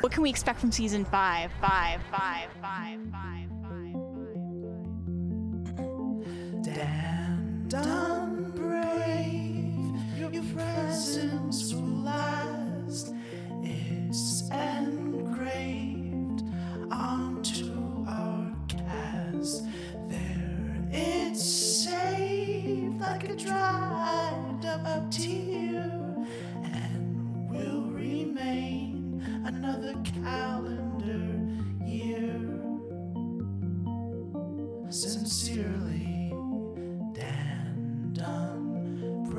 What can we expect from season five? Five, five, five, five, five, Damned unbrave, your presence will last. It's engraved onto our cast. There it's saved like a dried up another calendar year. Sincerely, Dan Dunbrave.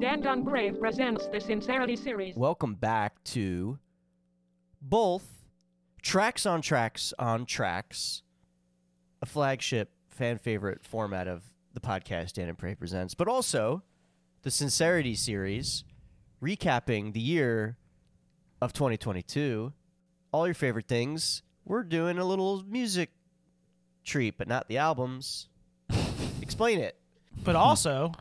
Dan Dunbrave presents the Sincerity series. Welcome back to both Tracks on Tracks on Tracks, a flagship fan favorite format of the podcast Dan and Bray presents, but also the Sincerity series, recapping the year of 2022. All your favorite things. We're doing a little music treat, but not the albums. Explain it. But also,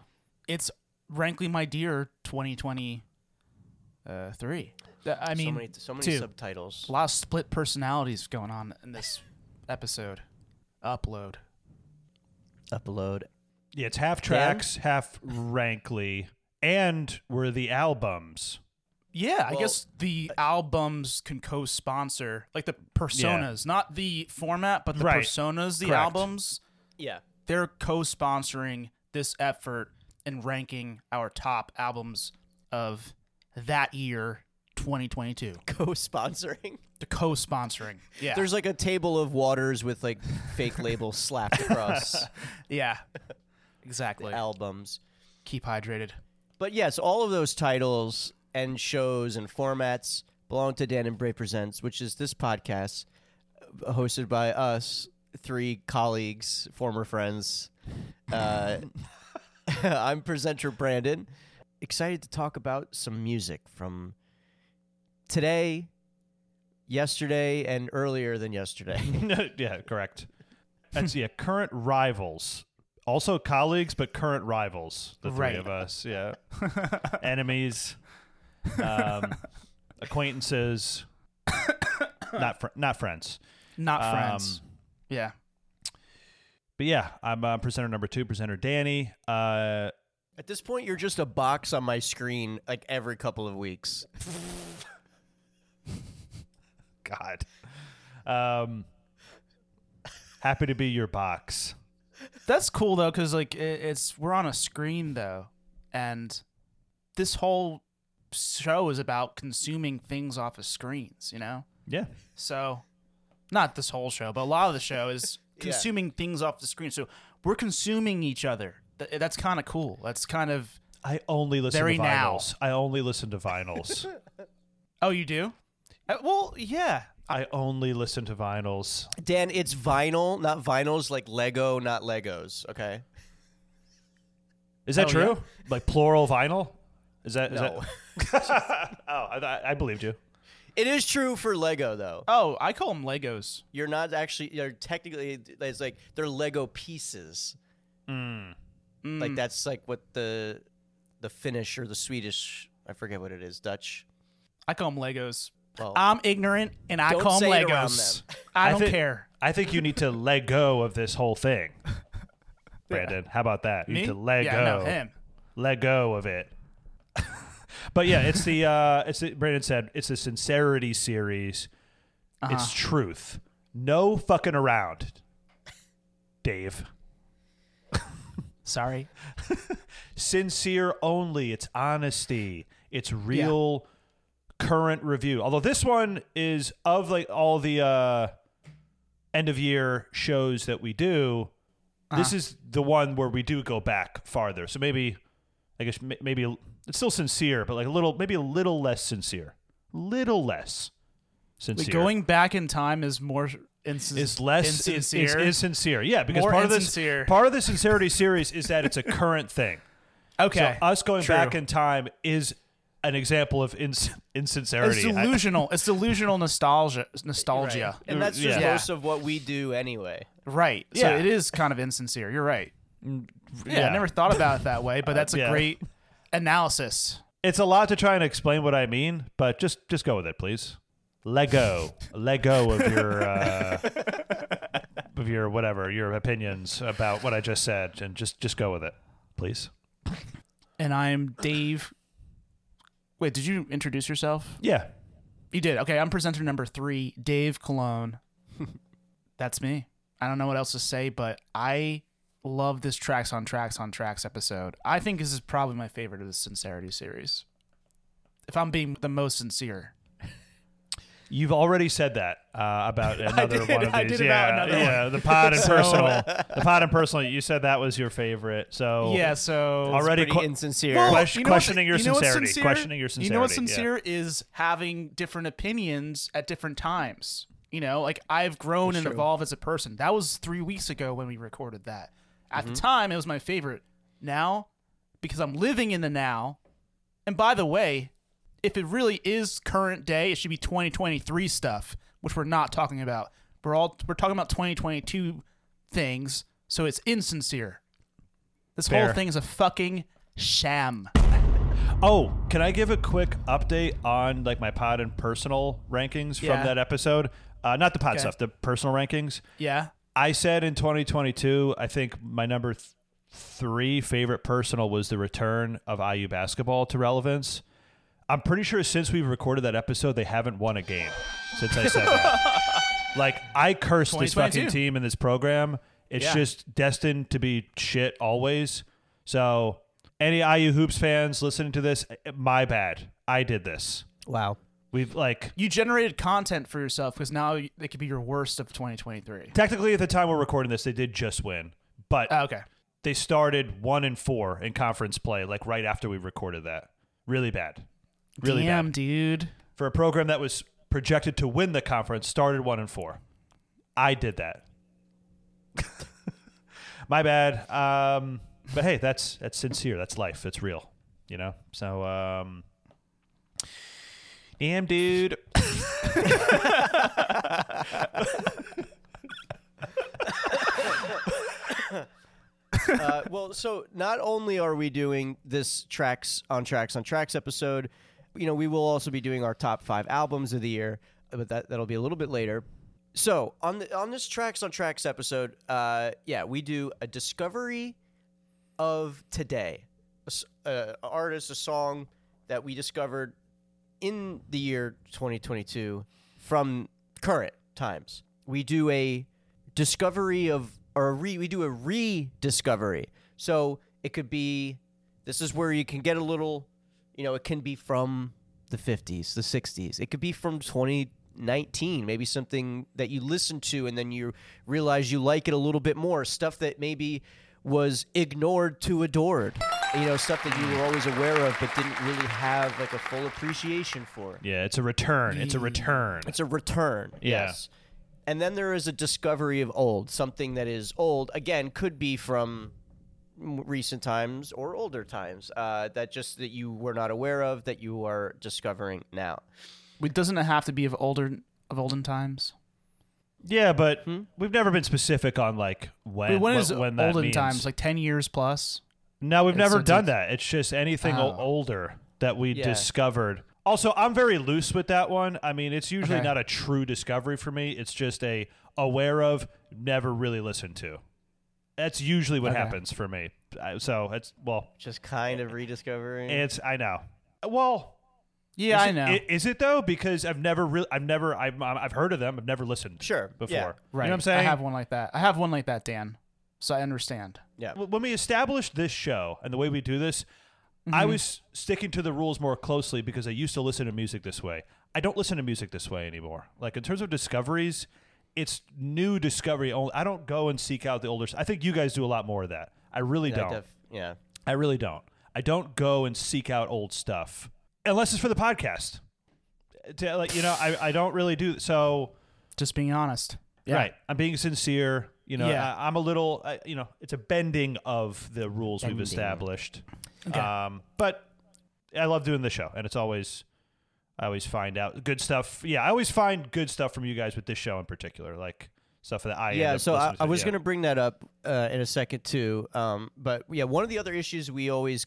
it's Rankly My Dear 2023. Th- I mean, so many, so many two. subtitles. a lot of split personalities going on in this episode. Upload. Upload. Yeah, it's half tracks, half rankly, and were the albums. Yeah, I guess the albums can co-sponsor, like the personas, not the format, but the Right. personas, the Correct. albums. Yeah. They're co-sponsoring this effort in ranking our top albums of that year, 2022. Co-sponsoring. The co-sponsoring. Yeah. There's like a table of waters with like fake labels slapped across yeah. Exactly. the albums. Keep hydrated. But yes, all of those titles and shows and formats belong to Dan and Bray Presents, which is this podcast uh, hosted by us, three colleagues, former friends. Uh, I'm presenter Brandon. Excited to talk about some music from today, yesterday, and earlier than yesterday. yeah, correct. That's yeah, current rivals. Also colleagues, but current rivals. The three Right. of us. Yeah. Enemies. Um, acquaintances. not fr- not friends. Not Um, friends. yeah. But yeah, I'm uh, presenter number two, presenter Danny. Uh, At this point, you're just a box on my screen like every couple of weeks. God. Um, happy to be your box. That's cool though, because like it, it's we're on a screen though, and this whole show is about consuming things off of screens. You know, Yeah. so not this whole show, but a lot of the show is Yeah. consuming things off the screen. So we're consuming each other. Th- That's kind of cool. That's kind of I only listen Very to now. vinyls. I only listen to vinyls. oh, you do? Uh, well, yeah. I only listen to vinyls. Dan, it's vinyl, not vinyls like Lego, not Legos. Okay. Is that Oh, true? yeah? Like plural vinyl? Is that? Is No, that oh, I, I believed you. it is true for Lego though. Oh, I call them Legos. You're not actually. You're technically. It's like they're Lego pieces. Mm. Like that's like what the the Finnish or the Swedish. I forget what it is. Dutch. I call them Legos. Well, I'm ignorant, and I Don't call them say it around Legos. them. I I don't thi- care. I think you need to let go of this whole thing, Brandon. How about that? You Me? need to let yeah, go. no, him. Let go of it. but yeah, it's the uh, it's the, Brandon said it's the sincerity series. Uh-huh. It's truth. No fucking around, Dave. Sorry. sincere only. It's honesty. It's real current review. Although this one is of like all the uh end of year shows that we do, this is the one where we do go back farther. So maybe I guess maybe it's still sincere, but like a little maybe a little less sincere. Little less sincere. Wait, going back in time is more insin- is less is, is, is sincere. Yeah, because More part of this part of the sincerity series is that it's a current thing. okay. So us going True. back in time is an example of ins- it's insincerity. I- delusional. it's delusional nostalgia. Nostalgia. Right. And that's just Yeah. most of what we do anyway. Right. So Yeah. it is kind of insincere. You're right. Yeah, yeah. I never thought about it that way, but that's a yeah. great analysis. It's a lot to try and explain what I mean, but just just go with it, please. Lego, Lego of your uh, of your whatever your opinions about what I just said, and just just go with it, please. And I'm Dave. Wait, did you introduce yourself? Yeah, You did. Okay, I'm presenter number three, Dave Cologne. That's me. I don't know what else to say, but I love this tracks on tracks on tracks episode. I think this is probably my favorite of the Sincerity series. If I'm being the most sincere. You've already said that uh, about another did. one of I these. did yeah, about another yeah, the pod and So- personal, the pod and personal. You said that was your favorite, so Yeah, so already Pretty que- insincere. Well, Question- you know questioning your you know sincerity, sincere? questioning your sincerity. You know what's sincerity, yeah. sincere is having different opinions at different times. You know, like I've grown and evolved as a person. That was three weeks ago when we recorded that. At Mm-hmm. the time, it was my favorite. Now, because I'm living in the now, and by the way, if it really is current day, it should be 2023 stuff, which we're not talking about. We're all we're talking about 2022 things, so it's insincere. This Fair. whole thing is a fucking sham. Oh, can I give a quick update on like my pod and personal rankings Yeah. from that episode? Uh, not the pod Okay. stuff, the personal rankings. Yeah. I said in 2022, I think my number th- three favorite personal was the return of IU basketball to relevance. I'm pretty sure since we've recorded that episode, they haven't won a game since I said that. like I cursed this fucking 2022. team in this program. It's Yeah. just destined to be shit always. So any IU hoops fans listening to this, my bad. I did this. Wow. We've like You generated content for yourself because now it could be your worst of 2023. technically at the time we're recording this, they did just win, but Oh, okay. they started one and four in conference play, like right after we recorded that. Really bad. Really Damn, bad. dude. For a program that was projected to win the conference, started one and four. I did that. My bad. Um, but hey, that's that's sincere. That's life. It's real. You know? So um Damn dude. uh, well, so not only are we doing this tracks on tracks on tracks episode, you know, we will also be doing our top five albums of the year, but that that'll be a little bit later. So on the on this tracks on tracks episode, uh, yeah, we do a discovery of today, a uh, a artist, a song that we discovered in the year 2022 from current times. We do a discovery of or a re, we do a rediscovery. So it could be this is where you can get a little, you know, it can be from the 50s, the 60s. It could be from 2019, maybe something that you listen to and then you realize you like it a little bit more, stuff that maybe was ignored to adored. You know, stuff that you were always aware of but didn't really have like a full appreciation for. Yeah, it's a return. It's a return. It's a return. Yeah. Yes. And then there is a discovery of old, something that is old. Again, could be from recent times or older times. Uh, that just that you were not aware of that you are discovering now. Wait, doesn't it have to be of older of olden times? Yeah, but Hmm? we've never been specific on like when Wait, when what- is when that olden means. times? Like ten years plus? No, we've It's- never it's- done that. It's just anything Oh. older that we Yeah. discovered. Also, I'm very loose with that one. I mean, it's usually Okay. not a true discovery for me. It's just a aware of, never really listened to. That's usually what Okay. happens for me. I- So it's well, Just kind of rediscovering. it's I know. Well, Yeah, is I it- know. i- Is it though? Because I've never really, I've never, I've, um, I've heard of them. I've never listened. Sure, Before. yeah. right. You know what I'm saying? I have one like that. I have one like that, Dan. So I understand. yeah. w- when we established this show and the way we do this, I mm-hmm. was sticking to the rules more closely because I used to listen to music this way. I don't listen to music this way anymore. Like in terms of discoveries, it's new discovery only. I don't go and seek out the older. I think you guys do a lot more of that. I really Yeah, don't. def- yeah. I really don't. I don't go and seek out old stuff unless it's for the podcast. To, like you know, I, I don't really do so. Just being honest. Yeah. Right. I'm being sincere. You know, Yeah. I, I'm a little, I, you know, it's a bending of the rules we've established. Okay. Um, but I love doing the show, and it's always, I always find out good stuff. Yeah, I always find good stuff from you guys with this show in particular, like stuff that I. Yeah, so I, I was Yeah. going to bring that up uh, in a second too. Um, but yeah, one of the other issues we always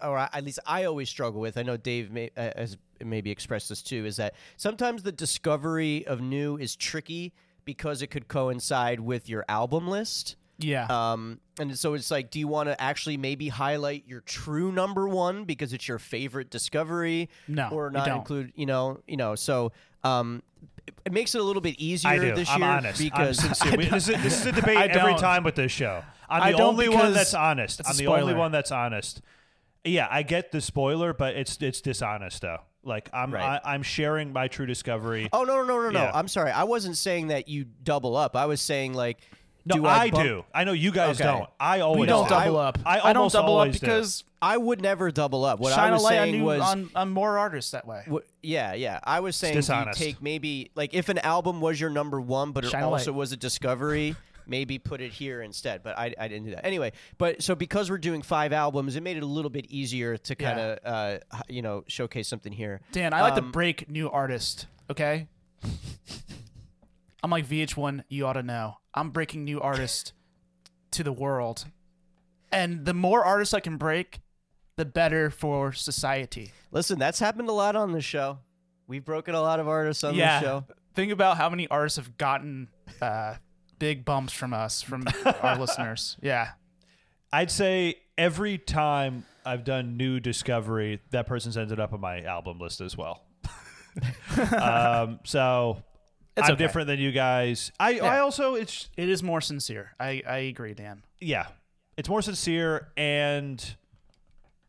or at least I always struggle with. I know Dave may, uh, has maybe expressed this too. Is that sometimes the discovery of new is tricky because it could coincide with your album list. Yeah. Um, and so it's like, do you want to actually maybe highlight your true number one because it's your favorite discovery, No, or not don't. include? You know, you know. So um, it, it makes it a little bit easier I do. this I'm year honest. because I'm sincere. We- this, is, this is a debate every time with this show. I'm the don't only one that's honest. I'm the only one that's honest. Yeah, I get the spoiler, but it's it's dishonest though. Like I'm Right. I, I'm sharing my true discovery. Oh no no no no no! Yeah. I'm sorry. I wasn't saying that you double up. I was saying like, no, do I, bump- do. I know you guys Okay. don't. I always we don't do. double up. I, I don't almost double up always do. because I would never double up. What shine I was a light on, saying new, was, on on more artists that way. wh- yeah, yeah. I was saying do you dishonest. take maybe like if an album was your number one, but it Shine a also light. was a discovery. Maybe put it here instead, but I, I didn't do that. Anyway, but so because we're doing five albums, it made it a little bit easier to kind of uh, h- you know showcase something here. Dan, I like to Um, break new artist. Okay. I'm like VH1. You ought to know. I'm breaking new artists to the world, and the more artists I can break, the better for society. Listen, that's happened a lot on this show. We've broken a lot of artists on yeah. this show. Think about how many artists have gotten uh, big bumps from us, from our listeners. Yeah. I'd say every time I've done new discovery, that person's ended up on my album list as well. um, so It's I'm okay. different than you guys. I, I also it's It is more sincere. I, I agree, Dan. yeah, it's more sincere and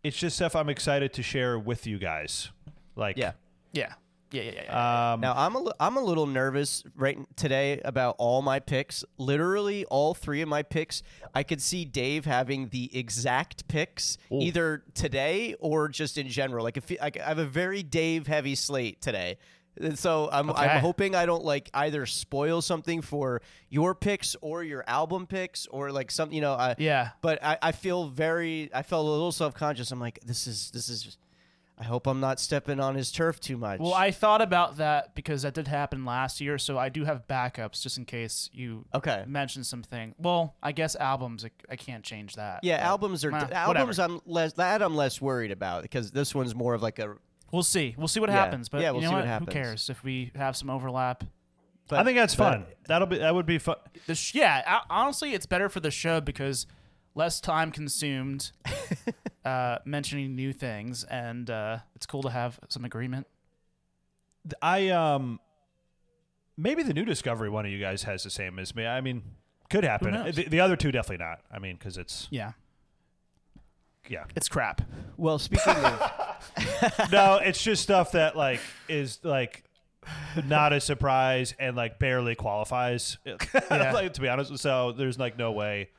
it's just stuff I'm excited to share with you guys. Like Yeah. Yeah. Yeah, yeah, yeah. yeah. um, Now I'm a li- I'm a little nervous right n- today about all my picks. Literally all three of my picks. I could see Dave having the exact picks either today or just in general. Like if he- like, I have a very Dave heavy slate today. And So I'm Okay. I'm hoping I don't like either spoil something for your picks or your album picks or like something you know. I, Yeah. But I, I feel very I felt a little self conscious. I'm like this is this is. I hope I'm not stepping on his turf too much. Well, I thought about that because that did happen last year, so I do have backups just in case you Okay. mention something. Well, I guess albums, I, I can't change that. Yeah, albums are eh, albums. whatever. I'm less that I'm less worried about because this one's more of like a. We'll see. We'll see what Yeah. happens. But Yeah, you we'll know see what? what happens. Who cares if we have some overlap? But, I think that's but- fun. That'll be that would be fun. The sh- yeah, a- honestly, it's better for the show because less time consumed uh, mentioning new things, and uh, it's cool to have some agreement. I um maybe the new discovery one of you guys has the same as me. I mean, could happen. knows? The, the other two definitely not. I mean, because it's Yeah, yeah. it's crap. Well, speaking of, no, it's just stuff that like is like not a surprise and like barely qualifies. like, to be honest, so there's like no way.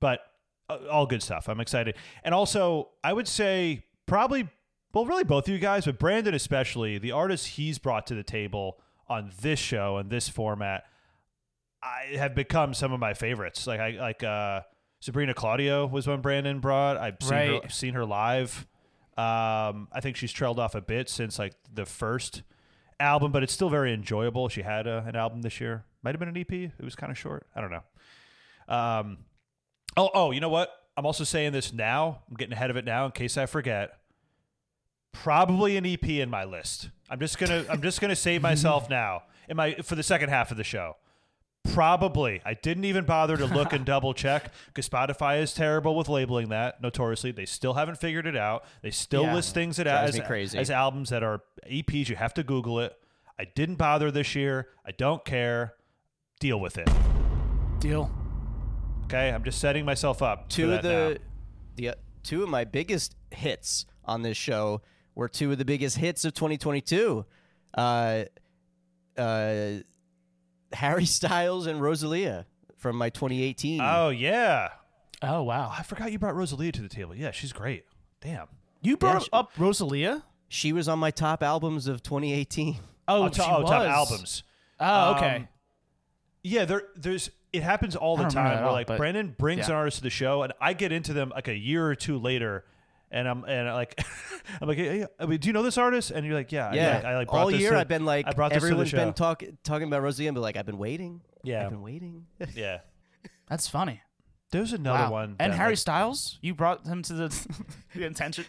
But uh, all good stuff. I'm excited, and also I would say probably well, really both of you guys, but Brandon especially, the artists he's brought to the table on this show and this format, I have become some of my favorites. Like I like uh Sabrina Claudio was one Brandon brought. I've seen her, Right. I've seen her live. Um, I think she's trailed off a bit since like the first album, but it's still very enjoyable. She had uh, an album this year. Might have been an EP. It was kind of short. I don't know. Um, oh, oh, you know what? I'm also saying this now. I'm getting ahead of it now in case I forget. Probably an EP in my list. I'm just gonna I'm just gonna save myself now in my for the second half of the show. Probably. I didn't even bother to look and double check because Spotify is terrible with labeling that. Notoriously, they still haven't figured it out. They still Yeah. list things that as, crazy. as albums that are EPs. You have to Google it. I didn't bother this year. I don't care. Deal with it. Deal. Okay, I'm just setting myself up. for two of that now. the the uh, two of my biggest hits on this show were two of the biggest hits of 2022. Uh, uh, Harry Styles and Rosalia from my 2018. Oh yeah. Oh wow! I forgot you brought Rosalia to the table. Yeah, she's great. Damn. You brought she- up Rosalia. She was on my top albums of 2018. Oh, Oh, to- she oh, top albums. Oh, okay. Um, Yeah, there there's it happens all the don't remember time that at where all, like but- Brandon brings yeah. an artist to the show and I get into them like a year or two later and I'm and I like I'm like hey, I mean, do you know this artist? And you're like, yeah, I, Yeah, like, I like all this year to- I've been like I brought this to the everyone's been show. talk, talking about Rosalia and be like I've been waiting. Yeah. I've been waiting. yeah. That's funny. There's another Wow. one. And Harry like- Styles, you brought him to the, the attention.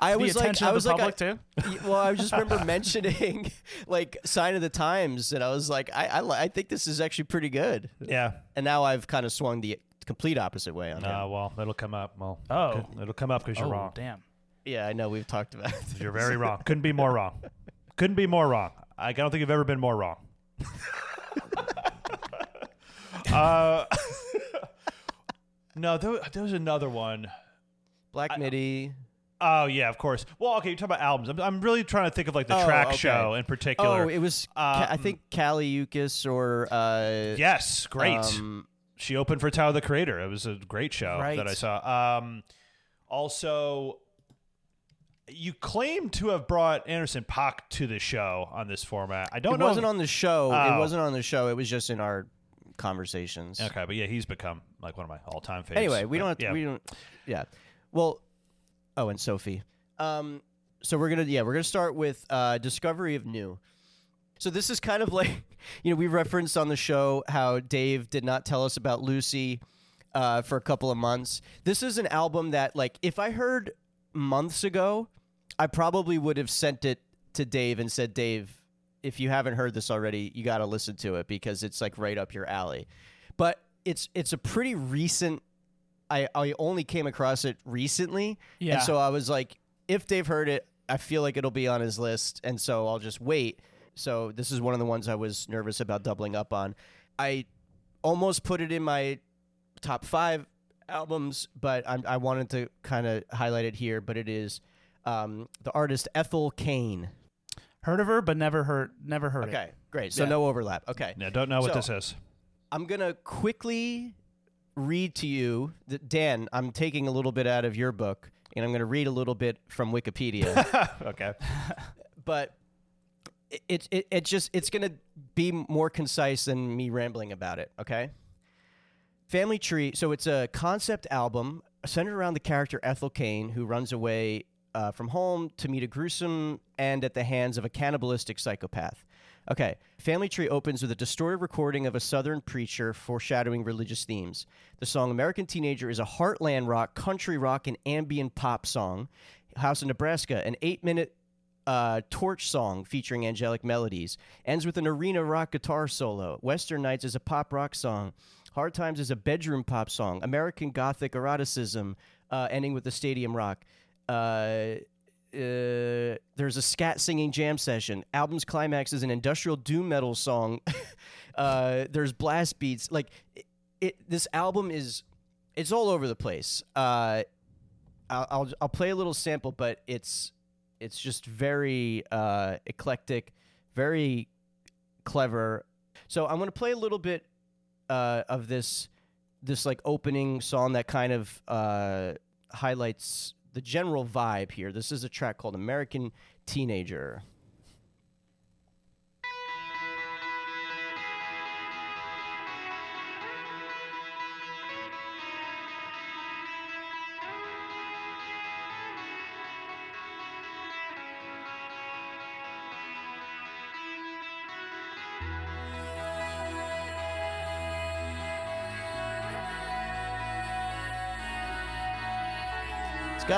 I the was like, I was like, I- too. Well, I just remember mentioning like sign of the times, and I was like, I, I, I think this is actually pretty good. Yeah. And now I've kind of swung the complete opposite way on Uh, well, it'll come up. Well, Oh. it'll come up because you're oh, wrong. damn. Yeah, I know we've talked about. it. You're very wrong. Couldn't be more wrong. Couldn't be more wrong. I don't think you've ever been more wrong. uh, no, there, there was another one. Black Midi. Oh yeah, of course. Well, okay, you're talking about albums. I'm, I'm really trying to think of like the Oh, track okay. show in particular. Oh, it was. Ca- I Um, think Kali Uchis or. Uh, yes, great. um, she opened for Tyler the Creator. It was a great show Right. that I saw. Um, also, you claim to have brought Anderson Paak to the show on this format. I don't it know. It wasn't on the show. Oh. It wasn't on the show. It was just in our conversations. Okay, but yeah, he's become like one of my all-time favorites. Anyway, we don't have to. Yeah. We don't. Yeah. Well. Oh, and Sophie. Um. So we're gonna. Yeah, we're gonna start with uh, discovery of new. So this is kind of like, you know, we referenced on the show how Dave did not tell us about Lucy uh, for a couple of months. This is an album that, like, if I heard months ago, I probably would have sent it to Dave and said, Dave, if you haven't heard this already, you got to listen to it because it's like right up your alley. But it's it's a pretty recent. I I only came across it recently, Yeah. and so I was like, if Dave heard it, I feel like it'll be on his list, and so I'll just wait. So this is one of the ones I was nervous about doubling up on. I almost put it in my top five albums, but I'm, I wanted to kind of highlight it here. But it is um, the artist Ethel Cain. Heard of her, but never heard. Never heard Okay, it. great. So Yeah. no overlap. Okay, Yeah, don't know what this is. I'm gonna quickly read to you. That Dan, I'm taking a little bit out of your book, and I'm gonna read a little bit from Wikipedia. okay. but it, it it just it's gonna be more concise than me rambling about it. Okay. Family Tree. So it's a concept album centered around the character Ethel Cain, who runs away uh, from home to meet a gruesome end at the hands of a cannibalistic psychopath. Okay. Family Tree opens with a distorted recording of a Southern preacher foreshadowing religious themes. The song American Teenager is a heartland rock, country rock, and ambient pop song. House in Nebraska, an eight minute uh, torch song featuring angelic melodies. Ends with an arena rock guitar solo. Western Nights is a pop rock song. Hard Times is a bedroom pop song. American Gothic eroticism, uh, ending with the stadium rock. Uh, uh, there's a scat singing jam session. Album's climax is an industrial doom metal song. uh, there's blast beats. Like it, it, this album is, it's all over the place. Uh, I'll, I'll I'll play a little sample, but it's it's just very uh, eclectic, very clever. So I'm gonna play a little bit uh, of this this like opening song that kind of uh, highlights the general vibe here. This is a track called American Teenager.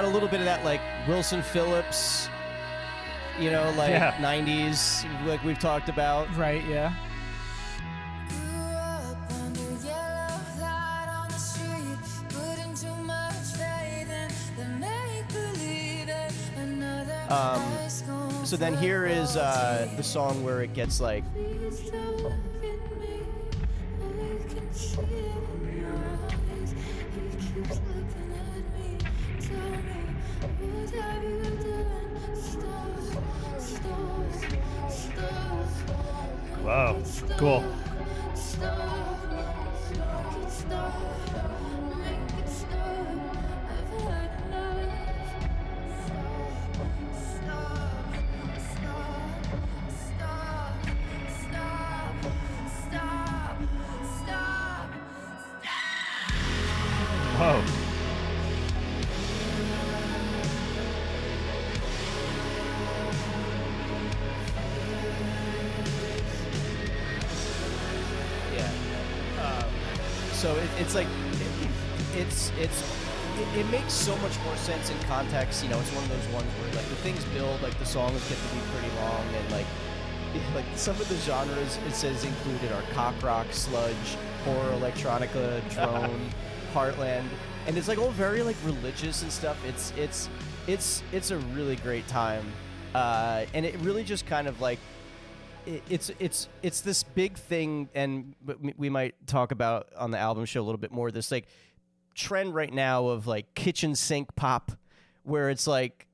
Got a little bit of that like Wilson Phillips, you know, like Yeah. 90s, like we've talked about. Right. Yeah. Grew up under yellow light on the street, putting too much faith in the make-believe at another Um, So then here is uh, the song where it gets like Whoa. Cool. Sense in context. You know, it's one of those ones where like the things build, like the songs get to be pretty long, and like like some of the genres it says included are cock rock, sludge, horror, electronica, drone, heartland, and it's like all very like religious and stuff. It's it's it's it's a really great time, uh, and it really just kind of like it's it's it's this big thing, and we might talk about on the album show a little bit more. This like trend right now of like kitchen sink pop, where it's like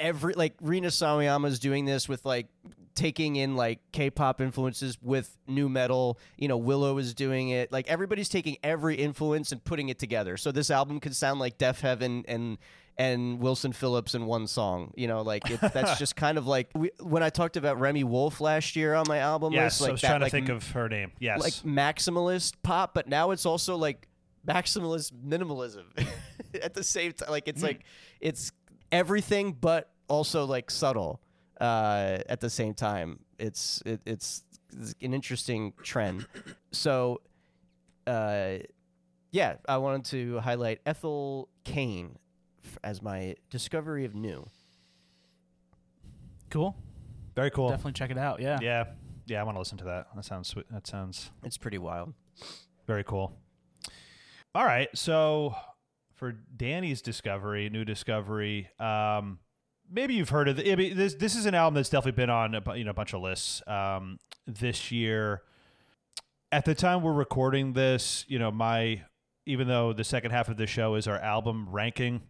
every like Rina Sawayama's doing this with like taking in like K-pop influences with nu metal. You know, Willow is doing it. Like everybody's taking every influence and putting it together. So this album could sound like Deafheaven and and Wilson Phillips in one song. You know, like it, that's just kind of like we, when I talked about Remi Wolf last year on my album Yes, list. Like I was that, trying to like, think of her name. Yes. like maximalist pop, but now it's also like maximalist minimalism at the same time. Like it's like it's everything, but also like subtle uh, at the same time. It's it, it's, it's an interesting trend. So, uh, yeah, I wanted to highlight Ethel Cain as my discovery of new. Cool. Very cool. Definitely check it out. Yeah. Yeah. Yeah, I want to listen to that. That sounds sweet. That sounds It's pretty wild. very cool. All right. So for Danny's discovery, new discovery, um, maybe you've heard of it. I mean, this. This is an album that's definitely been on a, you know a bunch of lists um, this year. At the time we're recording this, you know, my even though the second half of the show is our album ranking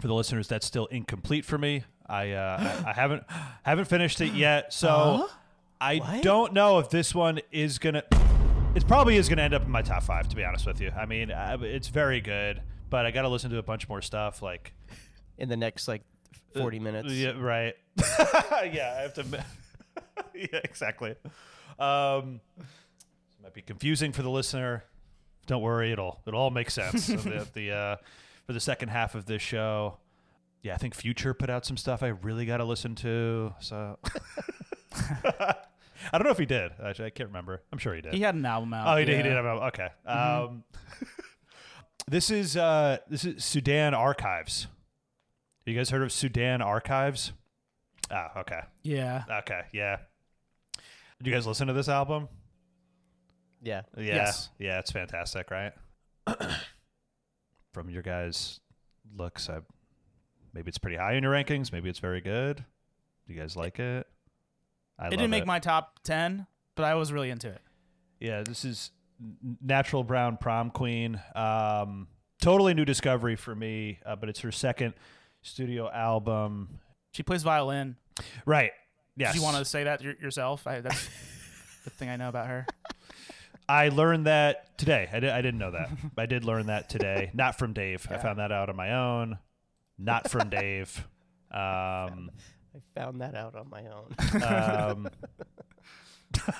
for the listeners, that's still incomplete for me. I uh, I, I haven't haven't finished it yet, so I What? don't know if this one is gonna. It probably is gonna end up in my top five, to be honest with you. I mean, uh, it's very good, but I got to listen to a bunch more stuff. Like, In the next like forty minutes. yeah, right. yeah, I have to. yeah, exactly. Um, it might be confusing for the listener. Don't worry, it'll it'll all make sense. so the, the uh, for the second half of this show, yeah, I think Future put out some stuff I really got to listen to. So I don't know if he did. Actually, I can't remember. I'm sure he did. He had an album out. Oh, he did. He did. Have a, okay. Um, this is uh, this is Sudan Archives. You guys heard of Sudan Archives? Ah, okay. Yeah. Okay, yeah. Did you guys listen to this album? Yeah. Yeah, Yes. yeah, it's fantastic, right? From your guys' looks, I maybe it's pretty high in your rankings. Maybe it's very good. Do you guys like it? I It didn't make it. my top ten, but I was really into it. Yeah, this is Natural Brown Prom Queen. Um, totally new discovery for me, uh, but it's her second studio album. She plays violin. Right. Yes. Do you want to say that yourself? I, that's the thing I know about her. I learned that today. I, di- I didn't know that. I did learn that today. Not from Dave. I found that out on my own. Not from Dave. Um, I found that out on my own. um,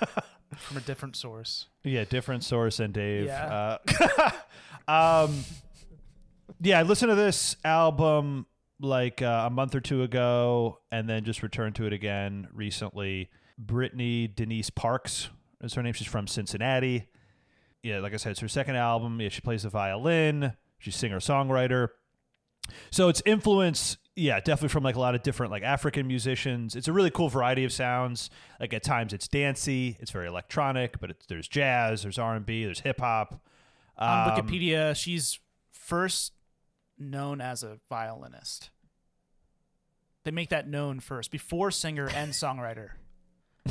From a different source. yeah, different source and Dave. Yeah. Uh, um, yeah, I listened to this album like uh, a month or two ago, and then just returned to it again recently. Brittany Denise Parks is her name. She's from Cincinnati. Yeah, like I said, it's her second album. Yeah, she plays the violin. She's singer songwriter. So it's influence, yeah, definitely from like a lot of different like African musicians. It's a really cool variety of sounds. Like at times it's dancey, it's very electronic, but it's, there's jazz, there's R and B, there's hip hop. On Um, Wikipedia, she's first known as a violinist. They make that known first before singer and songwriter.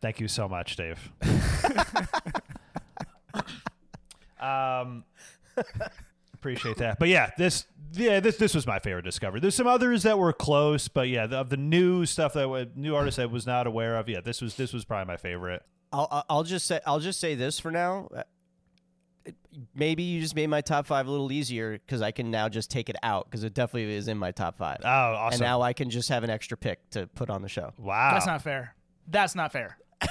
Thank you so much, Dave. um, appreciate that. But yeah, this yeah this this was my favorite discovery. There's some others that were close, but yeah, the, of the new stuff that wa- new artists I was not aware of. Yeah, this was this was probably my favorite. I'll I'll- I'll just say I'll just say this for now. Uh, Maybe you just made my top five a little easier because I can now just take it out because it definitely is in my top five. Oh, awesome! And now I can just have an extra pick to put on the show. wow, That's not fair. That's not fair.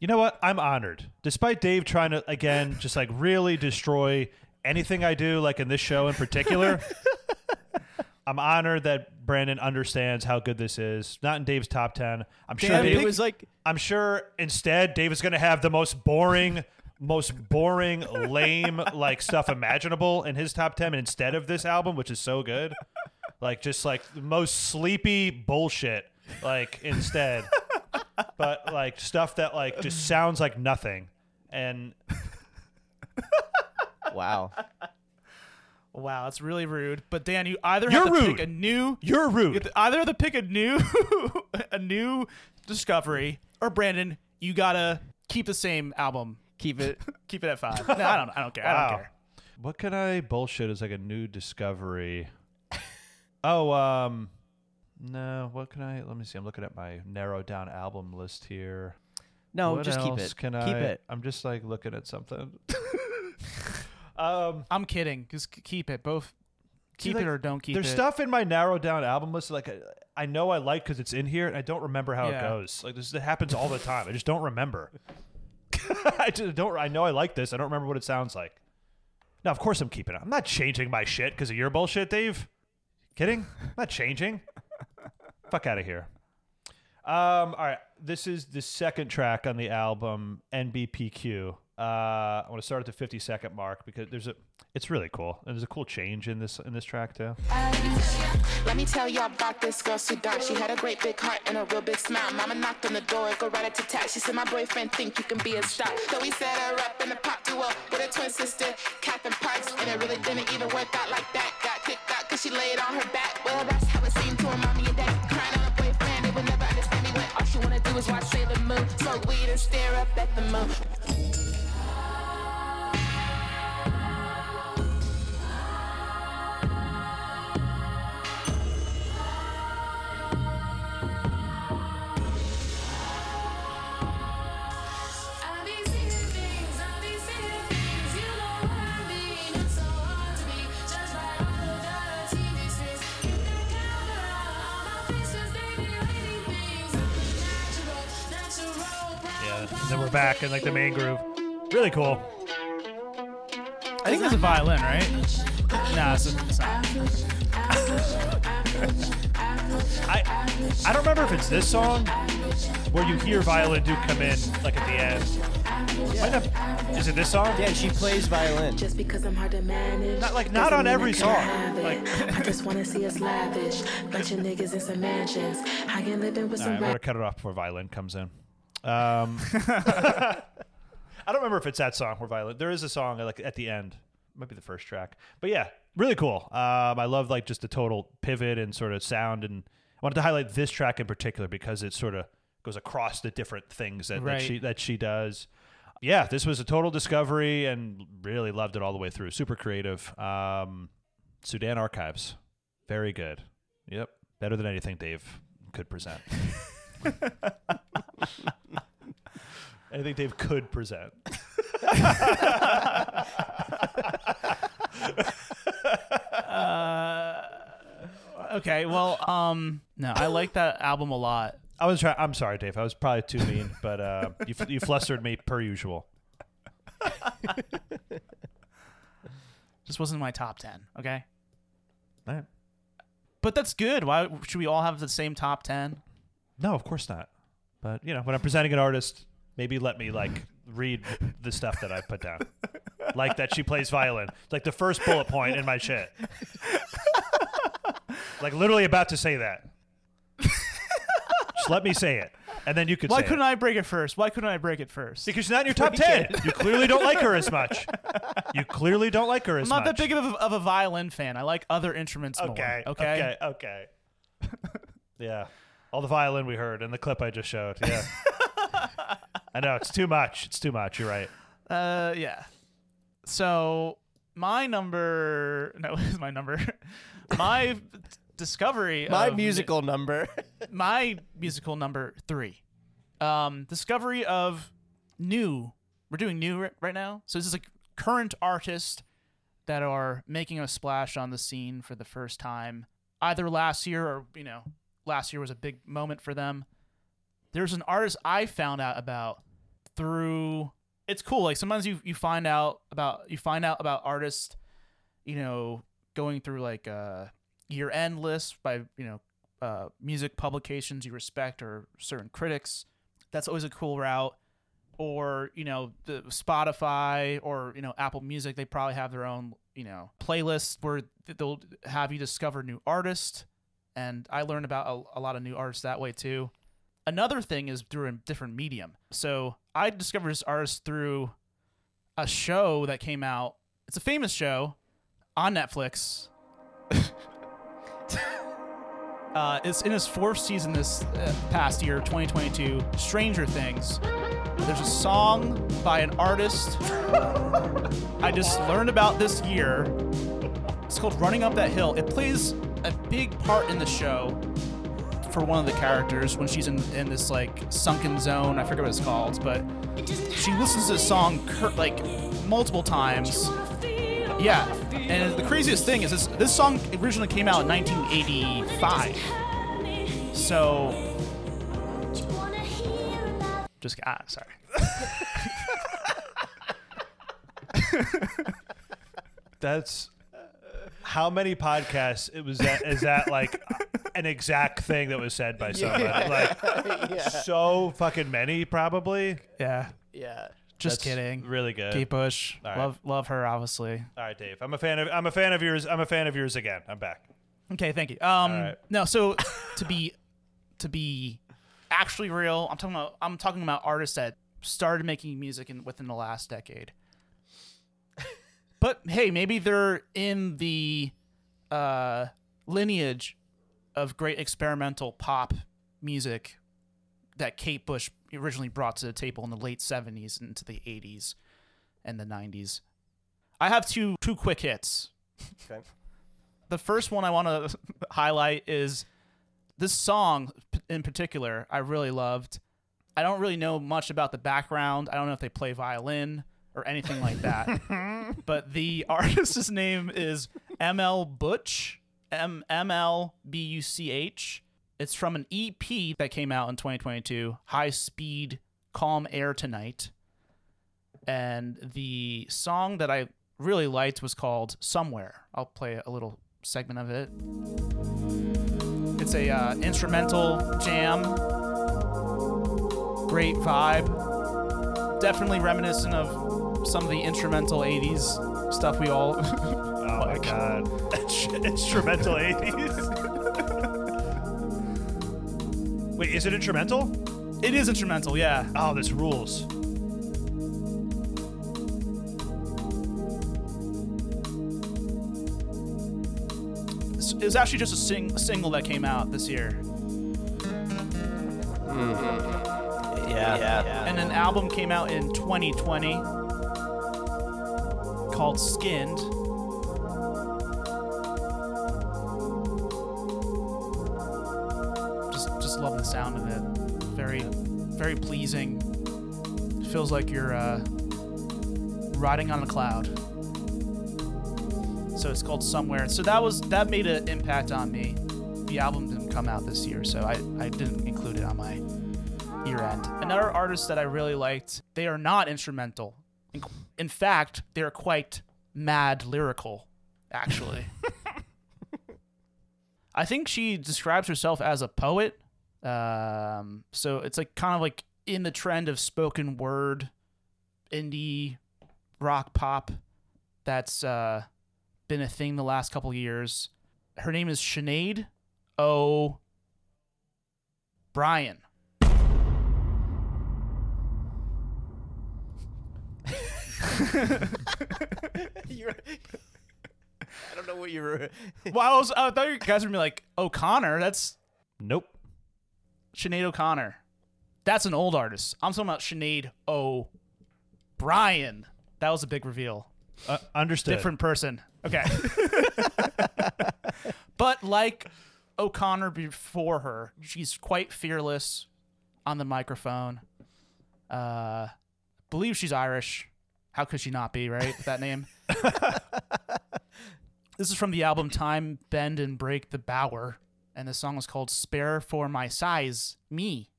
You know what? I'm honored. Despite Dave trying to again just like really destroy anything I do, like in this show in particular. I'm honored that Brandon understands how good this is. Not in Dave's top ten. I'm sure Dave it was like I'm sure instead Dave is going to have the most boring, most boring, lame like stuff imaginable in his top ten instead of this album, which is so good. Like just like the most sleepy bullshit. Like instead, but like stuff that like just sounds like nothing. And Wow. Wow, that's really rude. But Dan, you either You're have to pick a new you're you rude. have to either have to pick a new a new discovery, or Brandon, you gotta keep the same album. Keep it. Keep it at five. no, I don't. I don't care. I don't care. What could I bullshit as like a new discovery? oh, um, no. What can I? Let me see. I'm looking at my narrowed down album list here. No, What just keep else it. Can keep I? it. I'm just like looking at something. Um, I'm kidding. Just k- keep it. Both keep like, it or don't keep there's it. There's stuff in my narrowed down album list like I, I know I like because it's in here, and I don't remember how Yeah. it goes. Like this, it happens all the time. I just don't remember. I just don't. I know I like this. I don't remember what it sounds like. Now, of course, I'm keeping it. I'm not changing my shit because of your bullshit, Dave. Kidding? I'm not changing. Fuck out of here. Um, all right, this is the second track on the album, NBPQ. Uh, I want to start at the 50 second mark because there's a, it's really cool, and there's a cool change in this in this track too. Let me tell y'all about this girl. She had a great big heart and a real big smile. Mama knocked on the door, go right tat. She said, My boyfriend think you can be a star. So we set her up in a pop duo with twin sister, Catherine Parks. And it really didn't even work out like that. Got kicked out because she laid on her back. Well, that's how it seemed to her mommy and. Crying on her boyfriend, they would never understand me when all she wanna do is watch Sailor Moon. Smoke weed and stare up at the moon. Back in like the main groove. Really cool. I think that's a violin, right? Nah, it's, a, it's not. I I don't remember if it's this song where you hear violin do come in like at the end. Might have- is it this song? Yeah, she plays violin. Just because I'm hard to manage. Not like- not doesn't on mean I every can't song. have it. Like- I just wanna see us lavish. Bunch of niggas in some mansions. I can live in with All some right, I'm gonna cut it off before violin comes in. Um, I don't remember if it's that song or violin. There is a song like at the end. Might be the first track, but yeah, really cool. Um, I love like just the total pivot and sort of sound, and I wanted to highlight this track in particular because it sort of goes across the different things that, that she that she does. Yeah, this was a total discovery, and really loved it all the way through. Super creative. Um, Sudan Archives, very good. Yep, better than anything Dave could present. Anything Dave could present. Okay, well, um, no, I like that album a lot. I was trying. I'm sorry, Dave. I was probably too mean, but uh, you you flustered me per usual. Just wasn't my top ten. Okay, All right. but that's good. Why should we all have the same top ten? No, of course not. But you know, when I'm presenting an artist, maybe let me like read the stuff that I put down, like that she plays violin. Like the first bullet point in my shit. like literally about to say that. Just let me say it, and then you could. Why say couldn't it. I break it first? Why couldn't I break it first? Because she's not in your top ten. You clearly don't like her as much. You clearly don't like her as much. I'm not much. that big of a, of a violin fan. I like other instruments Okay. more. Okay. Okay. Okay. yeah. All the violin we heard in the clip I just showed. Yeah. I know it's too much. It's too much. You're right. Uh, yeah. So my number, no, is my number. my discovery. My of- musical number. my musical number three. Um, discovery of new. We're doing new ri- right now. So this is like current artists that are making a splash on the scene for the first time, either last year or you know, last year was a big moment for them. There's an artist I found out about through. It's cool. Like sometimes you you find out about you find out about artists, you know, going through like a year end list by you know uh, music publications you respect or certain critics. That's always a cool route. or you know the Spotify or you know Apple Music, they probably have their own you know playlist where they'll have you discover new artists. And I learned about a, a lot of new artists that way too. Another thing is through a different medium. So I discovered this artist through a show that came out. It's a famous show on Netflix. uh, it's in its fourth season this uh, past year, 2022. Stranger Things. There's a song by an artist I just learned about this year. It's called Running Up That Hill. It plays a big part in the show for one of the characters when she's in, in this like sunken zone. I forget what it's called, but she listens to the song cur- like multiple times. Yeah, and the craziest thing is this, this song originally came out in 1985. So, just ah, sorry. That's how many podcasts it was that is that like an exact thing that was said by somebody. Like so fucking many probably. Yeah, Yeah. just That's kidding. Really good. Kate Bush, All right. love love her obviously. All right, Dave. I'm a fan of I'm a fan of yours. I'm a fan of yours again. I'm back. Okay, thank you. Um, All right. no, so to be to be actually real, I'm talking about I'm talking about artists that started making music in within the last decade. But hey, maybe they're in the uh, lineage of great experimental pop music that Kate Bush originally brought to the table in the late 70s into the 80s and the 90s. I have two two quick hits Okay. the first one I want to highlight is this song in particular. I really loved. I don't really know much about the background. I don't know if they play violin or anything like that. but the artist's name is ML Butch. M M L B U C H. It's from an EP that came out in 2022, High Speed Calm Air Tonight. And the song that I really liked was called Somewhere. I'll play a little segment of it. It's a uh, instrumental jam. Great vibe. Definitely reminiscent of some of the instrumental 80s stuff we all Oh my god. instrumental 80s. Wait, is it instrumental? It is instrumental, yeah. Oh, this rules. It was actually just a, sing- single that came out this year. Mm-hmm. Yeah. Yeah. And an album came out in 2020 called Skinned. Just just love the sound of it. Very very pleasing. Feels like you're uh, riding on a cloud. So it's called Somewhere. So that was that made an impact on me. The album didn't come out this year, so I, I didn't include it on my year end. Another artist that I really liked, they are not instrumental. In, fact, they're quite mad lyrical, actually. I think she describes herself as a poet. Um, so it's like kind of like in the trend of spoken word, indie, rock pop that's uh, been a thing the last couple years. Her name is Sinead O. Bryan. You're, I don't know what you were. Well, I, was, I thought you guys were gonna be like O'Connor. That's Nope. Sinead O'Connor. That's an old artist. I'm talking about Sinead O. Bryan. That was a big reveal. Uh, understood. Different person. Okay. but like O'Connor before her, she's quite fearless on the microphone. Uh, believe she's Irish. How could she not be, right? With that name. this is from the album Time, Bend, and Break the Bower. And the song was called Spare for My Size, Me.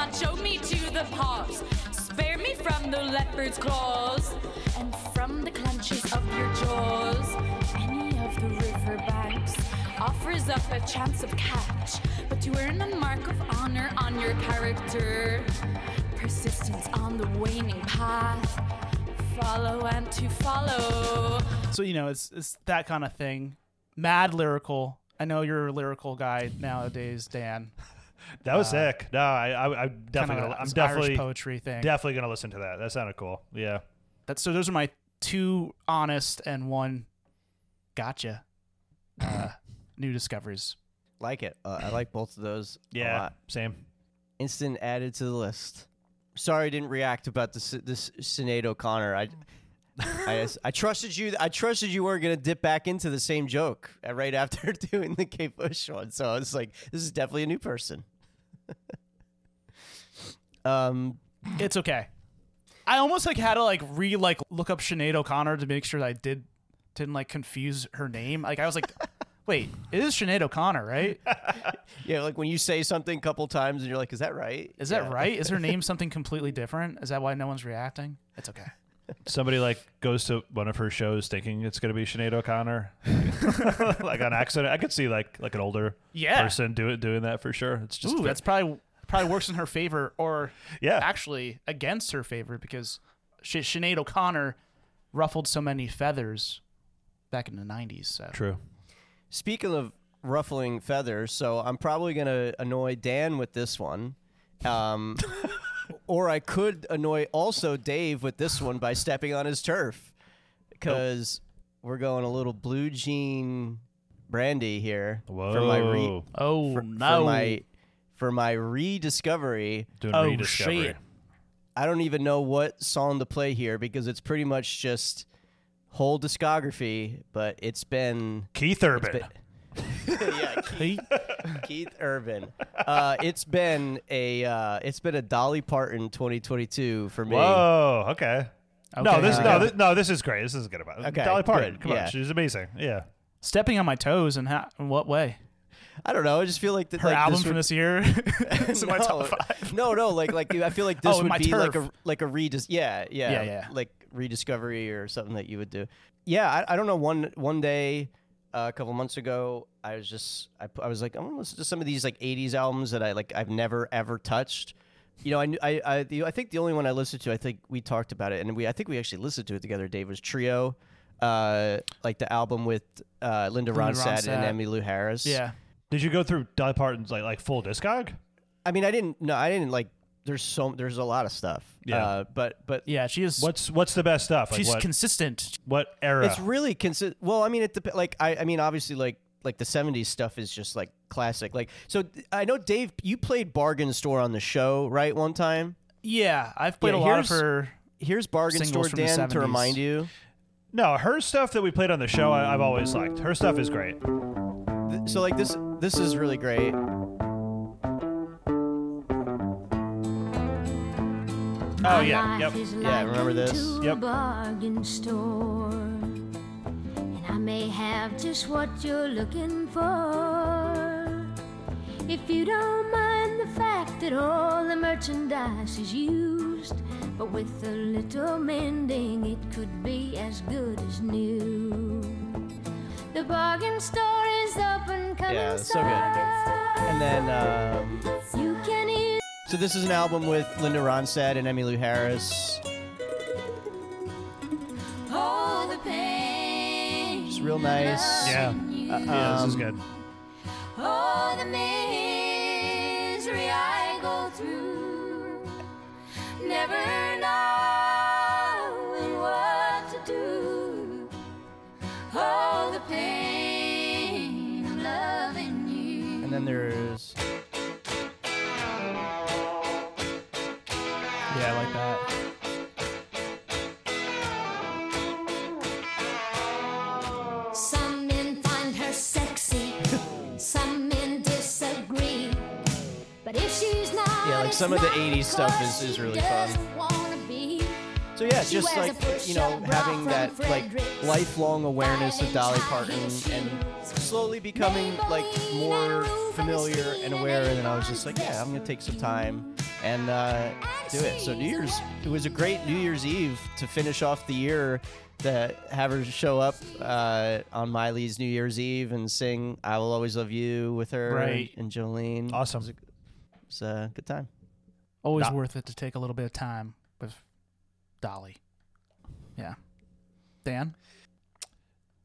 Not choke me to the pots. Spare me from the leopard's claws and from the clenches of your jaws. Any of the river banks offers up a chance of catch, but to earn a mark of honor on your character, persistence on the waning path. Follow and to follow. So you know, it's it's that kind of thing. Mad lyrical. I know you're a lyrical guy nowadays, Dan. That was sick. No, I, I, I'm definitely, gonna, I'm definitely, Irish poetry thing. definitely gonna listen to that. That sounded cool. Yeah. That's so. Those are my two honest and one gotcha uh, new discoveries. Like it. Uh, I like both of those. a Yeah. lot. Same. Instant added to the list. Sorry, I didn't react about this. This Sinead O'Connor. I, I, I trusted you. I trusted you weren't gonna dip back into the same joke uh, right after doing the Kate Bush one. So I was like, this is definitely a new person. Um, It's okay. I almost like had to like re like look up Sinead O'Connor to make sure that I did didn't like confuse her name. Like I was like, wait, it is Sinead O'Connor, right? yeah, like when you say something a couple times and you're like, is that right? Is Yeah. that right? Is her name something completely different? Is that why no one's reacting? It's okay. Somebody like goes to one of her shows thinking it's gonna be Sinead O'Connor, like on accident. I could see like like an older Yeah. person doing doing that for sure. It's just Ooh, that's probably probably works in her favor, or Yeah. actually against her favor because Sh- Sinead O'Connor ruffled so many feathers back in the '90s. So true. Speaking of ruffling feathers, so I'm probably gonna annoy Dan with this one, um, or I could annoy also Dave with this one by stepping on his turf, because we're going a little blue jean brandy here Whoa. for my re- oh for, no, for my for my rediscovery. Doing Oh, rediscovery. shit. I don't even know what song to play here because it's pretty much just whole discography, but it's been Keith Urban. been- yeah, Keith, Keith Urban. Uh, it's been a uh, it's been a Dolly Parton 2022 for me. Whoa. Okay. No, this uh, no, this, no, this is great. This is good about it. Okay, Dolly Parton. good, Come yeah. on, she's amazing. Yeah. stepping on my toes and how? In what way? I don't know. I just feel like that Her like, album this from would- this year. it's in my no, top five. no, no, like like I feel like this Oh, would my be like a like a redis yeah, yeah, Yeah, yeah. like rediscovery or something that you would do. Yeah, I, I don't know. One one day, uh, a couple months ago, I was just I, I was like, I'm gonna listen to some of these like '80s albums that I like I've never ever touched. You know, I I I, the, I think the only one I listened to, I think we talked about it, and we I think we actually listened to it together. Dave was Trio, uh, like the album with uh, Linda, Linda Ronstadt and Ronstadt.Emmylou Harris. Yeah. Did you go through Dolly Parton's like like full discog? I mean, I didn't. No, I didn't like. There's so there's a lot of stuff. Yeah. Uh, but but Yeah, she is. What's what's the best stuff? Like she's what, consistent. what era? it's really consistent. Well, I mean, it dep- like I I mean, obviously like like the '70s stuff is just like classic. Like so, I know Dave, you played Bargain Store on the show, right? One time. Yeah, I've played Yeah, a lot of here's- her. Here's Bargain Store Dan to remind you. no, her stuff that we played on the show, I, I've always liked. Her stuff is great. Th- So like this this is really great. Oh yeah, yep. Yeah, remember this? Yep. Bargain store. And I may have just what you're looking for. If you don't mind the fact that all the merchandise is used, but with a little mending, it could be as good as new. The bargain store is open. Come Yeah, it's so good. And then um, You can eat. So this is an album with Linda Ronstadt and Emmylou Harris. All the pain. It's real nice. Yeah, yeah, this is good. All the misery I go through, never knowing it's some of the 80s stuff is- is really fun. doesn't wanna be. So yeah, just like you know, having that like lifelong awareness of Dolly Parton and slowly becoming like more familiar and aware, and then I was just like, yeah, I'm gonna take some time and uh, do it. So New Year's, it was a great New Year's Eve to finish off the year. To have her show up uh, on Miley's New Year's Eve and sing "I Will Always Love You" with her Right. and Jolene. Awesome. It was a, it was a good time. Always Nah. worth it to take a little bit of time with Dolly. Yeah. Dan?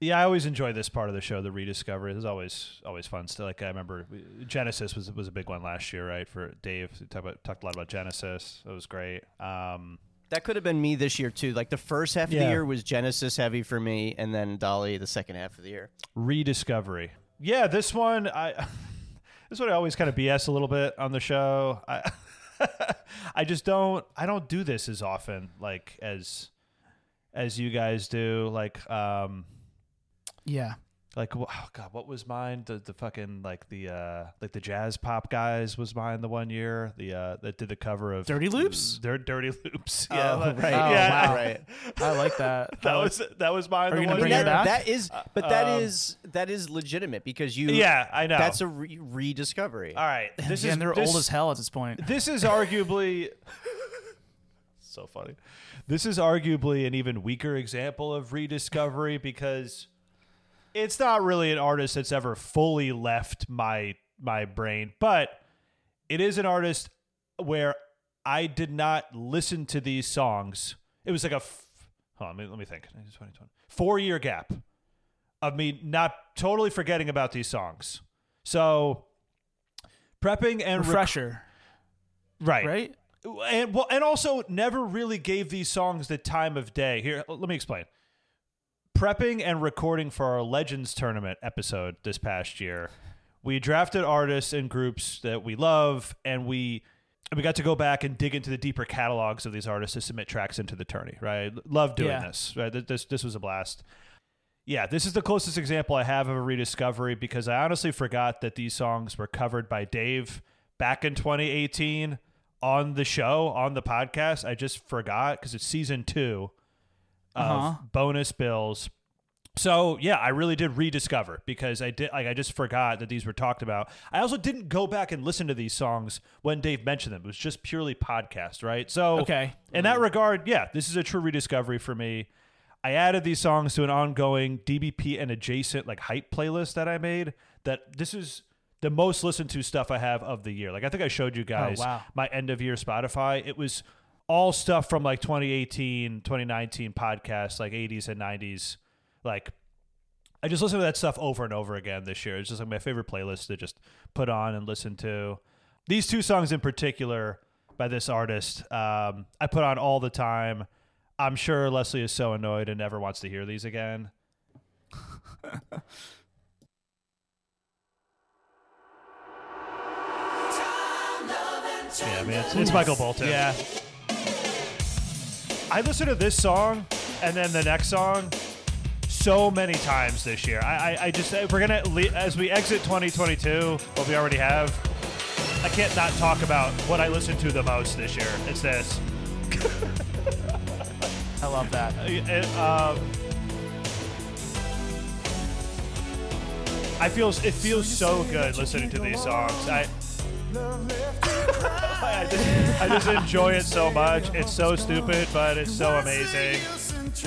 Yeah, I always enjoy this part of the show, the rediscovery. There's always always fun Still, Like I remember Genesis was was a big one last year, right? For Dave, we talked about talked a lot about Genesis. It was great. Um, That could have been me this year too. Like the first half of the year was Genesis heavy for me, and then Dolly the second half of the year. rediscovery. Yeah, this one I this one I always kind of BS a little bit on the show. I I just don't I don't do this as often like as as you guys do. Like um Yeah. Like oh god, what was mine? The the fucking like the uh like the jazz pop guys was mine the one year. The uh that did the cover of Dirty Loops? Dir- Dirty Loops. Yeah, Oh, like- right. Oh, yeah. wow. right. I like that. That was that was mine. Are the you gonna one bring year. it back? that is, but that Um, is that is legitimate because you. Yeah, I know. That's a re- rediscovery. All right. This yeah, is and they're this, old as hell at this point. This is arguably so funny. This is arguably an even weaker example of rediscovery because it's not really an artist that's ever fully left my my brain, but it is an artist where I did not listen to these songs. It was like a f- hold on, let me, let me think. 2020. Four year gap of me not totally forgetting about these songs. So prepping and rec- Refresher, right right? and well, and also never really gave these songs the time of day. Here, let me explain. Prepping and recording for our Legends tournament episode this past year, we drafted artists and groups that we love, and we and we got to go back and dig into the deeper catalogs of these artists to submit tracks into the tourney. Right, love doing Yeah. this. Right, this this was a blast. Yeah, this is the closest example I have of a rediscovery because I honestly forgot that these songs were covered by Dave back in 2018 on the show, on the podcast. I just forgot because it's season two of Uh-huh. bonus bills. So yeah, I really did rediscover because I did like I just forgot that these were talked about. I also didn't go back and listen to these songs when Dave mentioned them. It was just purely podcast, right? So Okay. in that regard, yeah, this is a true rediscovery for me. I added these songs to an ongoing DBP and adjacent like hype playlist that I made. That this is the most listened to stuff I have of the year. Like I think I showed you guys wow. my end of year Spotify. It was all stuff from like 2018, 2019 podcasts, like 80s and 90s. Like I just listen to that stuff over and over again this year. It's just like my favorite playlist to just put on and listen to. These two songs in particular by this artist, um, I put on all the time. I'm sure Leslie is so annoyed and never wants to hear these again. Yeah, man, it's, it's Michael Bolton. Yeah. I listened to this song and then the next song so many times this year. I, I, I just if we're gonna as we exit 2022, what we already have. I can't not talk about what I listened to the most this year. It's this. I love that. It, um, I feel it feels so good listening to these songs. I I just, I just enjoy it so much. It's so stupid, but it's so amazing.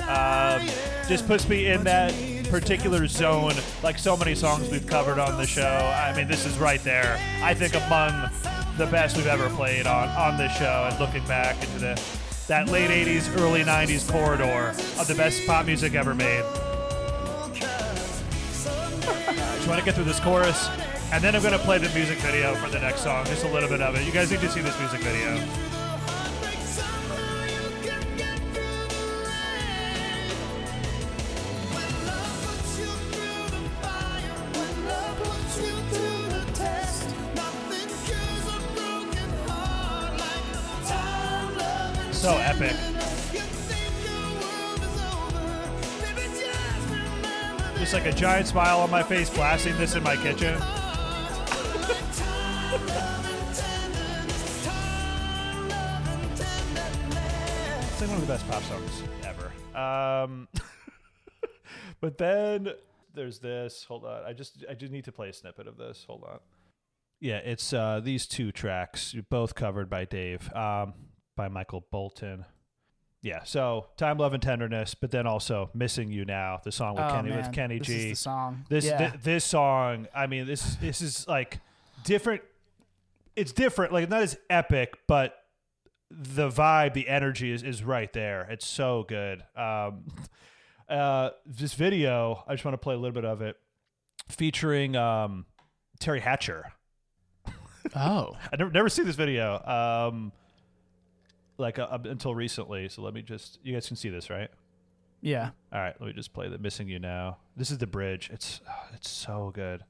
Um, just puts me in that particular zone, like so many songs we've covered on the show. I mean, this is right there. I think among the best we've ever played on on this show. And looking back into the that late '80s, early '90s corridor of the best pop music ever made. Just want to get through this chorus, and then I'm going to play the music video for the next song, just a little bit of it. You guys need to see this music video. So epic. Just like a giant smile on my face, blasting this in my kitchen. It's like one of the best pop songs ever. Um, but then there's this. Hold on. I just I just need to play a snippet of this. Hold on. Yeah, it's uh these two tracks, both covered by Dave, um, by Michael Bolton. Yeah, so Time, Love, and Tenderness, but then also Missing You Now, the song with oh, Kenny man. with Kenny this G. Is the song. This yeah. thi- this song, I mean, this this is like different. It's different, like not as epic, but the vibe, the energy is is right there. It's so good. Um, uh, this video, I just want to play a little bit of it, featuring um, Teri Hatcher. oh. I never never seen this video, um, like uh, until recently. So let me just, you guys can see this, right? Yeah. All right, let me just play the "Missing You Now." This is the bridge. It's it's so good.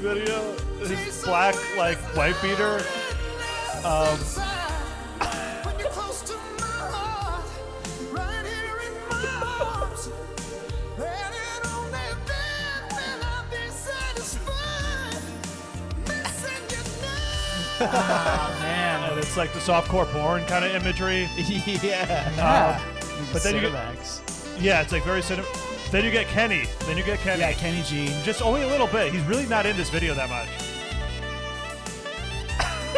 Video. This black like white beater. Um, Oh, man. and it's like the softcore porn kind of imagery. yeah. Um, but then you get yeah, it's like very cinema. Then you get Kenny. Then you get Kenny. Yeah, Kenny G. Just only a little bit. He's really not in this video that much.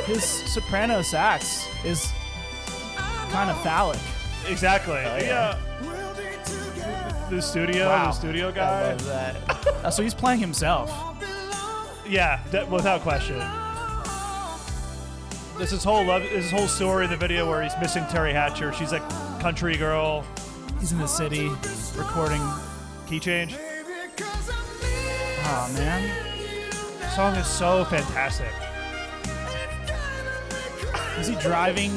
His soprano sax is kind of phallic. Exactly. yeah. The studio, Wow. the studio guy. I love that. Uh, so he's playing himself. Yeah, that, without question. This is whole love. This is whole story in the video where he's missing Teri Hatcher. She's like country girl. He's in the city recording. Key change. Oh man. song is so fantastic. Is he driving?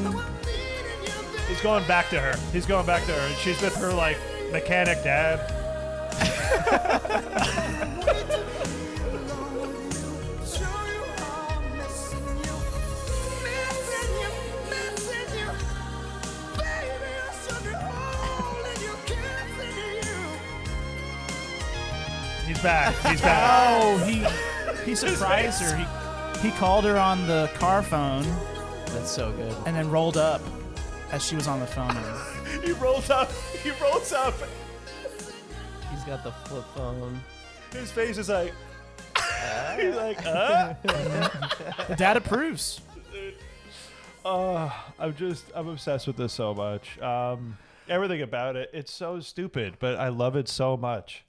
He's going back to her. He's going back to her. She's with her like mechanic dad. He's back. He's back. Oh, he he surprised her. He he called her on the car phone That's so good. and then rolled up as she was on the phone. he rolls up. He rolls up. He's got the flip phone. His face is like. he's like, uh? The dad approves. Uh, I'm just I'm obsessed with this so much. Um, everything about it. It's so stupid, but I love it so much.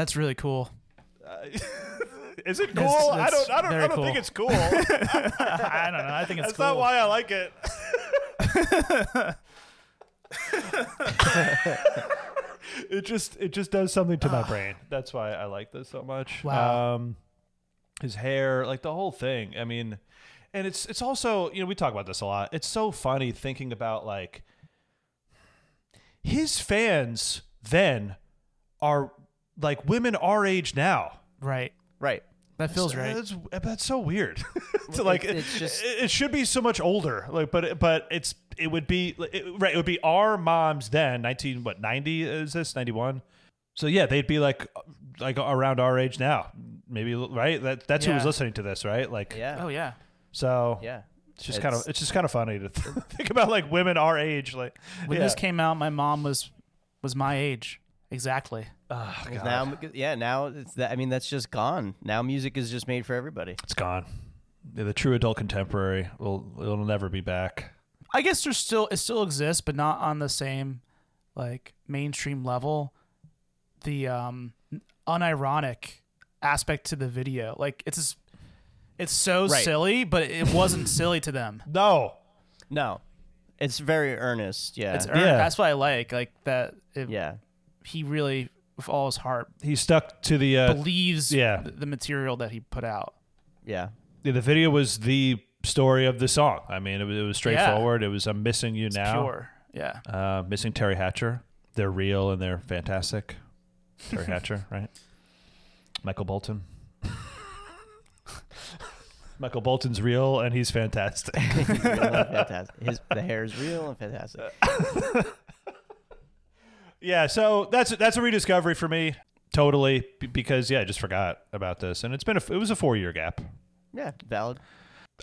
That's really cool. Is it cool? That's- I don't. I don't. I don't cool. think it's cool. I don't know. I think it's That's cool. not why I like it. it just it just does something to my brain. That's why I like this so much. Wow. Um, his hair, like the whole thing. I mean, and it's it's also you know we talk about this a lot. It's so funny thinking about like his fans then are like women our age now. Right. Right. That feels right. That's, that's so weird. to like, It's- it's it, just- it should be so much older. Like, but but it's it would be it, right. It would be our moms then. Nineteen what ninety is this ninety one? So yeah, they'd be like like around our age now. Maybe right. That that's who was listening to this, right? Like, Yeah. Oh yeah. so Yeah. it's just kind of It's- it's just kind of funny to think about like women our age. Like When yeah. this came out, my mom was was my age exactly. Oh, God. now, yeah, now it's that. I mean, that's just gone. Now music is just made for everybody. it's gone. Yeah, the true adult contemporary will it'll never be back. I guess there's still it still exists, but not on the same like mainstream level. The um unironic aspect to the video, like it's just- it's so Right. silly, but it wasn't silly to them. No, No, it's very earnest. Yeah. It's earned. Yeah. That's what I like. Like that. It, yeah. He really, with all his heart, he stuck to the uh, believes yeah. th- the material that he put out. Yeah. Yeah, the video was the story of the song. I mean, it was, it was straightforward. It was "I'm missing you It's now," pure. Yeah. Uh, missing Teri Hatcher. They're real and they're fantastic. Teri Hatcher, right? Michael Bolton. Michael Bolton's real and he's fantastic. He's real and fantastic. His the hair is real and fantastic. Yeah, so that's that's a rediscovery for me, totally, because yeah, I just forgot about this, and it's been a, it was a four year gap. Yeah, valid.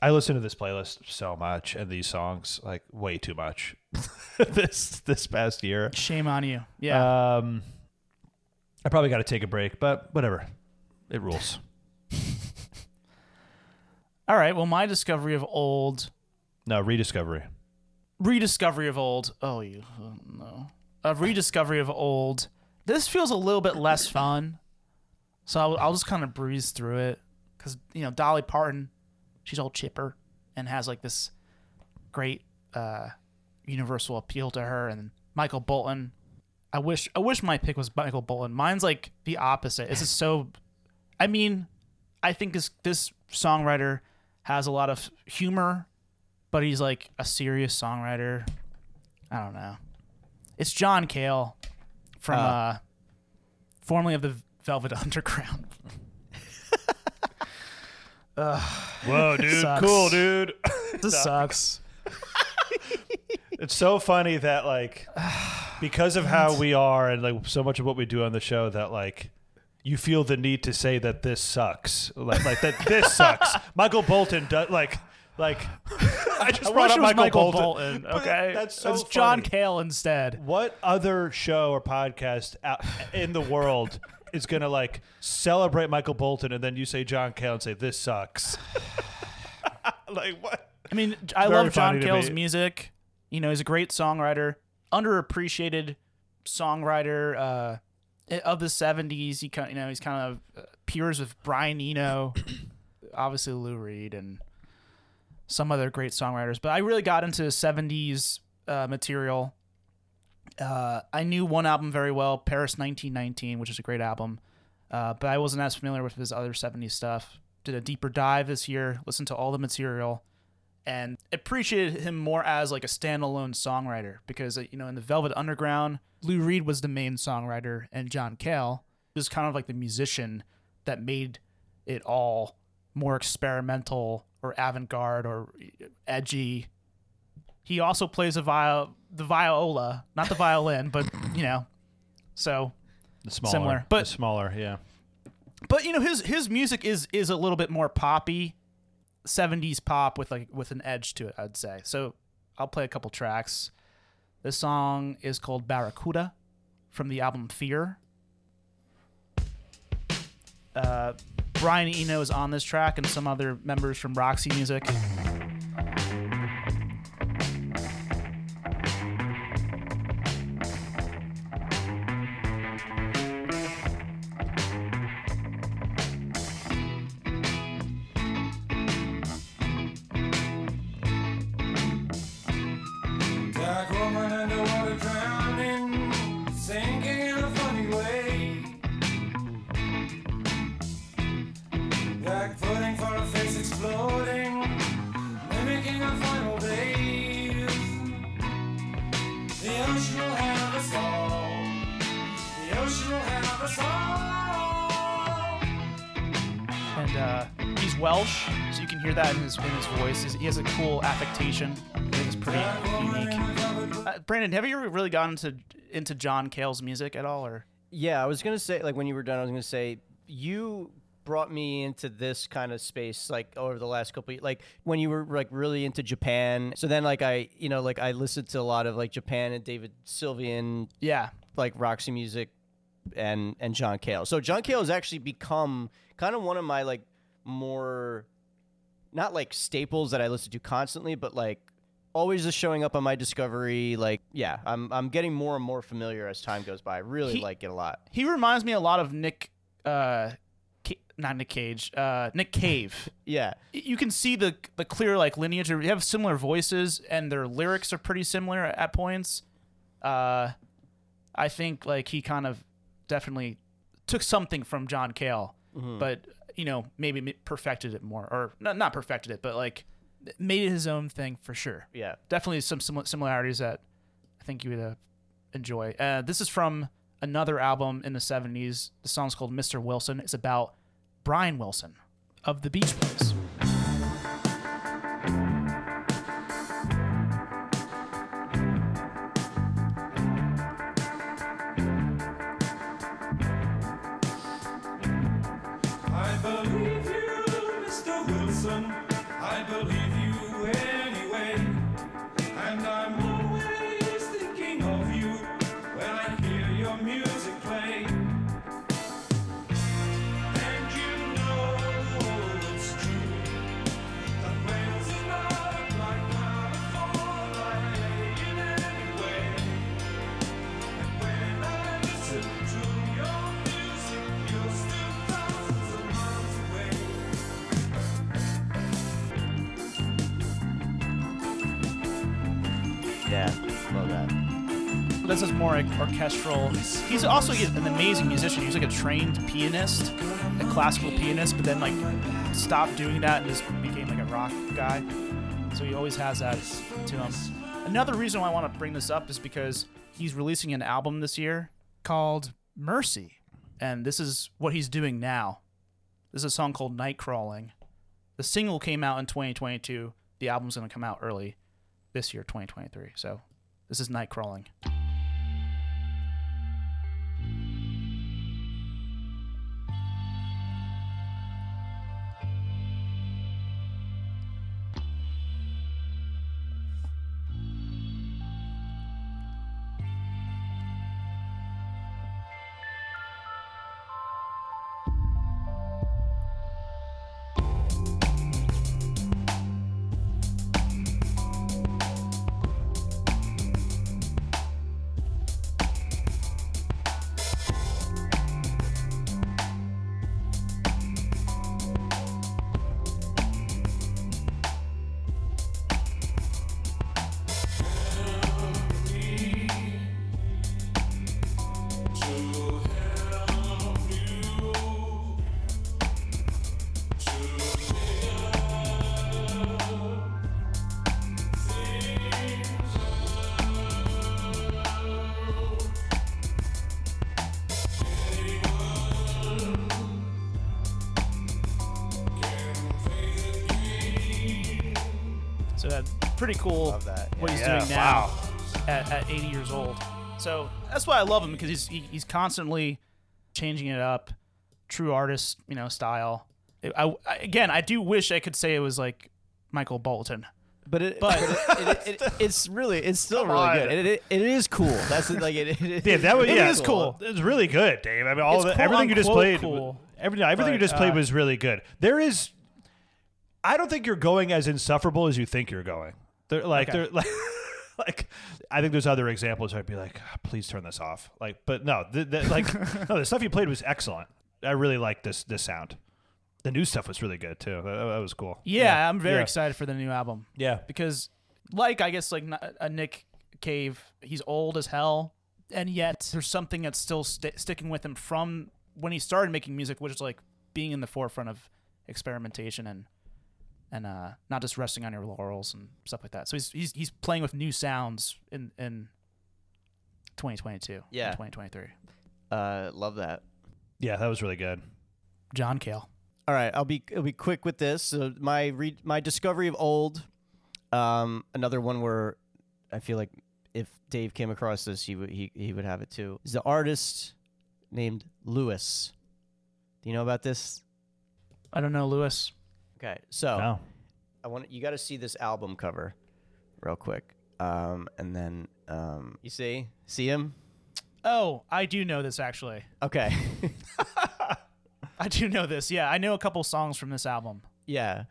I listen to this playlist so much and these songs like way too much this this past year. Shame on you. Yeah. Um, I probably got to take a break, but whatever. It rules. All right. Well, my discovery of old, No, rediscovery. rediscovery of old. Oh, you oh, no. A rediscovery of old. This feels a little bit less fun, so I'll, I'll just kind of breeze through it because you know Dolly Parton, she's all chipper and has like this great uh, universal appeal to her, and Michael Bolton. I wish I wish my pick was Michael Bolton. Mine's like the opposite. This is so. I mean, I think this this songwriter has a lot of humor, but he's like a serious songwriter. I don't know. It's John Cale from Uh. uh, formerly of the Velvet Underground. Whoa, dude. Sucks. Cool, dude. This sucks. It's so funny that like because of how we are and like so much of what we do on the show that like you feel the need to say that this sucks. Like like that this sucks. Michael Bolton does like like I just I brought up Michael, Michael Bolton. Bolton. Okay, That's so it's John funny. Cale instead. What other show or podcast out in the world is going to like celebrate Michael Bolton and then you say John Cale and say this sucks? like what? I mean, I very love John Cale's me. music. You know, he's a great songwriter, underappreciated songwriter uh, of the '70s. He kind, you know, he's kind of uh, peers with Brian Eno, obviously Lou Reed, and some other great songwriters. But I really got into '70s uh, material. Uh, I knew one album very well, Paris 1919, which is a great album, uh, but I wasn't as familiar with his other 70s stuff. Did a deeper dive this year, listened to all the material, and appreciated him more as like a standalone songwriter because uh, you know in the Velvet Underground, Lou Reed was the main songwriter, and John Cale was kind of like the musician that made it all more experimental or avant-garde or edgy. He also plays a viol the viola, not the violin, but you know, so The smaller, Similar, the but- smaller, yeah. but you know his his music is is a little bit more poppy 70s pop with like with an edge to it i'd say so i'll play a couple tracks this song is called barracuda from the album fear uh, brian eno is on this track and some other members from roxy music cool affectation. I think it's pretty unique. Uh, Brandon, have you ever really gotten into into John Cale's music at all, or Yeah, I was gonna say like when you were done, I was gonna say you brought me into this kind of space like over the last couple of, like when you were like really into Japan. So then like I you know like I listened to a lot of like Japan and David Sylvian yeah, like Roxy music and and John Cale. So John Cale has actually become kind of one of my like more not like staples that I listen to constantly, but like always just showing up on my discovery. Like yeah, I'm I'm getting more and more familiar as time goes by. I really He- like it a lot. he reminds me a lot of Nick, uh, Ca- not Nick Cage, uh, Nick Cave. Yeah. you can see the the clear like lineage. They have similar voices, and their lyrics are pretty similar at points. Uh, I think like he kind of definitely took something from John Cale, but you know maybe perfected it more, or not not perfected it, but like made it his own thing for sure. Yeah. Definitely some similarities that I think you would uh, enjoy. Uh, this is from another album in the '70s. The song's called "Mr. Wilson." It's about Brian Wilson of the Beach Boys. This is more like orchestral. He's also an amazing musician. He's like a trained pianist, a classical pianist, but then like stopped doing that and just became like a rock guy. So he always has that to him. Another reason why I want to bring this up is because he's releasing an album this year called Mercy, and this is what he's doing now. This is a song called Night Crawling. The single came out in 2022. The album's going to come out early this year, 2023. So this is Night Crawling. So that's why I love him because he's he, he's constantly changing it up, true artist, you know, style. I, I- again, I do wish I could say it was like Michael Bolton. But it, But- but it, it, it, it's really, it's still really on. good. It, it, is cool. That's like it. it Dave, that was It yeah, is cool. It's really good, Dave. I mean, all the, everything you just played, cool. everything, everything you just played uh, was really good. There is, I don't think you're going as insufferable as you think you're going. They're like, Okay. they're like, like, I think there's other examples. Where I'd be like, "Ah, please turn this off. Like, but no, the, the, like, no, the stuff you played was excellent. I really like this this sound. The new stuff was really good too. That, that was cool. Yeah, I'm very Yeah. excited for the new album Yeah, because, like, I guess like a Nick Cave, he's old as hell, and yet there's something that's still sti sticking with him from when he started making music, which is like being in the forefront of experimentation and and uh, not just resting on your laurels and stuff like that. So he's he's he's playing with new sounds in in 2022, Yeah. 2023. Uh, love that. yeah, that was really good. John Cale. All right, I'll be I'll be quick with this. So my re- my discovery of old, um, another one where I feel like if Dave came across this, he would he he would have it too. Is the artist named Lewis? Do you know about this? I don't know, Lewis. Okay, so Wow. I want you got to see this album cover, real quick, um, and then um, you see see him. Oh, I do know this actually. Okay, I do know this. Yeah, I know a couple songs from this album. Yeah.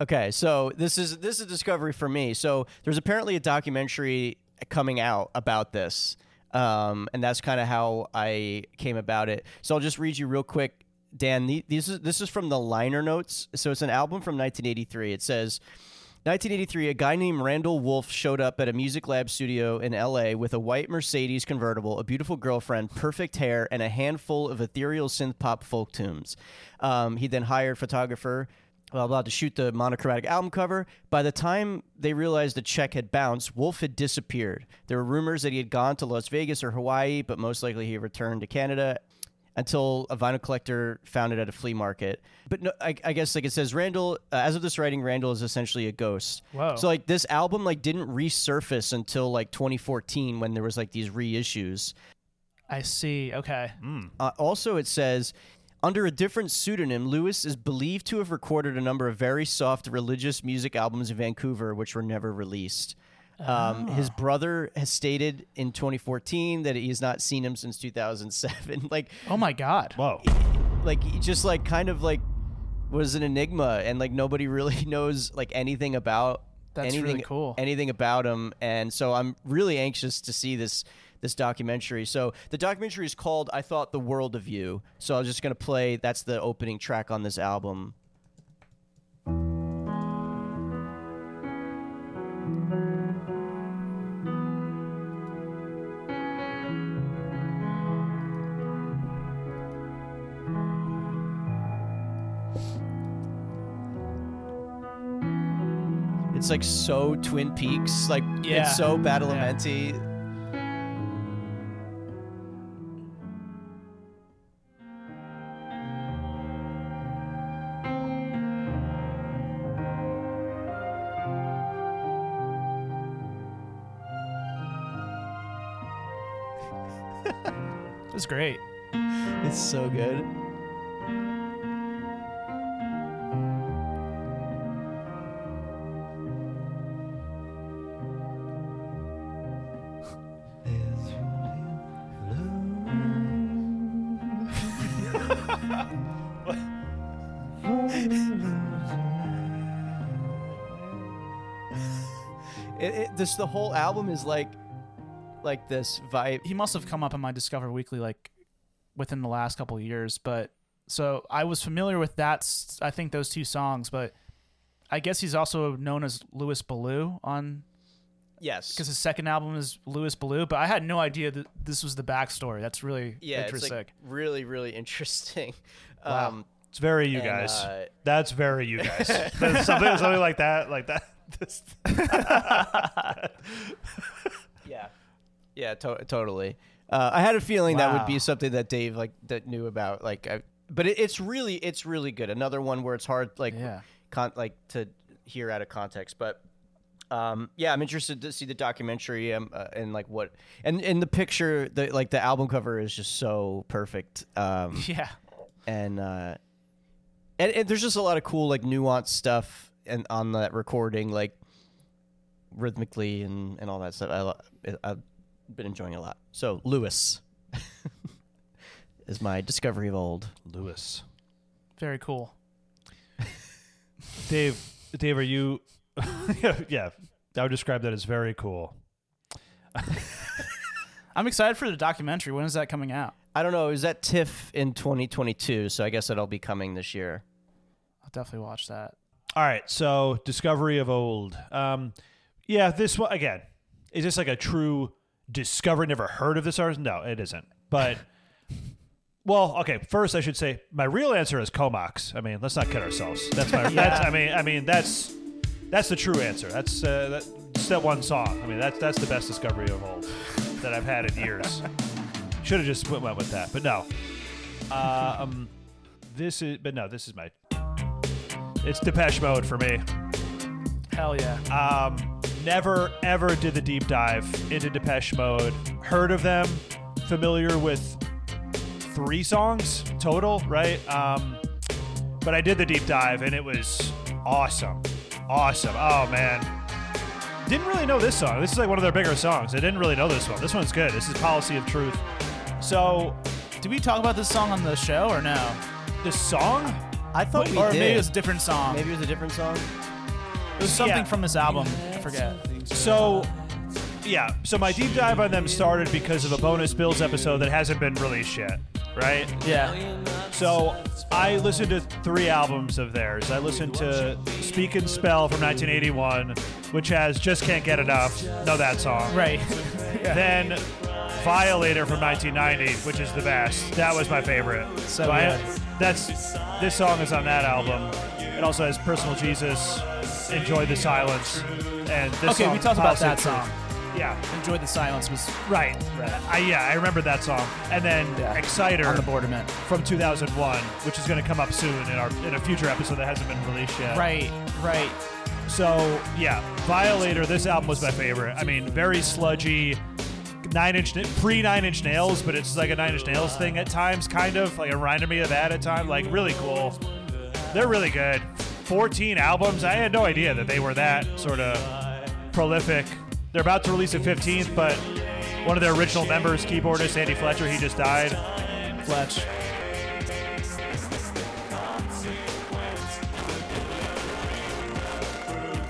Okay, so this is this is a discovery for me. So there's apparently a documentary coming out about this, um, and that's kind of how I came about it. So I'll just read you real quick, Dan. the- This is this is from the liner notes. So it's an album from 1983. It says. 1983, a guy named Randall Wulff showed up at a Music Lab studio in LA with a white Mercedes convertible, a beautiful girlfriend, perfect hair, and a handful of ethereal synth pop folk tunes. Um, he then hired photographer blah blah to shoot the monochromatic album cover. By the time they realized the check had bounced, Wulff had disappeared. There were rumors that he had gone to Las Vegas or Hawaii, but most likely he returned to Canada until a vinyl collector found it at a flea market. But no, I, I guess like it says, Randall. Uh, as of this writing, Randall is essentially a ghost. Whoa. So like this album like didn't resurface until like 2014 when there was like these reissues. I see. Okay. Uh, also, it says. Under a different pseudonym, Lewis is believed to have recorded a number of very soft religious music albums in Vancouver, which were never released. Um, His brother has stated in 2014 that he has not seen him since 2007. like, Oh my God. Whoa. like just like kind of like was an enigma, and like nobody really knows like anything about That's anything really cool. anything about him. And so I'm really anxious to see this this documentary. So the documentary is called "I Thought the World of You." So I'm just gonna play. That's the opening track on this album. It's like so Twin Peaks, like Yeah. it's so Yeah. Badalamenti. It's great. It's so good. It, it, this the whole album is like like this vibe. He must have come up in my Discover Weekly like within the last couple of years, but so I was familiar with that. I think those two songs, but I guess he's also known as Louis Ballou on Yes, because his second album is Louis Ballou. But I had no idea that this was the backstory. That's really yeah, it's interesting. like really really interesting. Wow. Um, It's very you And, guys. uh, That's very you guys. something, something like that, like that. This- Yeah, yeah, to- totally. Uh, I had a feeling that would be something that Dave like that knew about. Like, I, but it, it's really it's really good. Another one where it's hard like Yeah. con- like to hear out of context, but. Um, yeah, I'm interested to see the documentary um, uh, and like what and and the picture, the like the album cover is just so perfect. Um, yeah. and uh and, and there's just a lot of cool like nuanced stuff and on that recording like rhythmically and and all that stuff I, I've been enjoying it a lot so lewis is my discovery of old Lewis. Very cool. Dave, Dave, are you? yeah, I would describe that as very cool. I'm excited for the documentary. When is that coming out? i don't know is that TIFF in 2022 so i guess that'll be coming this year I'll definitely watch that. All right, so discovery of old. Um, yeah, this one again. Is this like a true discovery? Never heard of this artist? No, it isn't. But well, okay. First, I should say my real answer is Comox. I mean, let's not kid ourselves. That's my. that's, I mean, I mean that's that's the true answer. That's uh, that, just that one song. I mean, that's that's the best discovery of old that I've had in years. Should have just went, went with that, but no. Uh, um, this is, but no, this is my. It's Depeche Mode for me. Hell yeah. Um, never ever did the deep dive into Depeche Mode. Heard of them, familiar with three songs total, right? Um, but I did the deep dive and it was awesome, awesome. Oh man, didn't really know this song. This is like one of their bigger songs. I didn't really know this one. This one's good. This is Policy of Truth. So Did we talk about this song on the show or no? the song, i thought we or did maybe it was a different song. maybe it was a different song It was something Yeah. from this album. I forget. So, yeah. So my deep dive on them started because of a bonus Bills episode that hasn't been released yet, right? Yeah. So I listened to three albums of theirs. I listened to Speak and Spell from 1981, which has Just Can't Get Enough. Know that song. Right. Then Violator from 1990, which is the best. That was my favorite. So I- good. that's this song is on that album. It also has Personal Jesus, Enjoy the Silence, and this okay, song, we talked about that song. Yeah, Enjoy the silence was right. Right. I, yeah, I remember that song. And then Yeah. Exciter on the borderment. from 2001, which is going to come up soon in our in a future episode that hasn't been released yet. Right. Right. So yeah, Violator. This album was my favorite. I mean, very sludgy, nine inch pre Nine Inch Nails, but it's like a Nine Inch Nails thing at times, kind of like it reminded me of that at times. Like really cool. They're really good. 14 albums. I had no idea that they were that sort of prolific. They're about to release a 15th, but one of their original members, keyboardist Andy Fletcher, he just died. Fletch.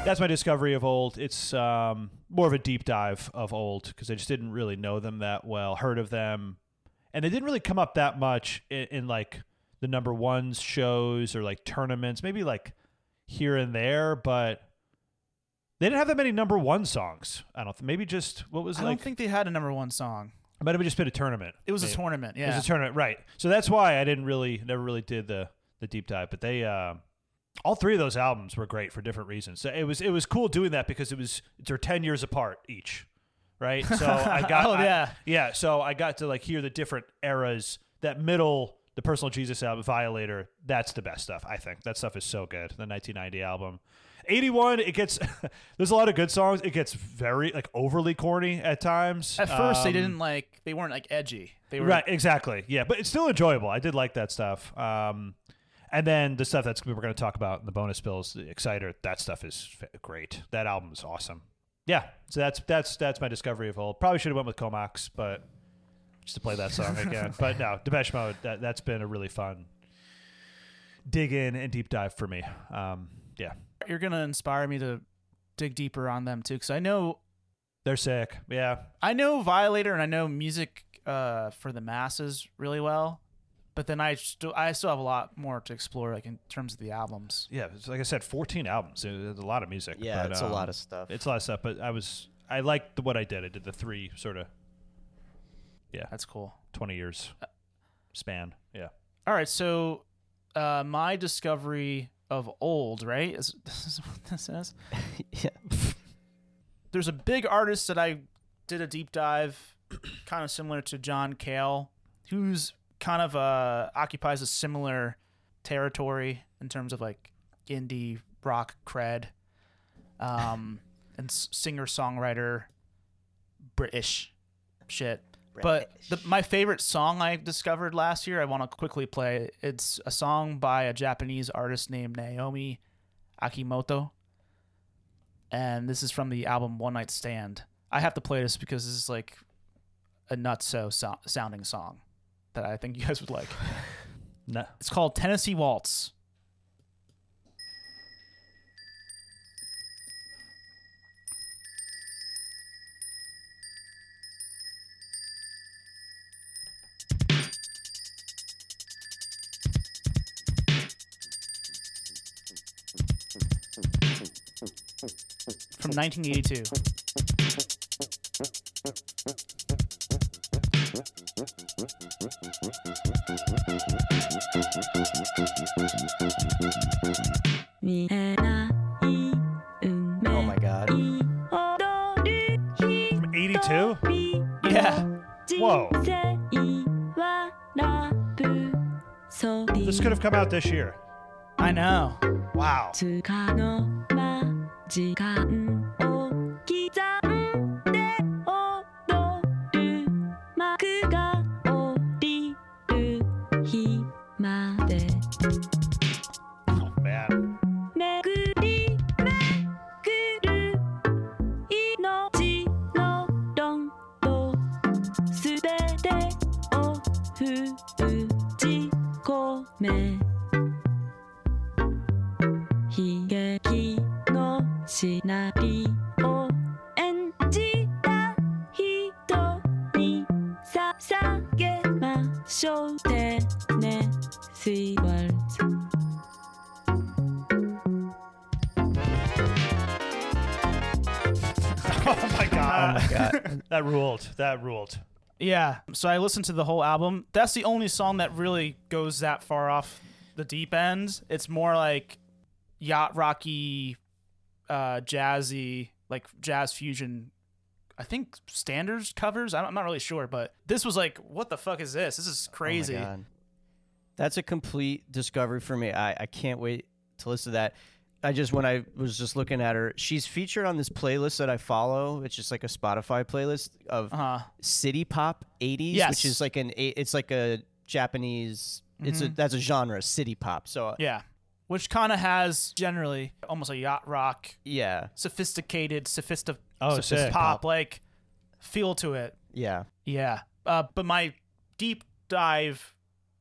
that's my discovery of old. It's um, more of a deep dive of old because I just didn't really know them that well, heard of them, and they didn't really come up that much in, in like the number ones shows or like tournaments, maybe like here and there, but they didn't have that many number one songs. I don't. Th- maybe just what was I like. don't think they had a number one song. But it might have just been a tournament. It was a maybe. tournament. It Yeah. was a tournament, right? So that's why I didn't really, never really did the the deep dive. But they, uh, all three of those albums were great for different reasons. So it was it was cool doing that because it was they're ten years apart each, right? So I got Oh, I- yeah. yeah. So I got to like hear the different eras. That middle, the Personal Jesus album, Violator, that's the best stuff. I think that stuff is so good. The 1990 album. 81 it gets there's a lot of good songs it gets very like overly corny at times At first, they Um, didn't like they weren't like edgy. They were Right, exactly. Yeah, but it's still enjoyable. I did like that stuff. Um, and then the stuff that's we're going to talk about in the bonus bills, the Exciter, that stuff is f- great. That album is awesome. Yeah, so that's that's that's my discovery of old. Probably should have went with Comox, but just to play that song again. but no, Depeche Mode. That that's been a really fun dig in and deep dive for me. Um, yeah, You're gonna inspire me to dig deeper on them too, because I know they're sick. Yeah, I know Violator and I know music uh, for the masses really well, but then I still I still have a lot more to explore, like in terms of the albums. yeah. It's, like I said, 14 albums. It's a lot of music. Yeah, but, it's a um, lot of stuff. It's a lot of stuff, but I was I liked the, what I did. I did the three sort of yeah, That's cool. twenty years span. Yeah, All right, so uh, my discovery of old, right? Is this is what this is? yeah. There's a big artist that I did a deep dive, kind of similar to John Cale, who's kind of uh, occupies a similar territory in terms of like indie rock cred, um, and singer songwriter, British shit. But the, my favorite song I discovered last year, I want to quickly play. It's a song by a Japanese artist named Naomi Akimoto. And this is from the album One Night Stand. I have to play this because this is like a nutso so- sounding song that I think you guys would like. no, It's called Tennessee Waltz. From 1982. Oh my god. from eighty two. Yeah. Whoa, this could have come out this year. I know. Wow. Yeah. So I listened to the whole album. That's the only song that really goes that far off the deep end. It's more like yacht rocky, uh, jazzy, like jazz fusion. I think standards covers. I'm not really sure, but this was like, what the fuck is this? This is crazy. Oh my God. That's a complete discovery for me. I, I can't wait to listen to that. I just when I was just looking at her, she's featured on this playlist that I follow. It's just like a Spotify playlist of Uh-huh. city pop 80s, Yes. which is like an it's like a Japanese it's a that's a genre, city pop. So Mm-hmm. Yeah. Which kind of has generally almost a yacht rock, yeah. sophisticated, sophistic, Oh, sophistic pop like feel to it. Yeah. Yeah. Uh, but my deep dive,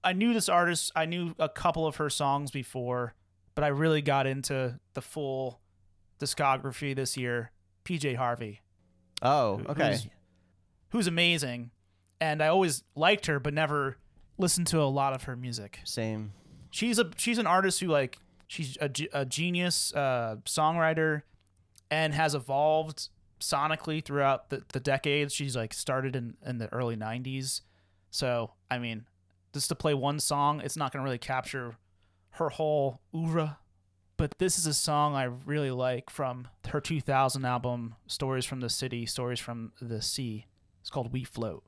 I knew this artist. I knew a couple of her songs before, but I really got into the full discography this year. PJ Harvey, Oh, okay. who's- who's amazing. And I always liked her, but never listened to a lot of her music. Same. She's a she's an artist who like she's a, a genius uh, songwriter and has evolved sonically throughout the, the decades. She's like started in, in the early 90s. So, I mean, just to play one song, it's not going to really capture her whole oeuvre. but this is a song I really like from her 2000 album, Stories from the City, Stories from the Sea. It's called We Float.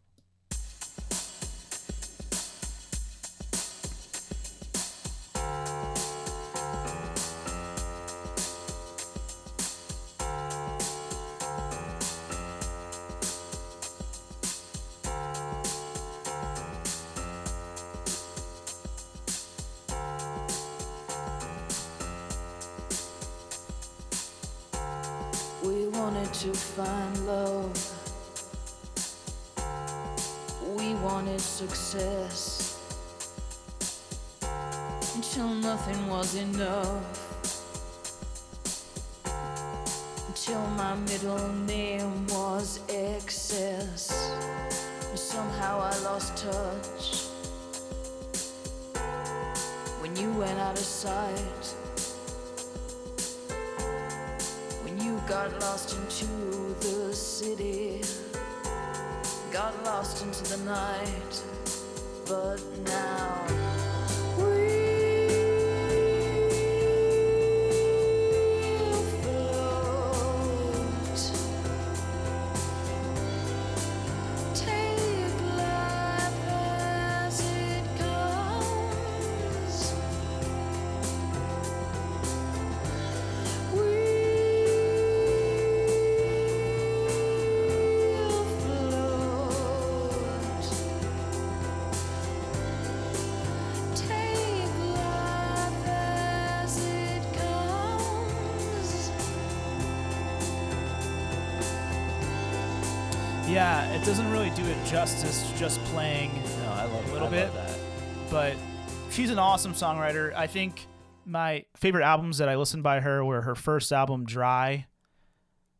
Until nothing was enough. Until my middle name was excess. Somehow I lost touch. When you went out of sight. when you got lost into the city, got lost into the night. But now justice just playing No, I love a little I bit, but she's an awesome songwriter. I think my favorite albums that I listened by her were her first album, Dry.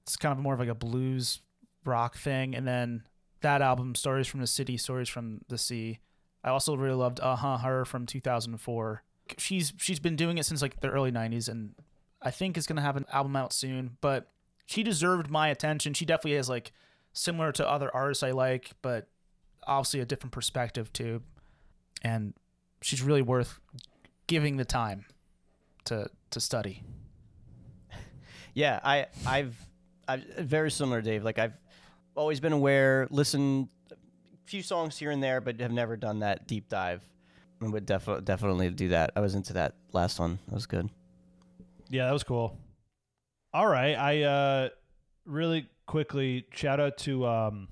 It's kind of more of like a blues rock thing, and then that album, Stories from the City, Stories from the Sea. I also really loved Uh Huh Her from 2004. She's she's been doing it since like the early 90s, and I think is gonna have an album out soon. But she deserved my attention. She definitely has like similar to other artists I like, but obviously a different perspective too. And she's really worth giving the time to to study. Yeah, I I've I've very similar, Dave. Like I've always been aware, listened a few songs here and there, but have never done that deep dive. And would definitely definitely do that. I was into that last one. That was good. Yeah, that was cool. All right, I uh really quickly shout out to um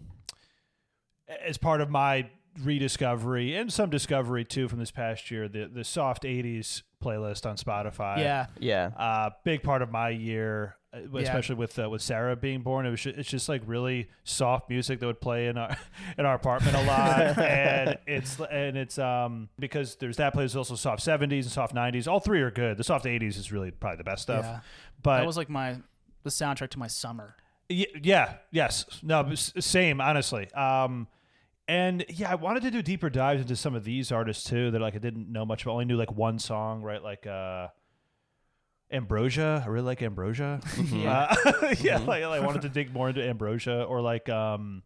as part of my rediscovery and some discovery too from this past year, the the soft 80s playlist on Spotify. yeah, Yeah. Uh big part of my year uh, especially with uh, with Sarah being born it was ju- it's just like really soft music that would play in our in our apartment a lot and it's and it's um because there's that plays also soft 70s and soft 90s all three are good the soft 80s is really probably the best stuff Yeah. but that was like my the soundtrack to my summer. Y- yeah, yes. No, same, honestly. Um, and yeah, I wanted to do deeper dives into some of these artists too that like I didn't know much about. Only knew like one song, right? Like uh Ambrosia. I really like Ambrosia. Yeah. Uh, yeah, like, I wanted to dig more into Ambrosia or like um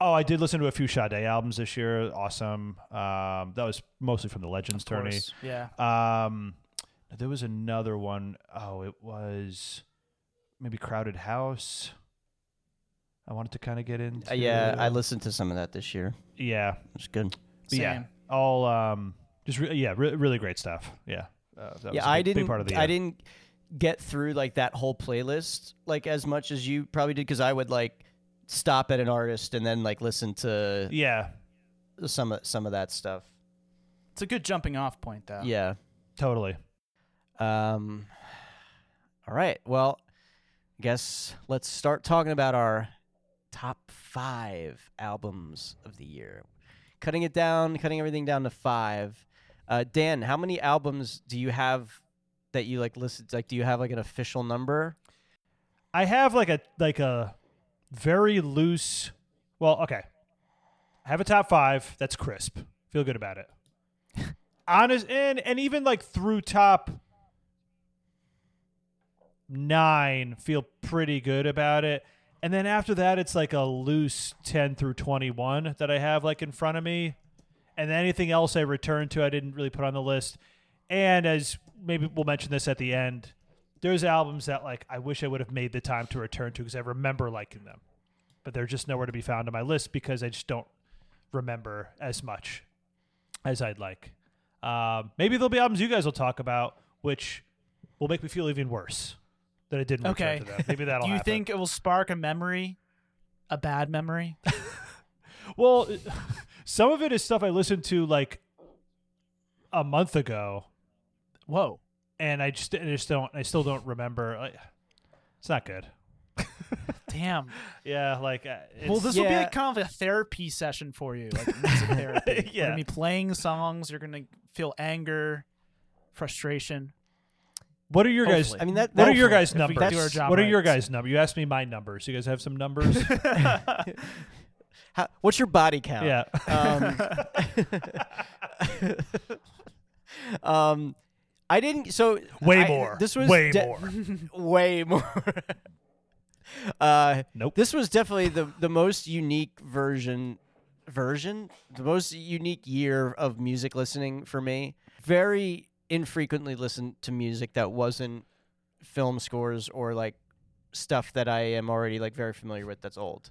Oh, I did listen to a few Sade albums this year. Awesome. Um, that was mostly from the Legends Of tourney. course. Yeah. Um, there was another one. Oh, it was maybe Crowded House. I wanted to kind of get into. Uh, yeah, I listened to some of that this year. Yeah, it's good. but yeah, all um, just re- yeah, re- really great stuff. Yeah, uh, that was yeah, a I big, big didn't. part of the I didn't get through like that whole playlist like as much as you probably did because I would like stop at an artist and then like listen to Yeah, some of some of that stuff. It's a good jumping off point though. Yeah. totally. Um. All right. Well, I guess let's start talking about our top five albums of the year. Cutting it down, cutting everything down to five. Uh, Dan, how many albums do you have that you like listed? Like, do you have like an official number? I have like a like a very loose. Well, okay. I have a top five. That's crisp. Feel good about it. Honest and and even like through top nine, feel pretty good about it. And then after that, it's like a loose ten through twenty one that I have like in front of me. And anything else I return to, I didn't really put on the list. And as maybe we'll mention this at the end, there's albums that like I wish I would have made the time to return to because I remember liking them, but they're just nowhere to be found on my list because I just don't remember as much as I'd like. Um, maybe there'll be albums you guys will talk about, which will make me feel even worse that I didn't return Okay. to them. Maybe that'll Do you happen. think it will spark a memory, a bad memory? Well, some of it is stuff I listened to like a month ago, Whoa. and I just, I just don't. I still don't remember. It's not good. Damn. Yeah, like uh, it's, well, this will be like kind of a therapy session for you, like music therapy. You're Yeah. gonna be playing songs. You're gonna feel anger, frustration. What are your guys? I mean that. What are your guys' If we do numbers? our job what are your right. guys' numbers? You asked me my numbers. You guys have some numbers? How, what's your body count? yeah. Um, um, I didn't. So Way I- more. This was Way de- more. way more. uh, Nope. This was definitely the the most unique version version, the most unique year of music listening for me. Very infrequently listened to music that wasn't film scores or like stuff that I am already like very familiar with that's old.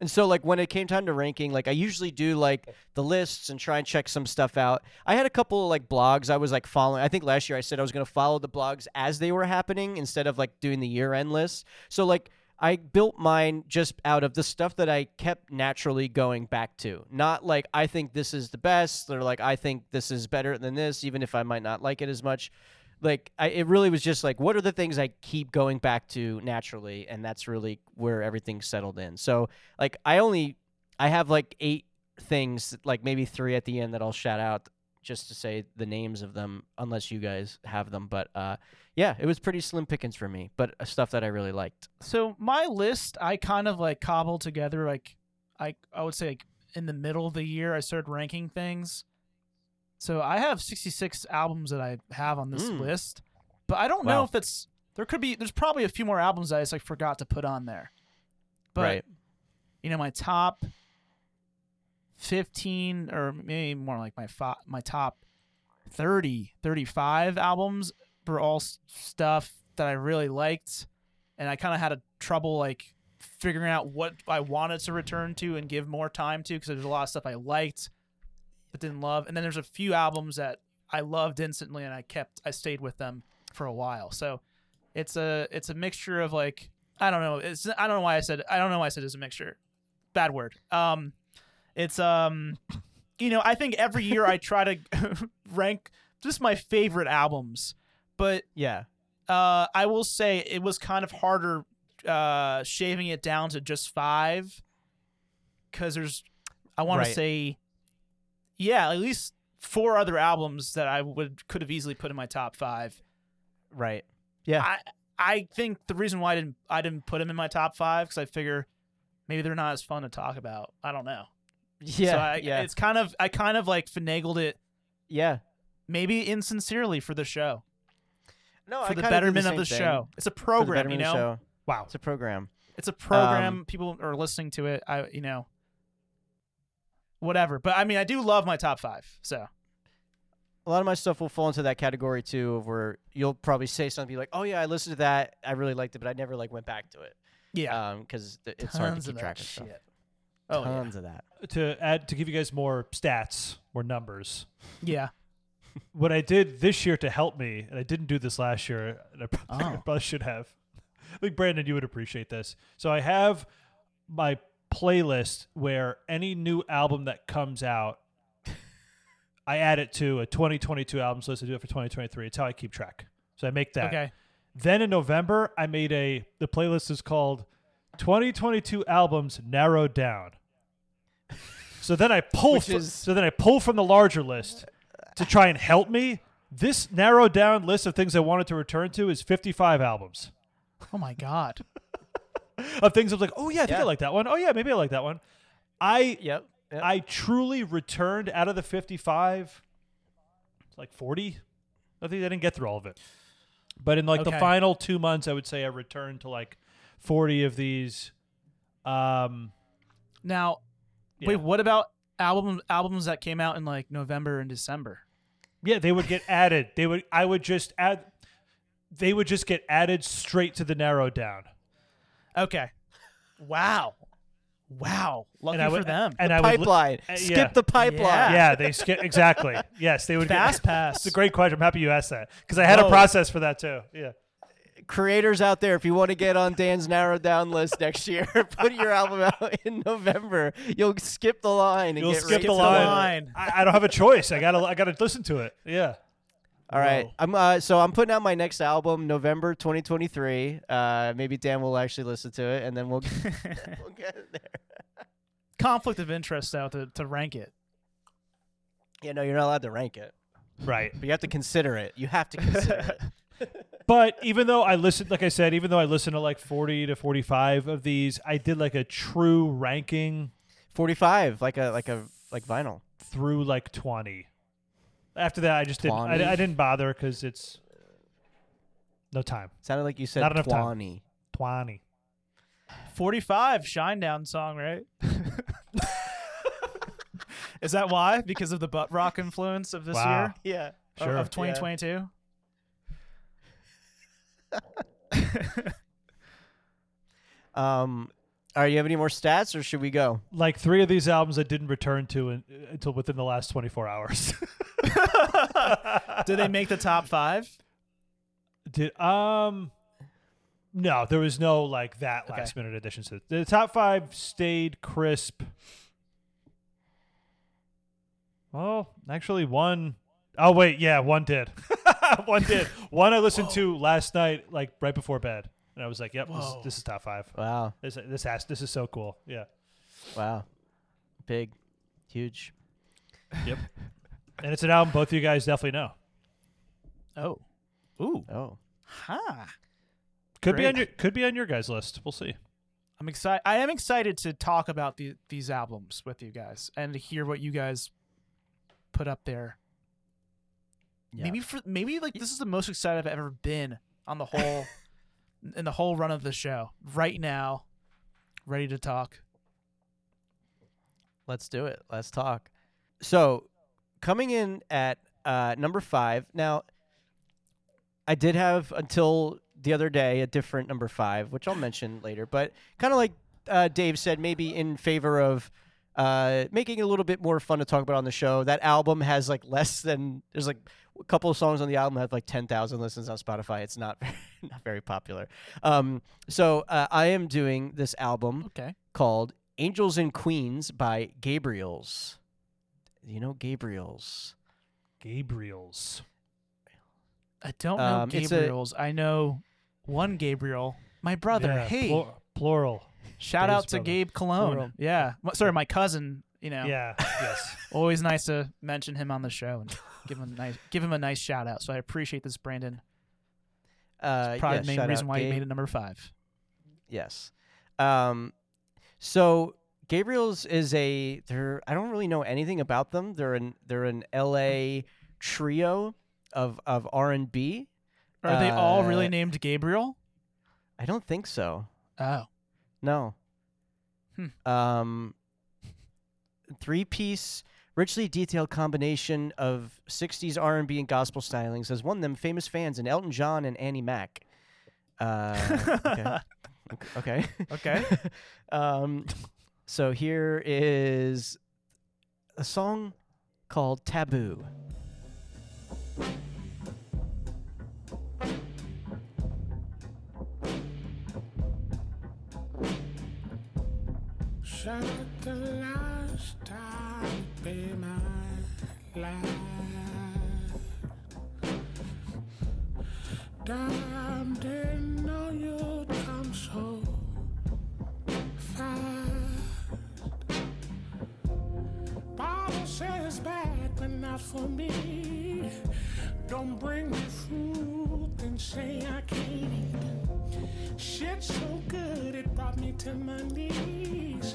And so like when it came time to ranking, like I usually do like the lists and try and check some stuff out. I had a couple of like blogs I was like following. I think last year I said I was going to follow the blogs as they were happening instead of like doing the year end list. So like I built mine just out of the stuff that I kept naturally going back to. Not like I think this is the best or like I think this is better than this even if I might not like it as much like I, it really was just like what are the things I keep going back to naturally, and that's really where everything settled in. So like I only I have like eight things, like maybe three at the end that I'll shout out just to say the names of them, unless you guys have them. But uh, yeah, it was pretty slim pickings for me, but uh, stuff that I really liked. So my list, I kind of like cobbled together. Like, I I would say like in the middle of the year, I started ranking things. So I have 66 albums that I have on this Mm. list, but I don't know if it's there could be. There's probably a few more albums I just like forgot to put on there. But you know, my top 15 or maybe more like my my top 30, 35 albums were all stuff that I really liked and I kind of had a trouble like figuring out what I wanted to return to and give more time to because there's a lot of stuff I liked but didn't love and then there's a few albums that I loved instantly and I kept I stayed with them for a while. So it's a it's a mixture of like I don't know. It's I don't know why I said I don't know why I said it's a mixture. Bad word. Um it's um you know, I think every year I try to rank just my favorite albums. But Yeah. uh I will say it was kind of harder uh shaving it down to just 5 cuz there's I want to say yeah, at least four other albums that I would could have easily put in my top 5. Right. Yeah. I I think the reason why I didn't I didn't put them in my top five because I figure maybe they're not as fun to talk about. I don't know. Yeah. so I, yeah. it's kind of I kind of like finagled it yeah. maybe insincerely for the show No, for I the betterment of the thing. show. It's a program, you know. Wow. It's a program. It's a program. Um, People are listening to it. I you know whatever. But I mean, I do love my top five. So a lot of my stuff will fall into that category too, of where you'll probably say something like, "Oh yeah, I listened to that. I really liked it, but I never like went back to it." yeah, Um, because it's hard to keep of track that of stuff. Shit. Oh yeah. Tons of that. To add to give you guys more stats or numbers. yeah. What I did this year to help me, and I didn't do this last year, and I probably, I Oh. probably should have. I think Brandon, you would appreciate this. So I have my playlist where any new album that comes out, I add it to a 2022 albums list. I do it for 2023. It's how I keep track. So I make that. Okay. Then in November, I made a the playlist is called 2022 albums narrowed down. So then I pull Which fr- is- so then I pull from the larger list to try and help me. This narrowed down list of things I wanted to return to is 55 albums. Oh my god. Of things I was like, "Oh yeah, I think I like that one. Oh yeah, maybe I like that one." I Yep. yep. I truly returned out of the 55 like 40. I think I didn't get through all of it. But in like the final 2 months I would say I returned to like 40 of these um Now, Yeah. wait, what about albums albums that came out in like November and December? Yeah, they would get added. They would. I would just add. They would just get added straight to the narrow down. Okay. Wow. Wow. Lucky and I would, for them. And I would li- pipeline. uh, Skip yeah. the pipeline. Yeah. Yeah, they skip exactly. Yes, they would Fast get, pass. It's a great question. I'm happy you asked that because I had a process for that too. Yeah. Creators out there, if you want to get on Dan's narrowed down list next year, put your album out in November. You'll skip the line and You'll get skip the line. line. I, I don't have a choice. I gotta. I gotta listen to it. Yeah. All right. Whoa. I'm uh, so I'm putting out my next album November 2023. Uh, maybe Dan will actually listen to it, and then we'll we'll get it there. Conflict of interest though to, to rank it. Yeah, no, you're not allowed to rank it, Right. but you have to consider it. You have to consider it. But even though I listened, like I said, even though I listened to like 40 to 45 of these, I did like a true ranking 45, like a like a like vinyl. through like 20. After that, I just didn't. I, 20? I didn't bother because it's no time. Sounded like you said Not enough time. 20. 20. 45 Shinedown song, right? Is that why? Because of the butt rock influence of this Wow. year? Yeah. Sure. Of 2022? Um, all right, you have any more stats, or should we go? Like three of these albums I didn't return to in, until within the last 24 hours. Did they make the top five? Did um no, there was no like that Okay. last minute addition. So. The top five stayed crisp. Well, actually one oh wait, yeah, one did. one did. One I listened to last night, like right before bed. And I was like, Yep, this, Whoa. this is top five. Wow. This this has this is so cool. Yeah. Wow. Big. Huge. Yep. and it's an album both of you guys definitely know. Oh. Ooh. Oh. Huh. Could be on your could be on your guys' list. We'll see. I'm excited. I am excited to talk about the, these albums with you guys and to hear what you guys put up there. Yeah. Maybe for maybe like this is the most excited I've ever been on the whole in the whole run of the show. Right now, ready to talk. Let's do it. Let's talk. So, coming in at uh, number five. Now, I did have until the other day a different number five, which I'll mention later. But kind of like uh, Dave said, maybe in favor of uh, making it a little bit more fun to talk about on the show. That album has like less than there's like a couple of songs on the album have like ten thousand listens on Spotify. It's not very, not very popular. Um, so uh, I am doing this album Okay. called Angels and Queens by Gabriels. You know Gabriels. Gabriel's. I don't know Um, Gabriel's. I know one Gabriel. My brother. Yeah, hey, plur- plural. shout out to brother. Gabe Cologne. Plural. Yeah. Sorry, my cousin. You know. Yeah. yes. Always nice to mention him on the show and give him a nice give him a nice shout out. So I appreciate this, Brandon. Uh, Probably yeah, the main reason why you made it number five. Yes. Um, so Gabriel's is a they're I don't really know anything about them. They're an they're an L.A. trio of of R and B. Are they all really Uh, named Gabriel? I don't think so. Oh. No. Hmm. Um, three piece, richly detailed combination of '60s R&B and gospel stylings has won them famous fans in Elton John and Annie Mac. Uh, okay. okay. Okay. um, so here is a song called "Taboo." Shut the last time my life. Damn, didn't know you'd come so fast. Bible says bad, but not for me. Don't bring me fruit and say I can't eat. Shit so good it brought me to my knees.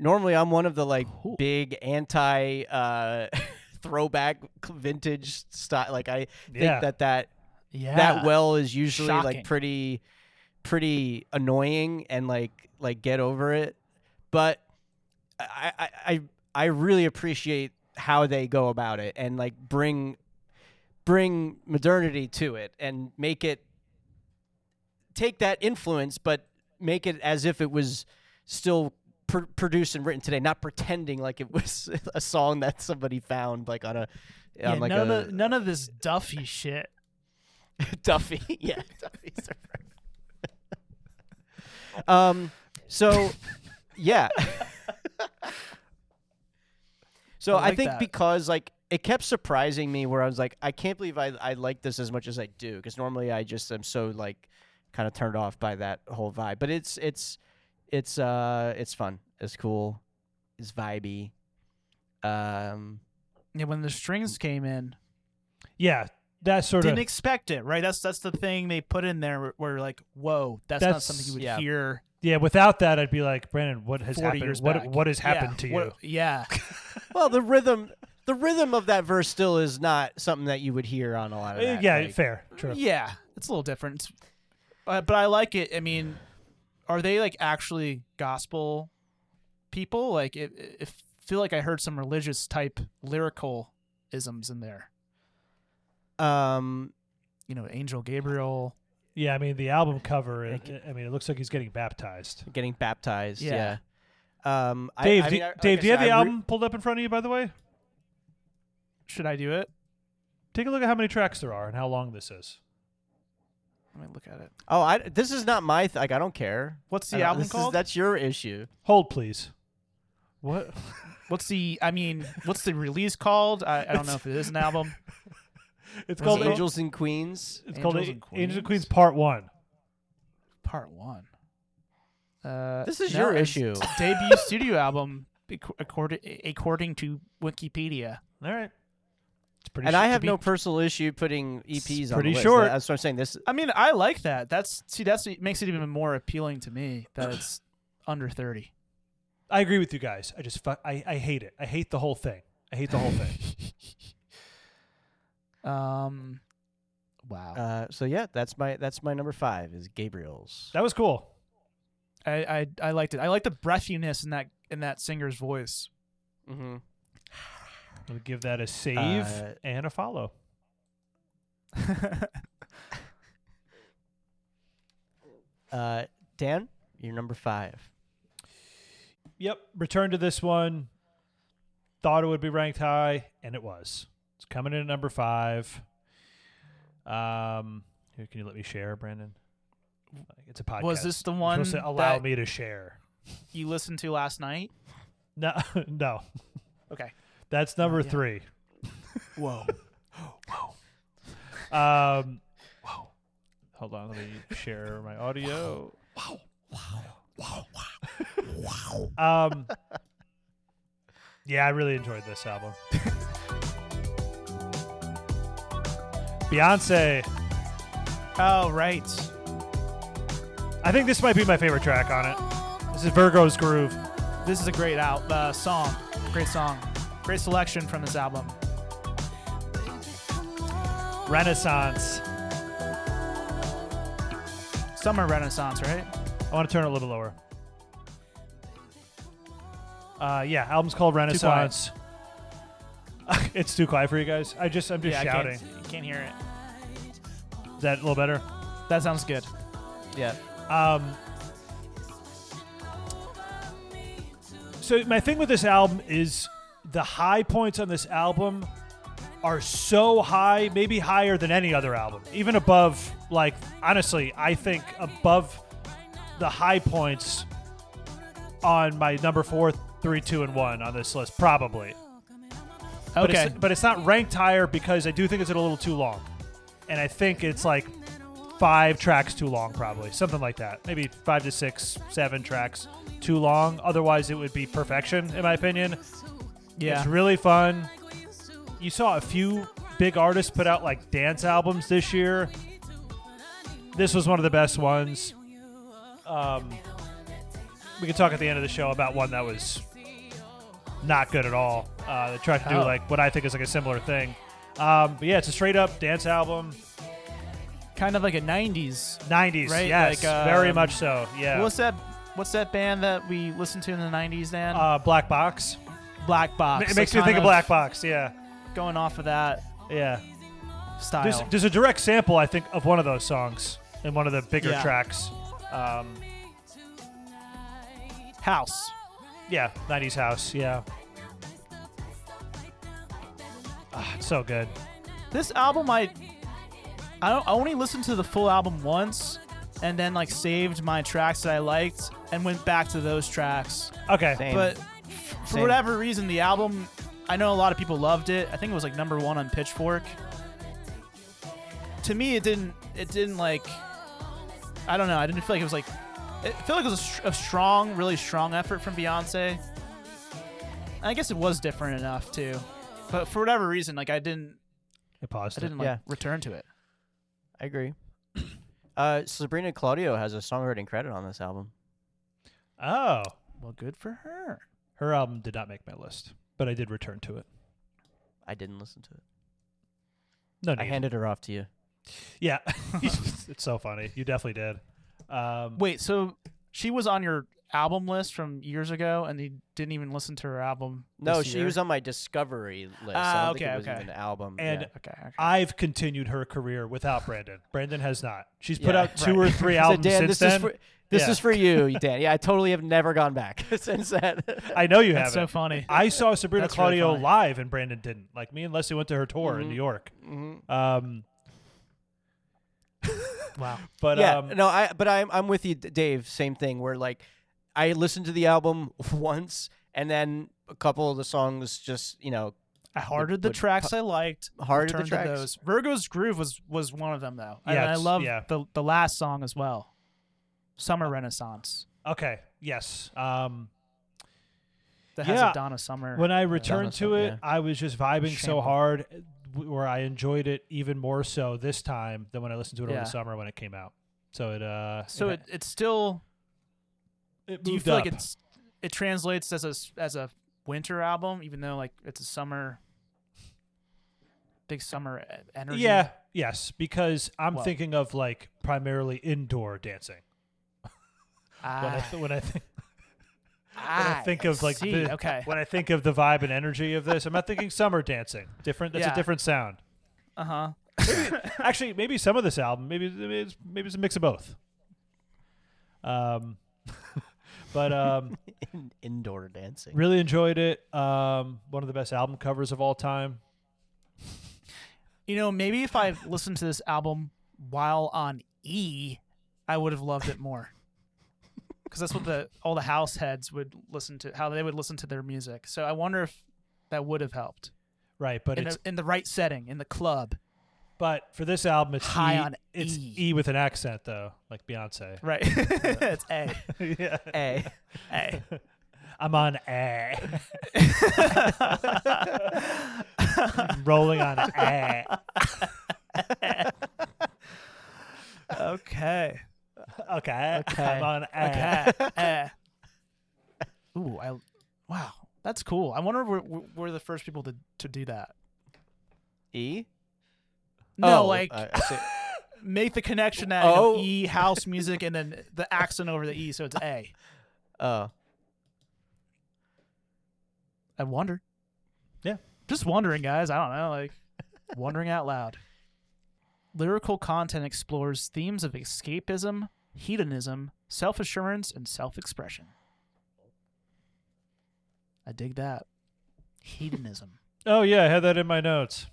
Normally I'm one of the like big anti uh, throwback vintage style. Like I think Yeah. that that Yeah. that well is usually Shocking. like pretty pretty annoying and like like get over it. But I I I, I really appreciate how they go about it and like bring bring modernity to it and make it take that influence but make it as if it was still pr- produced and written today not pretending like it was a song that somebody found like on a Yeah, on like none a of none of this Duffy shit. Duffy. Yeah, Duffy's Um so yeah. so I I, think that. because like it kept surprising me where I was like, I can't believe I I like this as much as I do because normally I just am so like kind of turned off by that whole vibe. But it's it's it's uh it's fun. It's cool. It's vibey. Um Yeah, when the strings came in, Yeah, that sort of didn't of. expect it, right? That's that's the thing they put in there where, where like, whoa, that's, not something you would yeah. hear yeah, without that, I'd be like, Brandon, what has happened? What back. what has Yeah, happened to you? what- yeah. well the rhythm the rhythm of that verse still is not something that you would hear on a lot of Uh, that. yeah, like- fair, true. Yeah, it's a little different. Uh, but I like it. I mean, are they like actually gospel people? Like, it, it feel like I heard some religious type lyrical isms in there. Um, You know, Angel Gabriel. Yeah, I mean the album cover. It, I mean, it looks like he's getting baptized. getting baptized. Yeah. Yeah. Um, Dave, I, do, mean, I- like Dave, I do you have the I re- album pulled up in front of you? By the way, Should I do it? take a look at how many tracks there are and how long this is. Let me look at it. oh, I. This is not my th- like. I don't care. What's I the don't- album this is- called? that's your issue. Hold, please. What? What's the? I mean, what's the release called? I, I don't know if it is an album. It's called it Angels and Queens. It's called Angels A- and Angels and Queens? Queens Part One. Part one. Uh, This is no, your it's issue. Debut studio album, according according to Wikipedia. All right. It's pretty. And I have no personal issue putting EPs on pretty the list. short. That's what I'm saying. This I mean, I like that. That's see, that's what makes it even more appealing to me that it's under thirty. I agree with you guys. I just fu- I I hate it. I hate the whole thing. I hate the whole thing. Um, wow. uh, so yeah, that's my that's my number five is Gabriel's. That was cool. I, I I liked it. I like the breathiness in that in that singer's voice. Mm-hmm. I'll give that a save Uh, and a follow. Uh, Dan, you're number five. Yep. Return to this one. Thought it would be ranked high, and it was. It's coming in at number five. Um, here, can you let me share, Brandon? It's a podcast. Was this the one supposed to allow that me to share? you listened to last night? No, no. Okay. That's number yeah. three. Whoa. Um, wow. Hold on, let me share my audio. Wow. Wow. Wow. Wow. Um. Yeah, I really enjoyed this album. Beyonce. Oh right. I think this might be my favorite track on it. This is Virgo's Groove. This is a great out uh, song. Great song. Great selection from this album. Renaissance. Summer Renaissance, right? I want to turn it a little lower. Uh, yeah, album's called. Renaissance. it's too quiet for you guys. I just I'm just yeah, shouting. I can't, can't hear it. Is that a little better? That sounds good. Yeah. Um, so my thing with this album is the high points on this album are so high, maybe higher than any other album, even above. Like honestly, I think above the high points on my number four, three, two, and one on this list, probably. But Okay. it's, but it's not ranked higher because I do think it's a little too long, and I think it's like five tracks too long, probably something like that. Maybe five to six, seven tracks too long. Otherwise, it would be perfection, in my opinion. Yeah. It's really fun. You saw a few big artists put out like dance albums this year. this was one of the best ones. Um, we could talk at the end of the show about one that was not good at all. Uh, they tried to do Oh. like what I think is like a similar thing. Um, but yeah, it's a straight up dance album. Kind of like a '90s. 90s, Right, yes, like, very um, much so. Yeah. What's that? What's that band that we listened to in the '90s? Dan. uh, Black Box. Black Box. it so makes me think kind of Black Box. Yeah, Going off of that yeah. style. There's, there's a direct sample, I think, of one of those songs in one of the bigger Yeah. tracks. Um, House. yeah, 90s house. Yeah. Ah, it's so good. This album, I I don't I only listened to the full album once, and then like saved my tracks that I liked and went back to those tracks. Okay. Same. But f- for Same. whatever reason, the album, I know a lot of people loved it. I think it was like number one on Pitchfork. To me, it didn't. It didn't like. I don't know. I didn't feel like it was like. It felt like it was a, str- a strong, really strong effort from Beyonce. I guess it was different enough too, but for whatever reason, like I didn't. I paused I didn't like Yeah. return to it. I agree. Uh, Sabrina Claudio has a songwriting credit on this album. Oh, Well, good for her. Her album did not make my list, but I did return to it. I didn't listen to it. No, I handed her off to you. Yeah, it's so funny. You definitely did. Um, Wait, so she was on your album list from years ago, and he didn't even listen to her album? No, this she year? was on my discovery list. Ah, I don't think okay, it was okay. even an album. And yeah. Okay. okay. I've continued her career without Brandon. Brandon has not. She's put Yeah, out two right. or three I said, albums Dan, since this then. is for this Yeah. is for you, Dan. Yeah, I totally have never gone back since then. I know you have. So funny. I saw Sabrina That's Claudio funny. live, and Brandon didn't. Like me and Leslie went to her tour in Mhm. New York. Mhm. Um, Wow. but yeah, um, no, I but I'm I'm with you, Dave. Same thing. Where like I listened to the album once, and then a couple of the songs just you know I hearted the would tracks I liked. hearted the tracks. those. Virgo's Groove was was one of them though. And Yeah, I love yeah. the the last song as well. Summer Renaissance. okay, yes. Um, That has Yeah. a Donna Summer. when I uh, returned to it, yeah. I was just vibing so hard, where I enjoyed it even more so this time than when I listened to it over the summer when it came out. So it uh, so it, it's still it do you feel up. like it's it translates as a as a winter album even though like it's a summer big summer energy Yeah, yes, because I'm thinking of like primarily indoor dancing. When I Ah, th- when I think when ah, I think of like see, the, okay when I think of the vibe and energy of this, I'm not thinking summer dancing. Different. That's Yeah. a different sound. uh-huh Actually, maybe some of this album, maybe maybe it's, maybe it's a mix of both. Um, but um, in, indoor dancing. really enjoyed it. Um, one of the best album covers of all time. you know maybe if i listened to this album while on e i would have loved it more because that's what the all the house heads would listen to how they would listen to their music so i wonder if that would have helped Right, but in, it's a, in the right setting in the club but for this album, it's High e, on it's E. e with an accent though, like Beyonce. right it's a yeah, A. a I'm on a. I'm rolling on a. okay Okay. Okay. I'm on a. Okay. Eh. Ooh, I wow, that's cool. I wonder if we're, we're the first people to, to do that. E. No, Oh, like I- I make the connection that you know, Oh. E house music and then the accent over the E, so it's A. Oh, I wonder. Yeah. Just wondering, guys. I don't know, like wondering out loud. Lyrical content explores themes of escapism, hedonism, self assurance, and self expression. I dig that. Hedonism. Oh yeah, I had that in my notes.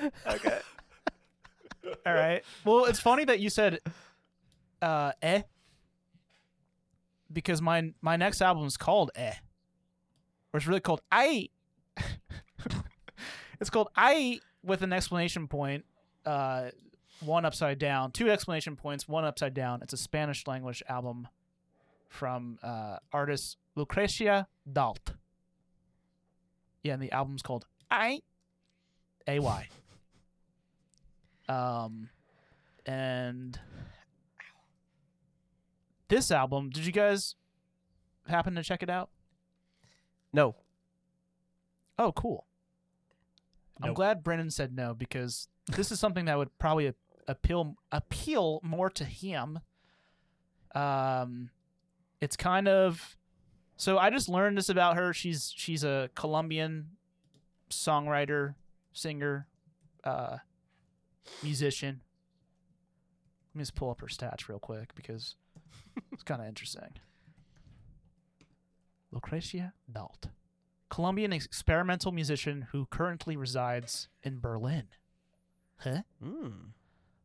All right. Well, it's funny that you said uh eh because my my next album is called eh. Or it's really called I It's called I with an exclamation point uh one upside down, two exclamation points, one upside down. It's a Spanish language album from uh artist Lucrecia Dalt. Yeah, and the album's called I A Y. Um, and this album, did you guys happen to check it out? No. Oh, cool. I'm glad Brennan said no because this is something that would probably appeal appeal more to him. Um, it's kind of so I just learned this about her. She's she's a Colombian songwriter, singer, uh, musician. Let me just pull up her stats real quick because it's kind of interesting. Lucrecia Dalt. Colombian experimental musician who currently resides in Berlin. Huh? Mm.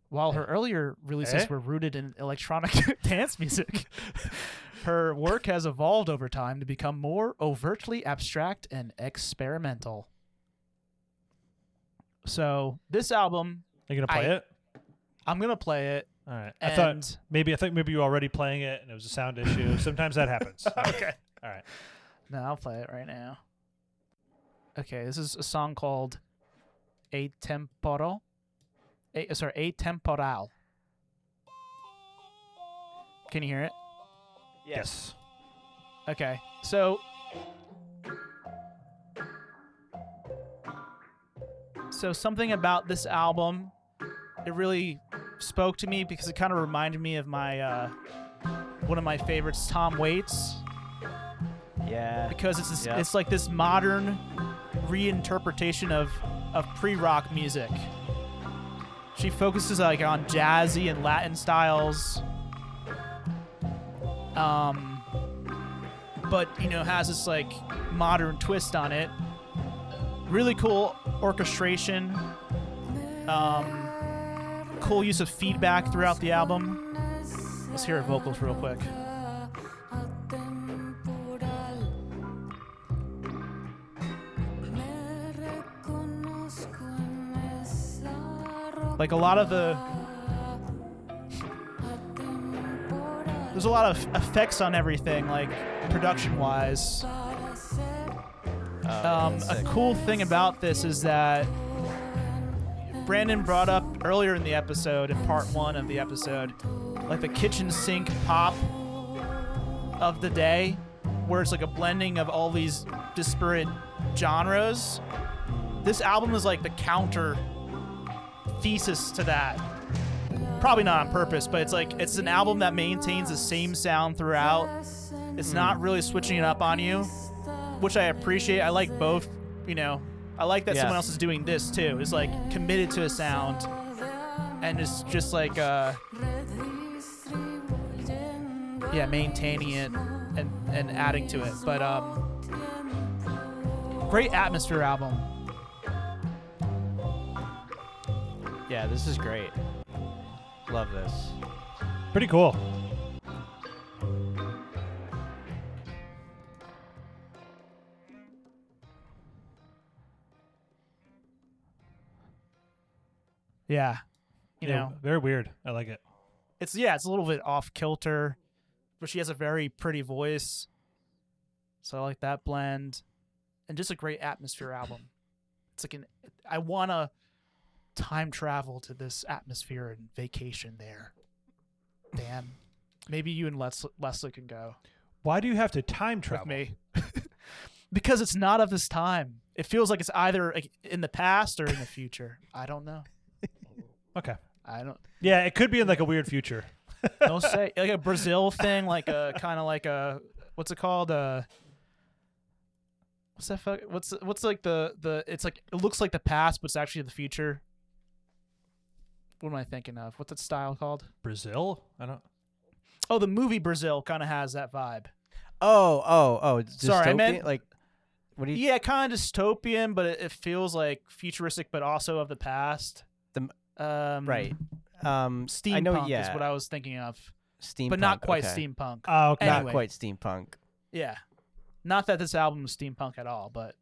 While her earlier releases Eh? were rooted in electronic dance music, her work has evolved over time to become more overtly abstract and experimental. So, this album, Are you gonna play I- it? I'm going to play it. All right. I And thought maybe I think maybe you were already playing it and it was a sound issue. Sometimes that happens. okay. All right. No, I'll play it right now. Okay, this is a song called Atemporal. A, sorry, Atemporal. Can you hear it? Yes. Okay, so. So, something about this album, it really spoke to me because it kind of reminded me of my, uh, one of my favorites, Tom Waits Yeah. because it's this, Yeah. it's like this modern reinterpretation of of pre-rock music. She focuses like on jazzy and Latin styles. Um but you know has this like modern twist on it. Really cool orchestration. Um cool use of feedback throughout the album. Let's hear her vocals real quick. like a lot of the there's a lot of effects on everything like production wise um, a cool thing about this is that brandon brought up earlier in the episode in part one of the episode like the kitchen sink pop of the day where it's like a blending of all these disparate genres this album is like the counter thesis to that. Probably not on purpose, but it's like it's an album that maintains the same sound throughout. It's not really switching it up on you, which I appreciate. I like both, you know. I like that Yeah. someone else is doing this too. Is like committed to a sound and is just like uh yeah, maintaining it and and adding to it. But um great atmosphere album. Yeah, this is great. Love this. Pretty cool. Yeah. You Yeah, know, very weird. I like it. it's yeah, it's a little bit off kilter, but she has a very pretty voice. So I like that blend, and just a great atmosphere album. It's like an I want to time travel to this atmosphere and vacation there. Dan, maybe you and Les- Leslie can go Why do you have to time travel? with me because it's not of this time. It feels like it's either like, in the past or in the future. I don't know. Okay. I don't. Yeah, it could be in like a weird future. Don't say like a Brazil thing, like a kind of like a what's it called? Uh, what's that? Fuck, what's what's like the the? It's like it looks like the past, but it's actually the future. What am I thinking of? What's that style called? Brazil? I don't. Oh, the movie Brazil kind of has that vibe. Oh, oh, oh. Sorry, I dystopian? meant- like. What do you? Yeah, kind of dystopian, but it, it feels like futuristic, but also of the past. The- um, Right. Um, Steampunk I know. Yeah. is what I was thinking of, steampunk, but not quite okay. steampunk. Oh, okay. Anyway. Not quite steampunk. Yeah, not that this album is steampunk at all, but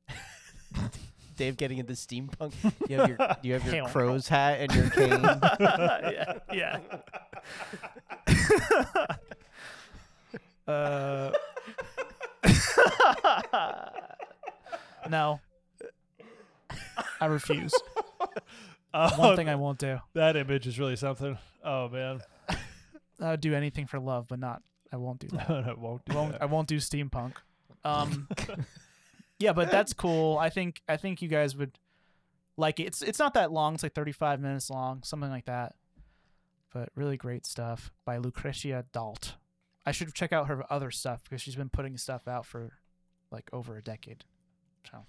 Dave getting into steampunk. You have your you have your Hell crow's hat and your cane. yeah, yeah. uh, no, I refuse. Oh, One thing I won't do. that image is really something. Oh man, I would do anything for love, but not. I won't do that. I won't do I won't. that. I won't do steampunk. Um, yeah, but that's cool. I think. I think you guys would like it. It's. It's not that long. It's like thirty five minutes long, something like that. But really great stuff by Lucrecia Dalt. I should check out her other stuff because she's been putting stuff out for like over a decade. So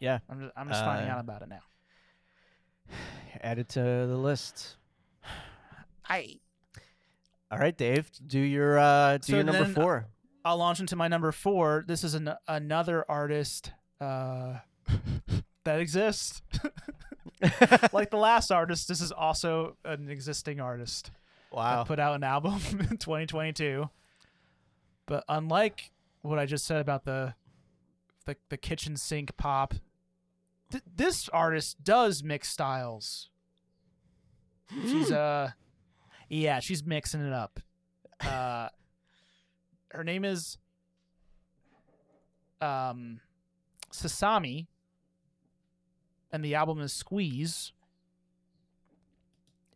Yeah. I'm just, I'm just finding Uh, out about it now. Add it to the list. I All right, Dave. Do your uh, do So your number four. I'll launch into my number four. This is an, another artist uh, that exists. like the last artist, this is also an existing artist Wow. that put out an album in 2022. But unlike what I just said about the the, the kitchen sink pop, th- this artist does mix styles. She's uh, yeah, she's mixing it up. Uh, her name is um, Sasami, and the album is Squeeze.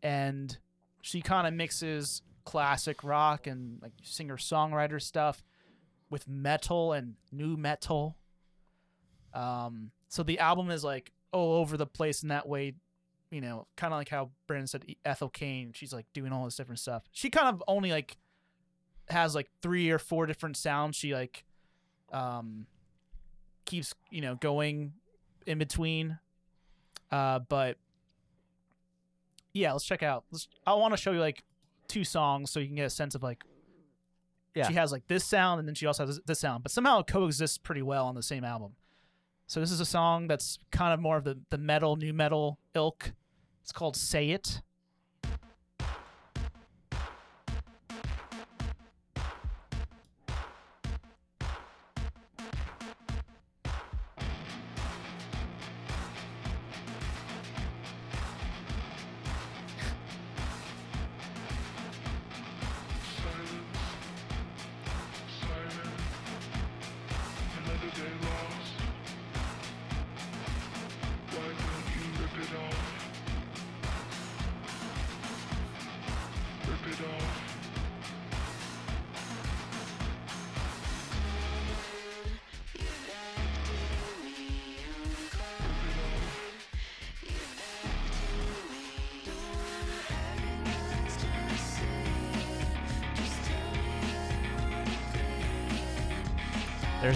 And she kind of mixes classic rock and like singer songwriter stuff with metal and nu metal. Um, so the album is like all over the place in that way, you know, kind of like how Brandon said Ethel Cain. She's like doing all this different stuff. She kind of only like has like three or four different sounds. She like um keeps you know going in between. Uh, but yeah, let's check out. Let's, I want to show you like two songs so you can get a sense of like. Yeah. She has like this sound and then she also has this sound, but somehow it coexists pretty well on the same album. So this is a song that's kind of more of the the metal, nu metal ilk. It's called "Say It."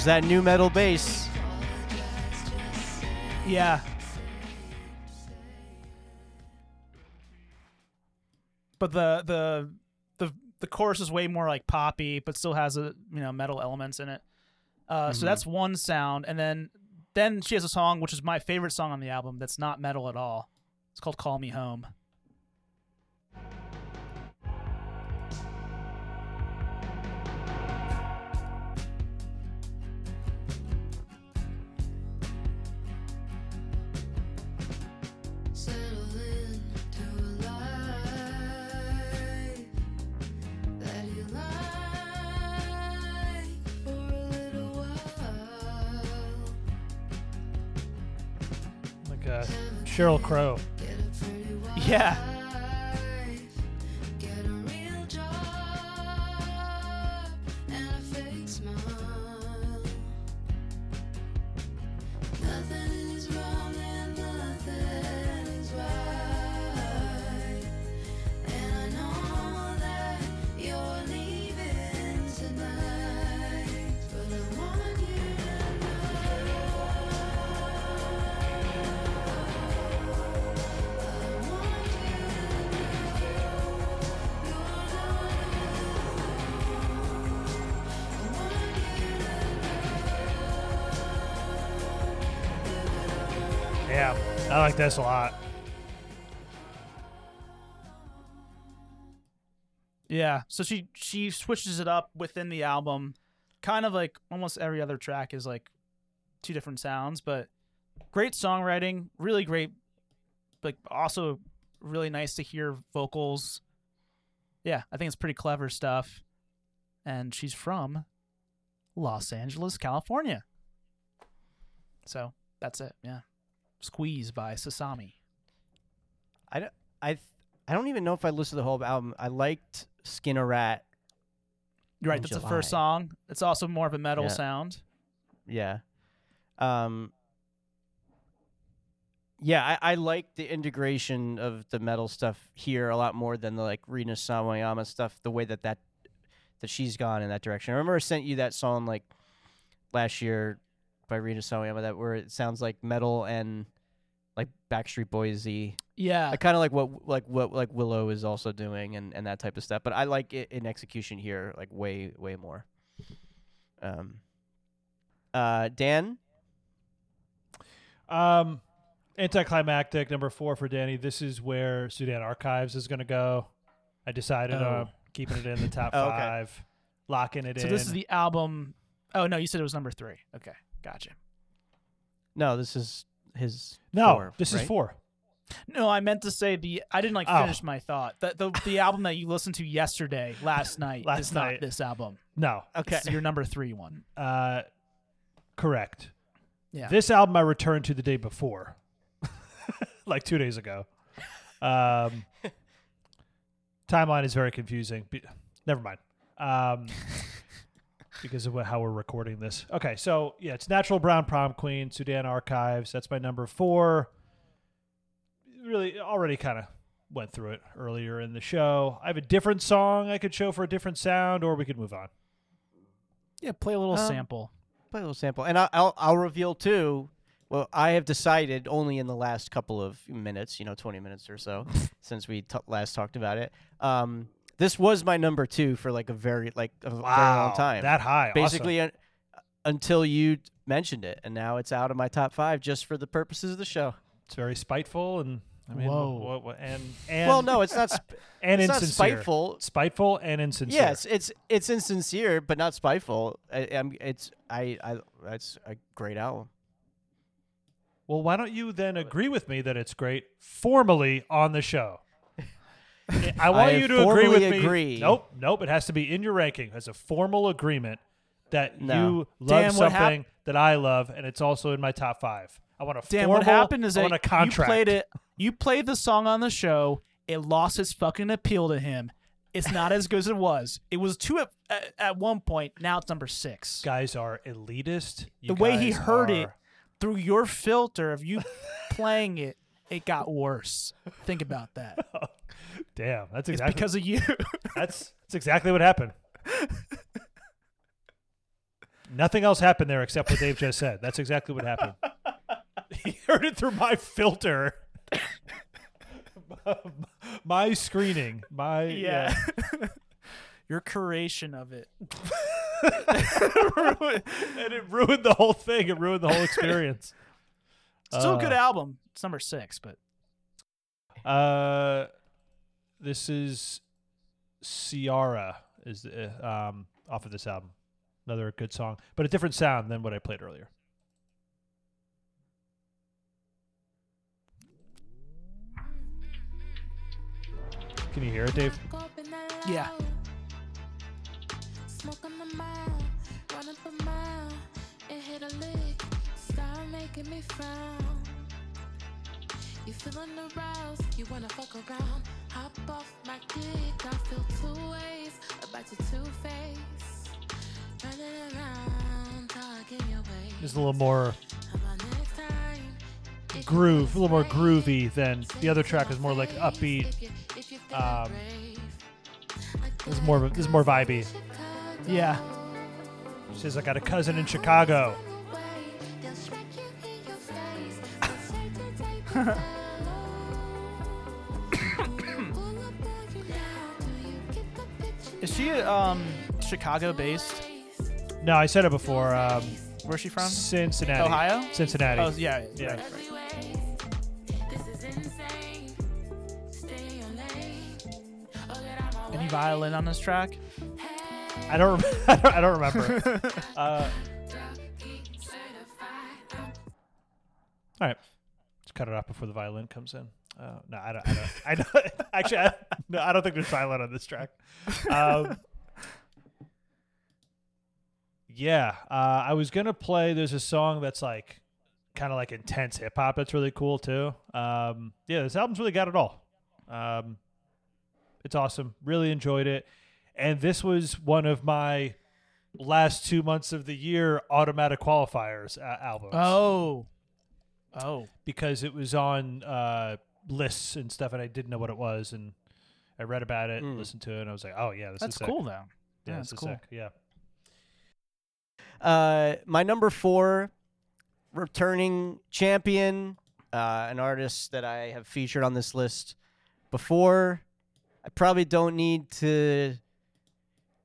There's that nu metal bass. Yeah. But the the the the chorus is way more like poppy, but still has a you know metal elements in it. Uh, So that's one sound, and then then she has a song which is my favorite song on the album. That's not metal at all. It's called "Call Me Home." Sheryl Crow. Get a pretty wife, Yeah. This a lot. Yeah. So she she switches it up within the album, kind of like almost every other track is like two different sounds, but great songwriting, really great, like also really nice to hear vocals. Yeah, I think it's pretty clever stuff. And she's from Los Angeles, California. So that's it. Yeah. Squeeze by Sasami. I don't, I, th- I don't even know if I listened to the whole album. I liked Skin a Rat. You're right. That's the first song. It's also more of a metal Yeah. sound. Yeah. Um. Yeah, I, I like the integration of the metal stuff here a lot more than the like Rina Sawayama stuff. The way that that that she's gone in that direction. I remember I sent you that song like last year by Rina Sawayama that where it sounds like metal and like Backstreet Boysy. Yeah. I kind of like what like what like Willow is also doing and and that type of stuff. But I like it in execution here like way way more. Um. Uh, Dan. Um, anticlimactic number four for Danny. This is where Sudan Archives is going to go. I decided Oh. on keeping it in the top Oh, okay. five, locking it so in. So this is the album. Oh no, you said it was number three. Okay, gotcha. No, this is his. no. four, this right? is four. No, I meant to say the. I didn't like Oh. finish my thought. The, the the album that you listened to yesterday, last night, Last is night. not this album. No. Okay. This is your number three one. Uh, correct. Yeah. This album I returned to the day before, like two days ago. Um, timeline is very confusing. Be- never mind. Um, because of how we're recording this. Okay, so yeah, it's Natural Brown Prom Queen, Sudan Archives. That's my number four. Really, already kind of went through it earlier in the show. I have a different song I could show for a different sound, or we could move on. Yeah, play a little Um, sample. Play a little sample, and I'll, I'll I'll reveal too. Well, I have decided only in the last couple of minutes, you know, twenty minutes or so, since we t- last talked about it. Um, this was my number two for like a very like a very long time. That high. awesome. basically un- until you mentioned it, and now it's out of my top five just for the purposes of the show. It's very spiteful and I mean, Whoa. what- what- and and well, no, it's not. Sp- and it's not spiteful. spiteful and insincere. Yes, it's it's insincere, but not spiteful. I, I'm, it's I I it's a great album. Well, why don't you then agree with me that it's great formally on the show? I want I you to agree with me. agree. Nope, nope. It has to be in your ranking as a formal agreement that No. you love what hap- something that I love, and it's also in my top five. I want a Dan, formal. what happened is I that want a you contract. played it. You played the song on the show. It lost its fucking appeal to him. It's not as good as it was. It was two at, at, at one point. Now it's number six. Guys are elitist. You the way he guys heard it are- through your filter of you playing it, it got worse. Think about that. Damn, that's It's exactly because of you. That's that's exactly what happened. Nothing else happened there except what Dave just said. That's exactly what happened. he heard it through my filter, my screening, my yeah. your curation of it. and it ruined the whole thing. It ruined the whole experience. Still a good Uh, album. It's number six, but Uh, this is Ciara is uh, um off of this album. Another good song, but a different sound than what I played earlier. Can you hear it, Dave? Yeah. Smoke the mile, run up mile, and hit a lick. Start making me frown. You feeling aroused, you wanna fuck around. Hop off my dick, I feel two ways about your two face. Running around, talking your way. It's a little more How about next time? If you groove, a little more groovy than the other track is more like upbeat. If you- if you feel Um, This is more this is more vibey. yeah. She says I got a cousin in Chicago. Is she um Chicago based? No, I said it before. Um, Where's she from? Cincinnati, Ohio? Cincinnati. Oh yeah, Yeah. right, right. Any violin on this track? I don't. Rem- I don't, remember. uh, all right, let's cut it off before the violin comes in. Uh, no, I don't. I don't. I don't actually, I, no, I don't think there's violin on this track. Um, yeah, uh, I was gonna play. There's a song that's like kind of like intense hip hop. That's really cool too. Um, yeah, this album's really got it all. Um, it's awesome. Really enjoyed it, and this was one of my last two months of the year automatic qualifiers uh, albums. Oh. Oh. because it was on uh, lists and stuff, and I didn't know what it was, and I read about it, Mm. listened to it, and I was like, oh yeah, this That's is cool though. Yeah, Yeah, that's cool. sick. Yeah. Uh, my number four, returning champion, uh, an artist that I have featured on this list before. I probably don't need to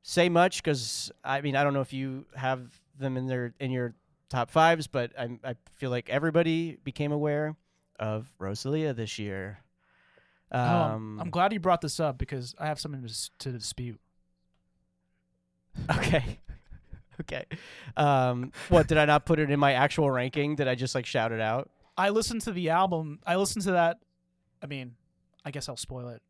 say much because I mean I don't know if you have them in their in your top fives, but I I feel like everybody became aware of Rosalia this year. Oh, Um, I'm glad you brought this up because I have something to, to dispute. Okay. okay. Um, what did I not put it in my actual ranking? Did I just like shout it out? I listened to the album. I listened to that. I mean, I guess I'll spoil it.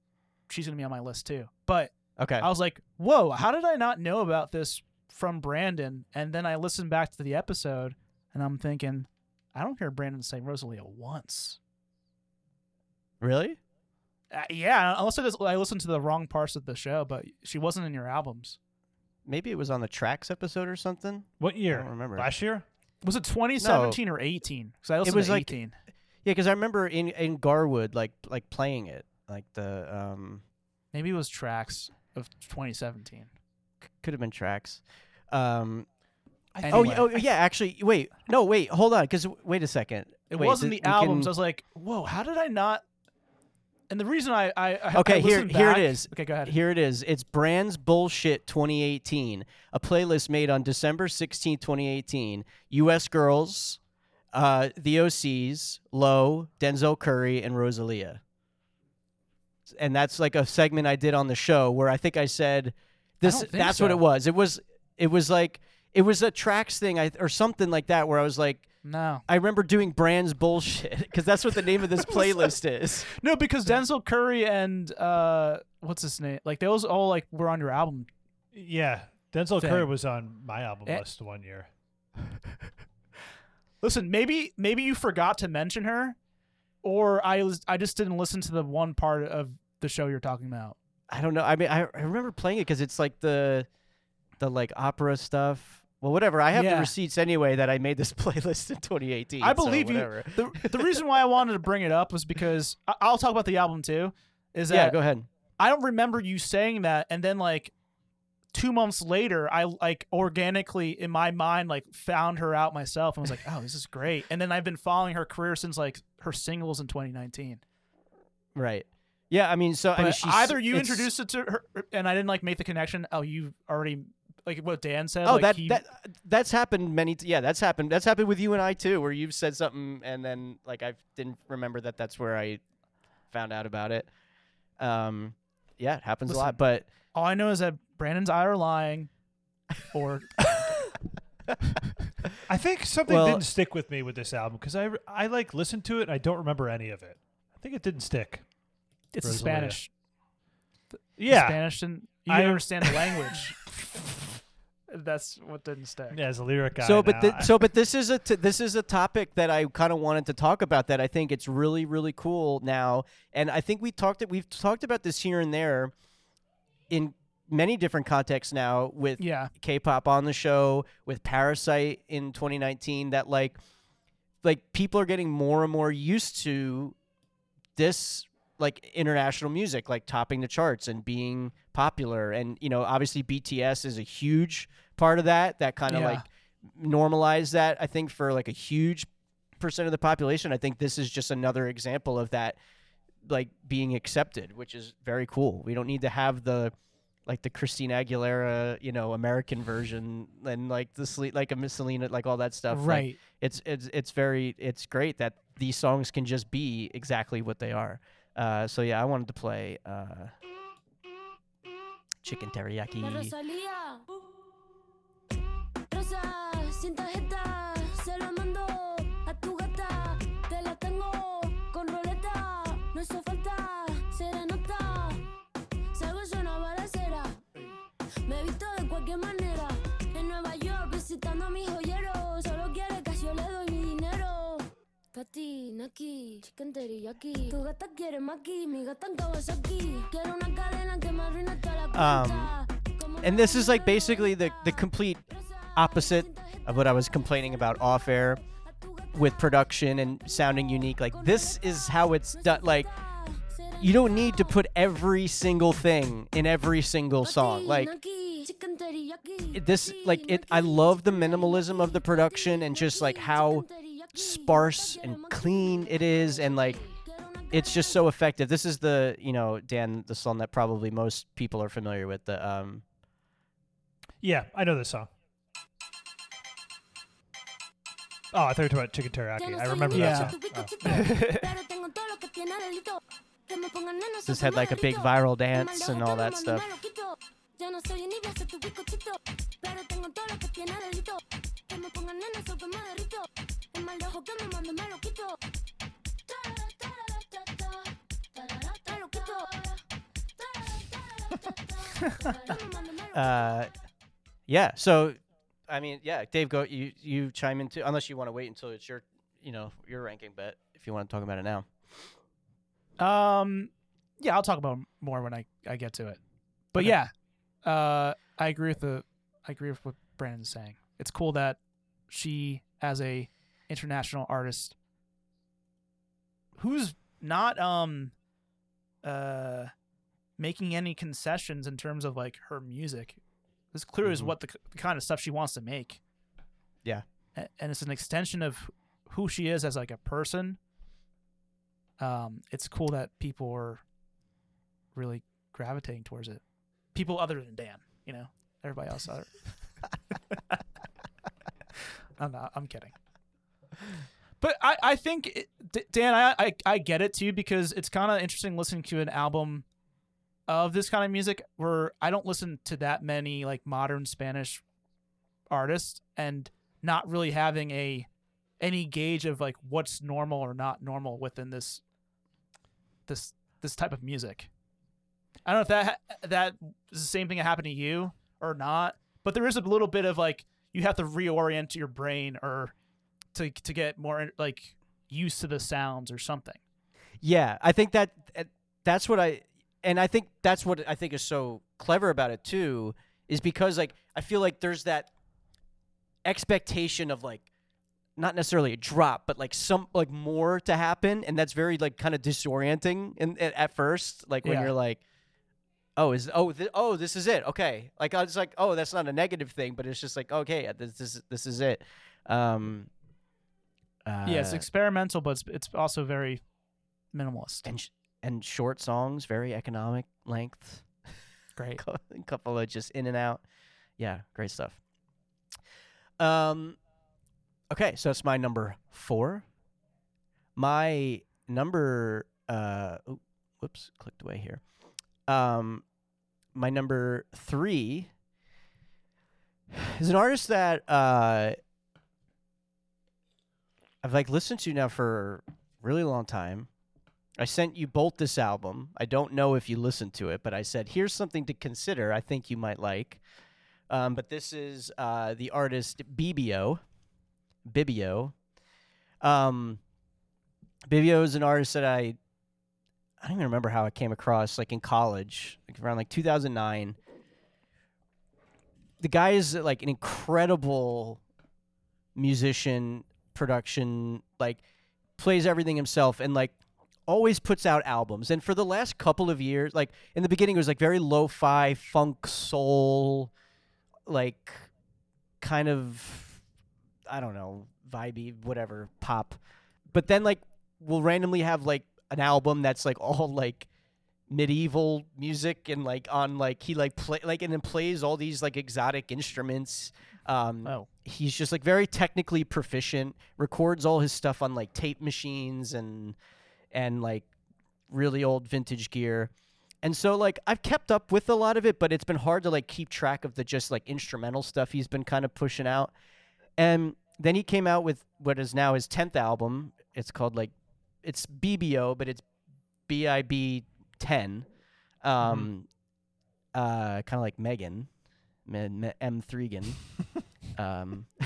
She's gonna be on my list too. But Okay. I was like, "Whoa! How did I not know about this from Brandon?" And then I listened back to the episode, and I'm thinking, I don't hear Brandon say Rosalia once. really? Uh, yeah, unless I, just, I listened to the wrong parts of the show, but she wasn't in your albums. Maybe it was on the tracks episode or something. What year? I don't remember. Last year? Was it 2017 or 18? Because I listened was to like- 18. Yeah, because I remember in in Garwood like like playing it like the um Maybe it was tracks of 2017. could have been tracks. Um. Anyway, Oh, oh yeah. Actually, wait. No, wait. Hold on. Because wait a second. it Wait, wasn't th- the albums. can- I was like, "Whoa! How did I not?" And the reason I I, I Okay, I here- here it is. Okay, go ahead. Here it is. It's Brands Bullshit 2018, a playlist made on December 16, 2018. U.S. Girls, uh, the OCs, Low, Denzel Curry, and Rosalia. And that's like a segment I did on the show where I think I said this. think That's what it was. It was. It was like it was a tracks thing, I, or something like that, where I was like. No, I remember doing Brands bullshit because that's what the name of this playlist is. no, because Denzel Curry and uh, what's his name? Like those all like were on your album. Yeah. Denzel Thing. Curry was on my album Eh. list one year. Listen, maybe maybe you forgot to mention her, or I was I just didn't listen to the one part of the show you're talking about. I don't know. I mean, I, I remember playing it because it's like the, the like opera stuff. Well, whatever. I have Yeah. the receipts anyway that I made this playlist in 2018. I so believe you. The, the reason why I wanted to bring it up was because I, I'll talk about the album too. Is that Yeah, go ahead. I don't remember you saying that, and then like two months later, I like organically in my mind like found her out myself and was like, oh, this is great. And then I've been following her career since like her singles in 2019. Right. Yeah, I mean, so I mean, she's, either you introduced it to her, and I didn't like make the connection. Oh, you already like what Dan said. Oh, like, that he- that that's happened many. T- yeah, that's happened. That's happened with you and I too, where you've said something and then like I didn't remember that. That's where I found out about it. Um, yeah, it happens a lot. But all I know is that Brandon's eye are lying, or I think something Well- didn't stick with me with this album because I, I like listened to it and I don't remember any of it. I think it didn't stick. it's Spanish. Yeah. Spanish, and you I- didn't understand the language. That's what didn't stick. Yeah, as a lyric guy. so, but now, so, but this is a t- this is a topic that I kind of wanted to talk about. That I think it's really really cool now, and I think we talked we've talked about this here and there in many different contexts now with Yeah. K-pop on the show with Parasite in 2019 that like like people are getting more and more used to this like international music like topping the charts and being popular and you know obviously BTS is a huge part of that that kind of Yeah. like normalize that I think for like a huge percent of the population I think this is just another example of that like being accepted which is very cool we don't need to have the like the Christina Aguilera, you know, American version, and like the Sele- like a Miss Selena, like all that stuff. Like, Right. it's it's it's very it's great that these songs can just be exactly what they are. Uh, so yeah, I wanted to play uh, Chicken La Teriyaki. Rosalía. Rosa, sin tarjeta, se lo mando a tu gata. Te la tengo con roleta, no hizo falta serenata. Salgo en una balacera, me visto de cualquier manera. En Nueva York visitando a mi joyero, Pati, naki, chicken teriyaki. Tu gata quiere maki, mi gata Kawasaki. Quiero una cadena que me toda la Um, And this is like basically the the complete opposite of what I was complaining about off air with production and sounding unique. Like this is how it's done. Like you don't need to put every single thing in every single song. Like chicken teriyaki. it- this like it I love the minimalism of the production and just like how sparse and clean it is and like it's just so effective. This is the, you know, Dan, the song that probably most people are familiar with. The um Yeah, I know this song. Oh, I thought you were talking about chicken teriyaki. I remember Yeah. that song. Oh. Pero tengo todo lo que tiene delito. Que me pongan nena, This soy had like a big primerito. viral Que dance me and alejo, all que that me stuff. Mando, me lo quito. Ya no soy envidia, soy tu bizcochito. Pero tengo todo lo que tiene delito. Que me pongan nena, soy que me derrito. Es más lejos que me mando, me lo quito. Me lo quito. uh yeah so i mean yeah dave go you you chime in too unless you want to wait until it's your you know your ranking bet if you want to talk about it now Um, yeah, I'll talk about more when I, I get to it. But Okay. yeah, uh, I agree with the I agree with what Brandon's saying. It's cool that she, as a international artist, who's not um uh making any concessions in terms of like her music. This clearly is Mhm. what the, the kind of stuff she wants to make. Yeah. A- and it's an extension of who she is as like a person um, it's cool that people are really gravitating towards it. People other than Dan, you know, everybody else other. I'm not. I'm kidding. But I, I think it, D- Dan, I, I, I get it too because it's kind of interesting listening to an album of this kind of music where I don't listen to that many like modern Spanish artists and not really having a any gauge of like what's normal or not normal within this this this type of music. I don't know if that ha- that is the same thing that happened to you or not, but there is a little bit of like you have to reorient your brain or to to get more like used to the sounds or something. yeah i think that uh, that's what i and i think that's what i think is so clever about it too is because like i feel like there's that expectation of like not necessarily a drop but like some like more to happen and that's very like kind of disorienting in, at, at first like when Yeah. you're like oh is oh th- oh this is it okay like i was like oh that's not a negative thing but it's just like okay this this, this is it um uh, yeah, it's experimental, but it's, it's also very minimalist. and sh- and short songs, very economic length. Great. a couple of just in and out. Yeah, great stuff. Um, okay, so that's my number four. My number, uh, oh, whoops, clicked away here. Um, my number three is an artist that uh I've like listened to you now for a really long time. I sent you both this album. I don't know if you listened to it, but I said, here's something to consider. I think you might like. Um, but this is uh, the artist Bibio. Bibio. Um, Bibio is an artist that I I don't even remember how I came across, like in college, like around like 2009. The guy is like an incredible musician, production, like plays everything himself, and like always puts out albums. And for the last couple of years, like in the beginning, it was like very lo-fi, funk, soul, like kind of, I don't know, vibey, whatever, pop. But then like we'll randomly have like an album that's like all like medieval music and like on like he like play like and then plays all these like exotic instruments. Um, Oh. he's just like very technically proficient. Records all his stuff on like tape machines and and like really old vintage gear. And so like I've kept up with a lot of it, but it's been hard to like keep track of the just like instrumental stuff he's been kind of pushing out. And then he came out with what is now his 10th album. It's called like it's Bibio, but it's BIB 10. Um uh kind of like Megan, Me- M Thregan. um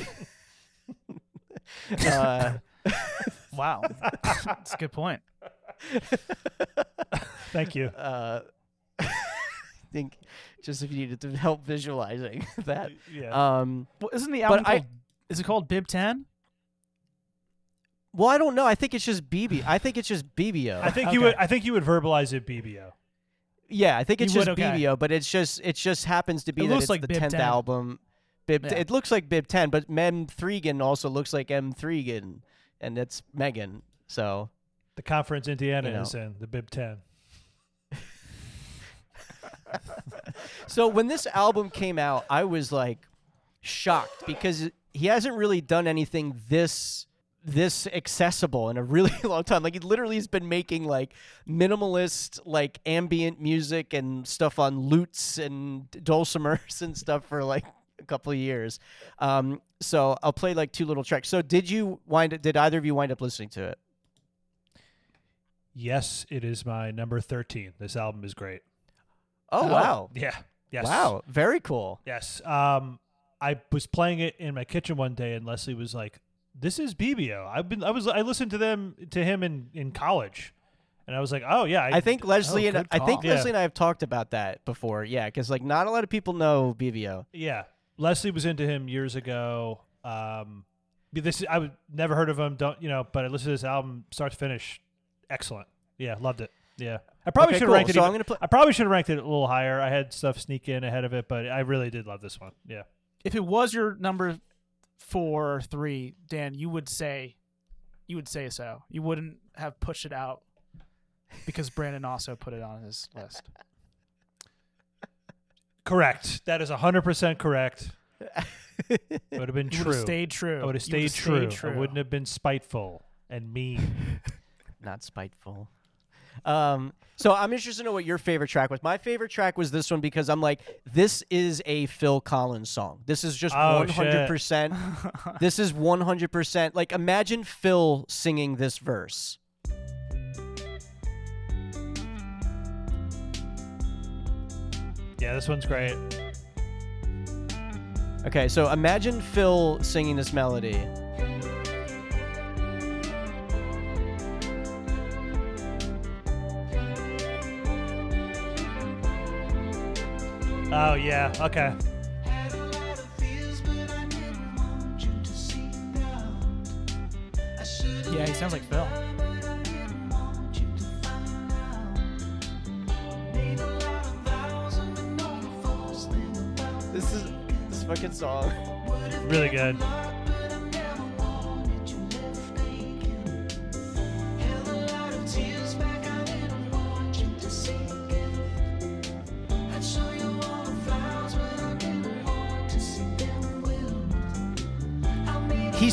uh, Wow, that's a good point. Thank you. Uh, I think just if you needed to help visualizing that. Yeah. Um, Well, isn't the album But I- called? Is it called Bib Ten? well, I don't know. I think it's just BB. I think it's just Bibio. I think you would. I think you would verbalize it Bibio. Yeah, I think You it's would, just okay. Bibio, but it's just it just happens to be It that it's like the Bib tenth 10. album. Bib. Yeah. It looks like Bib Ten, but Mem Thregan also looks like M Thregan, and it's Megan. So The conference Indiana You know. is in the Bib Ten. So when this album came out, I was like shocked because he hasn't really done anything this this accessible in a really long time. Like he literally has been making like minimalist like ambient music and stuff on lutes and dulcimers and stuff for like a couple of years. Um, so I'll play like two little tracks. So did you wind did either of you wind up listening to it? Yes, it is my number thirteen. This album is great. Oh, wow. Yeah. Yes. Wow, very cool. Yes. Um, I was playing it in my kitchen one day, and Leslie was like, "This is Bibio." I've been. I was. I listened to them to him in in college, and I was like, "Oh yeah." I think Leslie and I think. Yeah. Leslie and I have talked about that before. Yeah, because like not a lot of people know Bibio. Yeah, Leslie was into him years ago. Um, this I would never heard of him. Don't you know? But I listened to this album start to finish. Excellent. Yeah, loved it. Yeah, I probably Okay, should have cool. ranked it. So I'm gonna put- I probably should have ranked it a little higher. I had stuff sneak in ahead of it, but I really did love this one. Yeah. If it was your number four or three, Dan, you would say, you would say so. You wouldn't have pushed it out because Brandon also put it on his list. Correct. That is hundred percent correct. It would have been You would true. have stayed true. I would have You would've stayed, true. true. I wouldn't have been spiteful and mean. Not spiteful. Um, so I'm interested to know what your favorite track was. My favorite track was this one because I'm like, this is a Phil Collins song. This is just Oh, 100%. this is 100%. Like, imagine Phil singing this verse. yeah, this one's great. Okay, so imagine Phil singing this melody. Oh yeah. Okay. Yeah, he sounds like Phil. This is this fucking song. Really good.